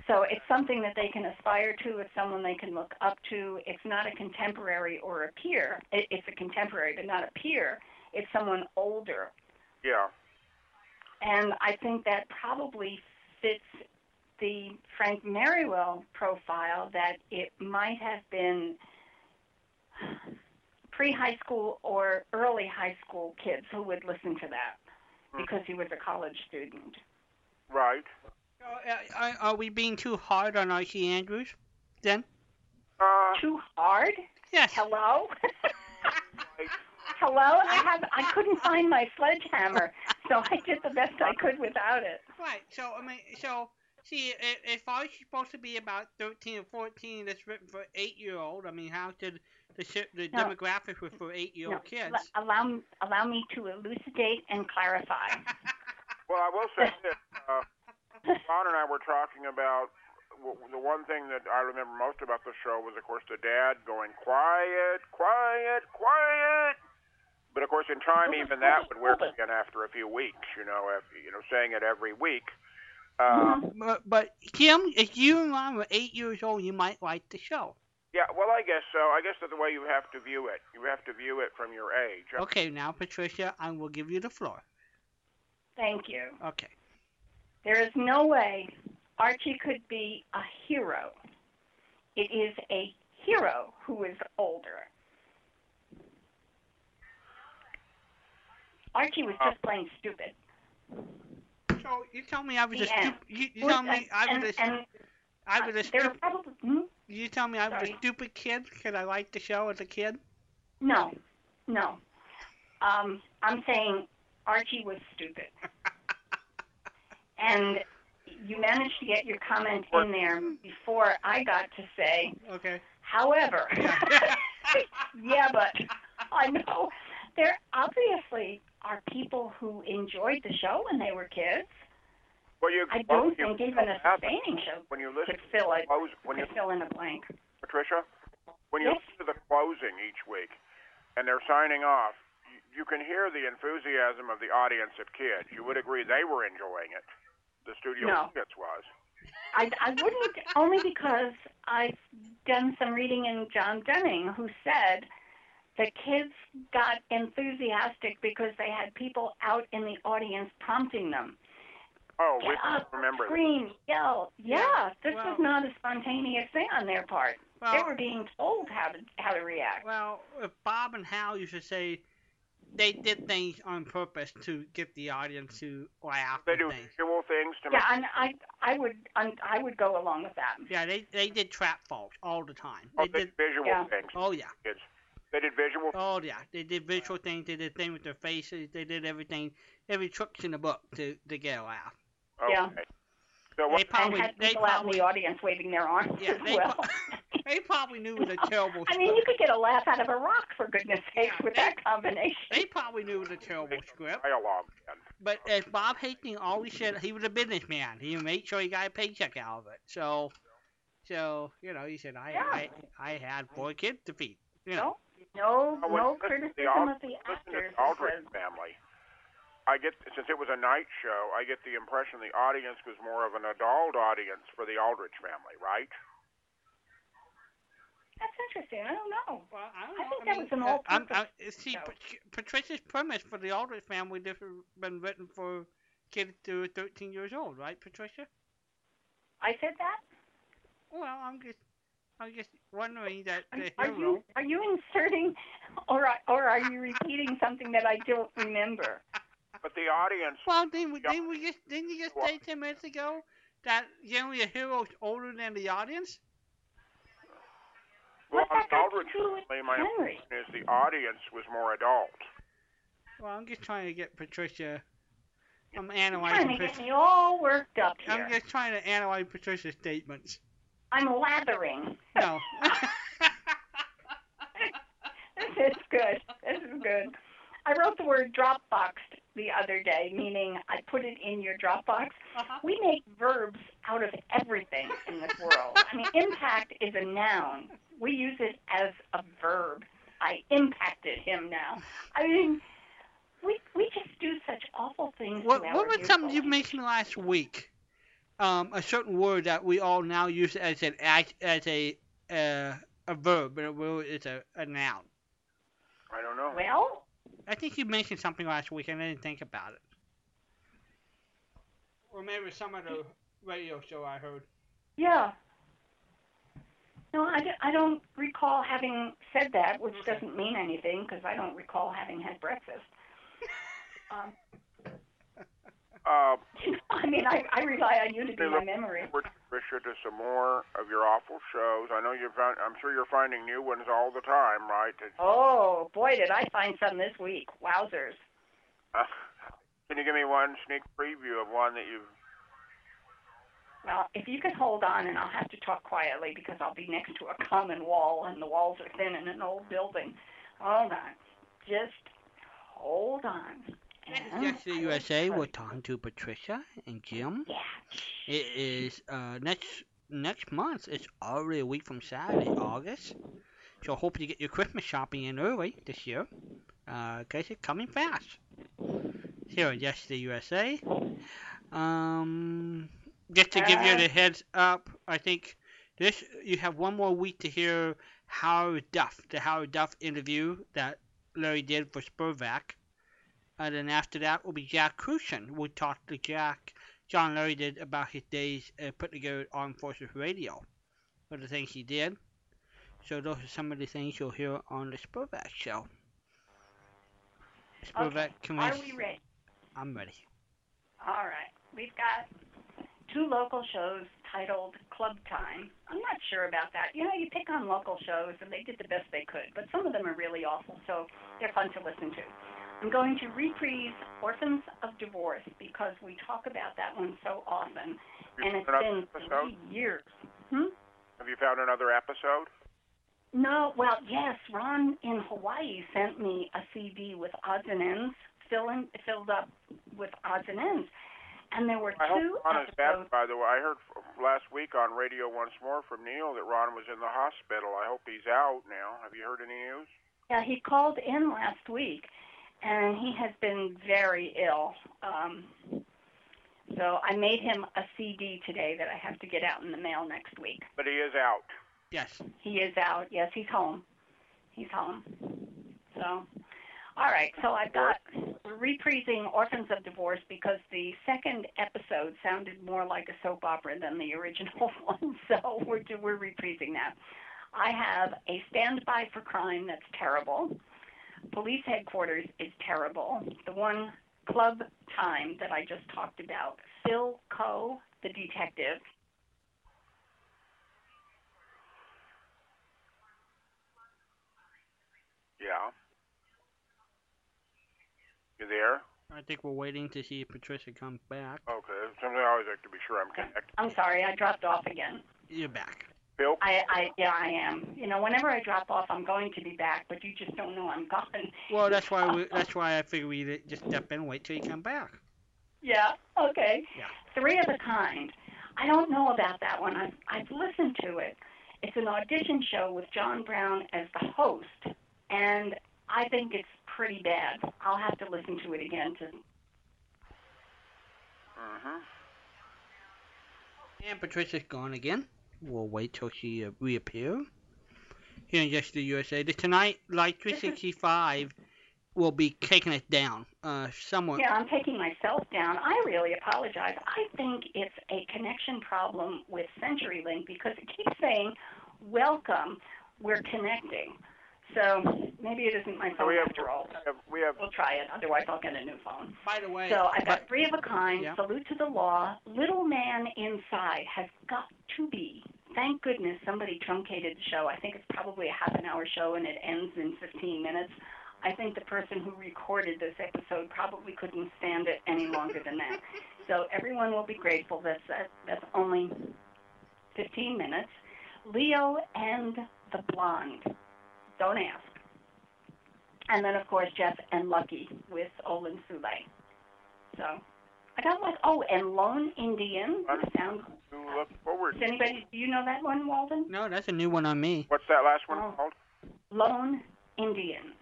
So it's something that they can aspire to. It's someone they can look up to. It's not a contemporary or a peer. It, it's a contemporary, but not a peer. It's someone older. Yeah. And I think that probably fits the Frank Merriwell profile that it might have been pre high school or early high school kids who would listen to that hmm. because he was a college student. Right. Uh, are, are we being too hard on Archie Andrews? Then? Uh, Too hard? Yes. Hello? Hello? I have I couldn't find my sledgehammer, so I did the best I could without it. Right. So I mean, so see, if, if I supposed to be about thirteen or fourteen, that's written for eight-year-old. I mean, how did the shi- the No. demographic was for eight-year-old No, kids? l- allow me allow me to elucidate and clarify. well, I will say this. Uh, Ron and I were talking about the one thing that I remember most about the show was, of course, the dad going quiet, quiet, quiet. But of course, in time, even that would wear thin after a few weeks. You know, if, you know, saying it every week. Uh, But, but Kim, if you and Ron were eight years old, you might like the show. yeah, well, I guess so. I guess that's the way you have to view it. You have to view it from your age. Okay, now Patricia, I will give you the floor. Thank you. Okay. There is no way Archie could be a hero. It is a hero who is older. Archie was just plain stupid. So you tell me I was a stupid. You, you tell me I and, was a, and I was a stupid. probably hmm? You tell me I was a stupid kid because I liked the show as a kid. no, no. Um, I'm saying Archie was stupid, and you managed to get your comment in there before I got to say. Okay. However, yeah, but I know there obviously are people who enjoyed the show when they were kids. Well, you, I don't you think even a sustaining show when you listen could fill it close, when you could fill in a blank. Patricia, when you Yes. listen to the closing each week and they're signing off, you, you can hear the enthusiasm of the audience of kids. You would agree they were enjoying it. The studio No. audience was. I, I wouldn't only because I've done some reading in John Dunning who said the kids got enthusiastic because they had people out in the audience prompting them. Oh, we Get up, remember that. scream, yell. Yeah, this well- was not a spontaneous thing on their part. they were being told how to how to react. well, if Bob and Hal you should say, they did things on purpose to get the audience to laugh. They and do things. visual things to Yeah, make. and I I would I would go along with that. Yeah, they they did trap falls all the time. Oh, They they did. did visual Yeah. things. Oh yeah. Kids. They did visual. Oh yeah. They did visual things. They did things with their faces. They did everything. Every trick in the book to to get a laugh. Okay. Yeah. So They probably had people out in the audience waving their arms yeah as they well. pro- they probably knew it was a terrible. I mean, you could get a laugh out of a rock for goodness sakes Yeah, with they- that combination. They probably knew it was a terrible script. Dialogue. Then. But as Bob Hastings always said, he was a businessman. He made sure he got a paycheck out of it. So, so you know, he said, I, Yeah. I, I had four kids to feed. You know, No, no, Oh, no to the criticism of the Listen to actors. the Aldrich family. I get since it was a night show, I get the impression the audience was more of an adult audience for the Aldrich family, right? That's interesting. I don't know. well, I don't I know. think I that mean, was an uh, old. I'm, purpose I, see, show. Pat- Patricia's premise for the Aldrich family this has been written for kids to 13 years old, right, Patricia? I said that. Well, I'm just, I'm just wondering that Are, the are hero. you are you inserting, or or are you repeating something that I don't remember? But the audience, Well, didn't we, Yeah. didn't we just didn't you just say ten minutes ago that generally a hero's older than the audience? well, What's on that the got Aldrich to do with family, my Henry? impression is the audience was more adult. Well, I'm just trying to get Patricia. I'm You're analyzing. trying to get me all worked up here. I'm just trying to analyze Patricia's statements. I'm lathering. No. this is good. This is good. I wrote the word Dropboxed the other day, meaning I put it in your Dropbox. Uh-huh. We make verbs out of everything in this world. I mean, impact is a noun. We use it as a verb. I impacted him now. I mean, we we just do such awful things. What, what our was something you mentioned last week? Um, a certain word that we all now use as an act, as a uh, a verb, but it will- it's a, a noun. I don't know. Well, I think you mentioned something last week and I didn't think about it. Or maybe some other radio show I heard. yeah. No, I, d- I don't recall having said that, which doesn't mean anything because I don't recall having had breakfast. Um, Uh, I mean, I, I rely on you to be my memory. we're Tricia to some more of your awful shows. I know you found. I'm sure you're finding new ones all the time, right? To- Oh, boy, did I find some this week. Wowzers. Uh, can you give me one sneak preview of one that you've? Well, if you can hold on, and I'll have to talk quietly because I'll be next to a common wall, and the walls are thin in an old building. Hold on. Just hold on. And Yesterday USA. We're talking to Patricia and Jim. Yeah. It is uh, next next month. It's already a week from Saturday, August. So hope you get your Christmas shopping in early this year, uh, 'cause it's coming fast. Here Yesterday USA. Um, just to give you Uh, the heads up, I think this you have one more week to hear Howard Duff, the Howard Duff interview that Larry did for SPERDVAC. And then after that will be Jack Crucian. We'll talk to Jack John Larry did about his days uh, putting together Armed Forces Radio, for the things he did. So those are some of the things you'll hear on the SPERDVAC show. SPERDVAC Okay. Are we ready? I'm ready. All right. We've got two local shows titled Club Time. I'm not sure about that. You know, you pick on local shows, and they did the best they could, but some of them are really awful, so they're fun to listen to. I'm going to reprise Orphans of Divorce because we talk about that one so often, and it's been episode? three years. Hmm? Have you found another episode? No, well, yes, Ron in Hawaii sent me a CD with odds and ends, fill in, filled up with odds and ends. And there were I hope two Ron is back. episodes. By the way, I heard last week on radio once more from Neil that Ron was in the hospital. I hope he's out now. Have you heard any news? Yeah, he called in last week, and he has been very ill. Um, so I made him a CD today that I have to get out in the mail next week. But he is out. Yes. He is out. Yes, he's home. He's home. So, all right. So I've got we're reprising Orphans of Divorce because the second episode sounded more like a soap opera than the original one. So we're we're reprising that. I have a standby for Crime that's terrible. Police headquarters is terrible. The one club time that I just talked about, Phil Coe, the detective, Yeah. You there? I think we're waiting to see if Patricia comes back. Okay. Something I always like to be sure I'm connected. I'm sorry, I dropped off again. You're back. Bill? I, I, yeah, I am. You know, whenever I drop off, I'm going to be back, but you just don't know I'm gone. Well, that's why we, that's why I figured we'd just step in and wait till you come back. Yeah. Okay. Yeah. Three of a kind. I don't know about that one. I've I've listened to it. It's an audition show with John Brown as the host, and I think it's pretty bad. I'll have to listen to it again to. Mm-hmm. And Patricia's gone again. We'll wait till she uh, reappears. Here in Just the USA. The Tonight Light 365 will be taking it down. Uh, someone. Yeah, I'm taking myself down. I really apologize. I think it's a connection problem with CenturyLink because it keeps saying, "Welcome, we're connecting." So maybe it isn't my So phone we have, after all. we have, we have We'll try it. Otherwise, I'll get a new phone. By the way. So I've got three of a kind. Yeah. Salute to the law. Little man inside has got to be. Thank goodness somebody truncated the show. I think it's probably a half an hour show and it ends in 15 minutes. I think the person who recorded this episode probably couldn't stand it any longer than that. So everyone will be grateful. That's that, that's only 15 minutes. Leo and the Blonde. Don't ask. And then of course Jeff and Lucky with Olin Soule. So I got like oh and Lone Indian. Sounds to look forward. does anybody do you know that one, Walden? No, that's a new one on me. What's that last one Oh. called? Lone Indian.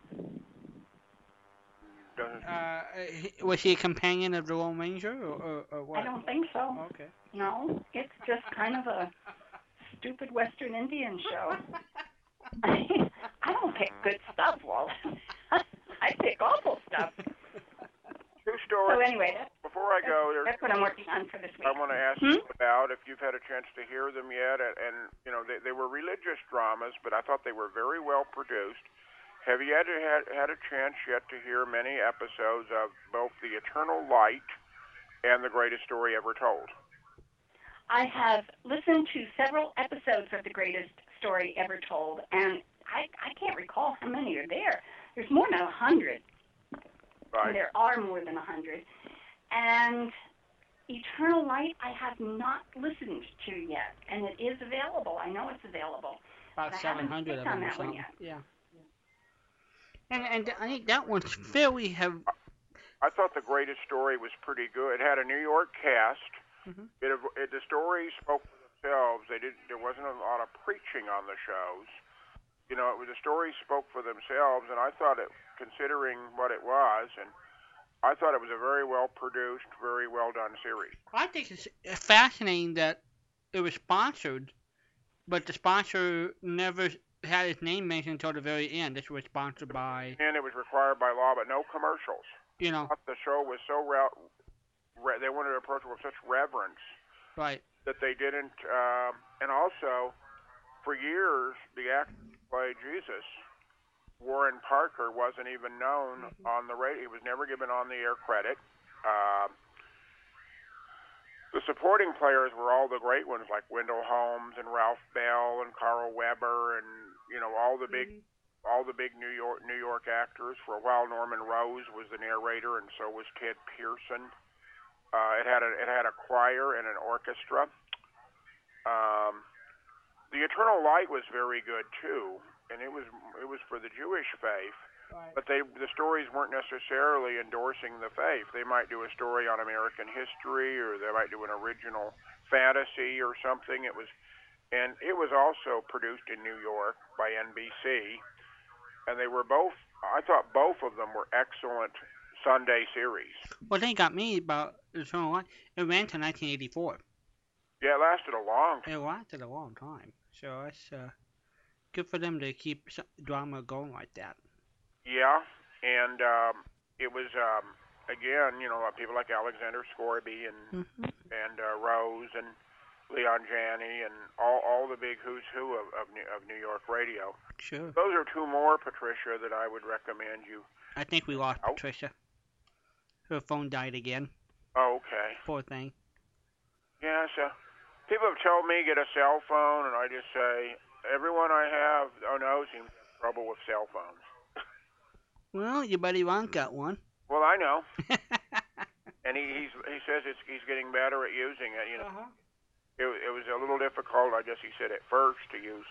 Uh, he- was he a companion of the Lone Ranger or, or, or what? I don't think so. Okay. No, it's just kind of a stupid Western Indian show. I don't pick good stuff, Walden. I pick awful stuff. two So stories. anyway, that's, Before I go, there's that's what I'm working on for this week. I want to ask Hmm? you about if you've had a chance to hear them yet, and, and you know they, they were religious dramas, but I thought they were very well produced. Have you had, had had a chance yet to hear many episodes of both The Eternal Light and The Greatest Story Ever Told? I have listened to several episodes of The Greatest Story Ever Told, and I, I can't recall how many are there. There's more than a hundred. Right. There are more than a hundred. And Eternal Light, I have not listened to yet, and it is available. I know it's available. About 700 of clicked on them or that one yet. Yeah. And and I think that one's fairly have. I thought The Greatest Story was pretty good. It had a New York cast. Mhm. It, it the stories spoke themselves. They didn't. There wasn't a lot of preaching on the shows. You know, it was the stories spoke for themselves, and I thought it, considering what it was, and I thought it was a very well produced, very well done series. I think it's fascinating that it was sponsored, but the sponsor never had his name mentioned until the very end. This was sponsored by, And it was required by law, but no commercials. you know, the show was so re- re- they wanted to approach it with such reverence right. that they didn't. Um, and also, for years, the actor who played Jesus, Warren Parker, wasn't even known on the radio. He was never given on the air credit. Um, the supporting players were all the great ones like Wendell Holmes and Ralph Bell and Carl Weber and you know all the big all the big New York New York actors. For a while, Norman Rose was the narrator, and so was Ted Pearson. Uh, it had a it had a choir and an orchestra. Um, the Eternal Light was very good too, and it was it was for the Jewish faith. But they the stories weren't necessarily endorsing the faith. They might do a story on American history, or they might do an original fantasy or something. It was, and it was also produced in New York by NBC, and they were both. I thought both of them were excellent Sunday series. What they got me about It ran to 1984. Yeah, it lasted a long It lasted a long time. So it's uh, good for them to keep drama going like that. Yeah, and um, it was um, again, you know, people like Alexander Scourby and Mm-hmm. and uh, Rose and Leon Janney, and all all the big who's who of of New, of New York radio. Sure. Those are two more, Patricia, that I would recommend you. I think we lost Oh. Patricia. Her phone died again. Oh, okay. Poor thing. Yeah, so people have told me get a cell phone, and I just say everyone I have oh knows seems to have trouble with cell phones. Well, your buddy Ron got one. Well, I know, and he he's, he says it's he's getting better at using it. You know, uh-huh. it, it was a little difficult, I guess he said at first to use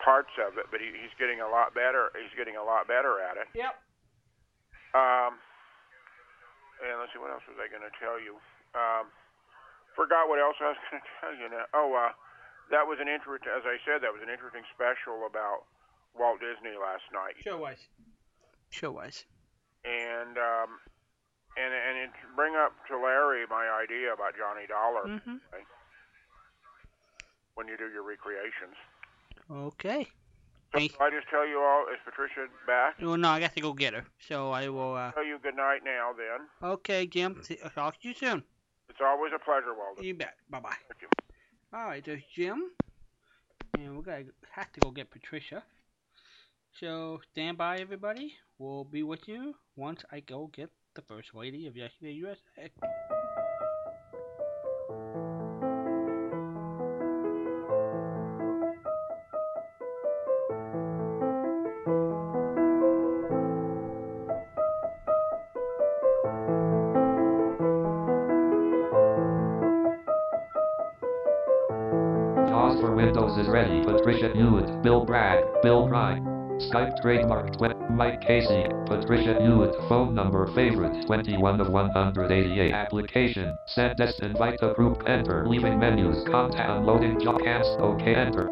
parts of it, but he, he's getting a lot better. He's getting a lot better at it. Yep. Um, and let's see, what else was I going to tell you? Um, forgot what else I was going to tell you now. Oh, uh, that was an interesting, as I said, that was an interesting special about Walt Disney last night. Sure was. Sure was. And um, and and it bring up to Larry my idea about Johnny Dollar Mm-hmm. when you do your recreations. Okay. So I just tell you all, is Patricia back? Well, no, I got to go get her. So I will. Uh... Tell you good night now. Then Okay, Jim. I'll talk to you soon. it's always a pleasure, Walter. You bet. Bye bye. All right, there's Jim, and we're gonna have to go get Patricia. So stand by, everybody. We'll be with you once I go get the first lady of Yesterday USA. Windows is ready. Patricia Hewitt, Bill Bragg, Bill Bry. Skype trademark tw- Mike Casey, Patricia Hewitt. Phone number favorite 21 of 188. Application. Send this invite to group. Enter. Leaving menus. Contact unloading job cancel. OK. Enter.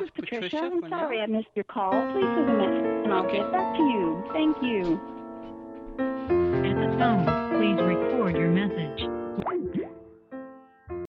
Guess Hi, we this is Patricia. Patricia I'm for sorry now. I missed your call. Please leave a message and I'll Okay. get back to you. Thank you. At the tone, please record your message.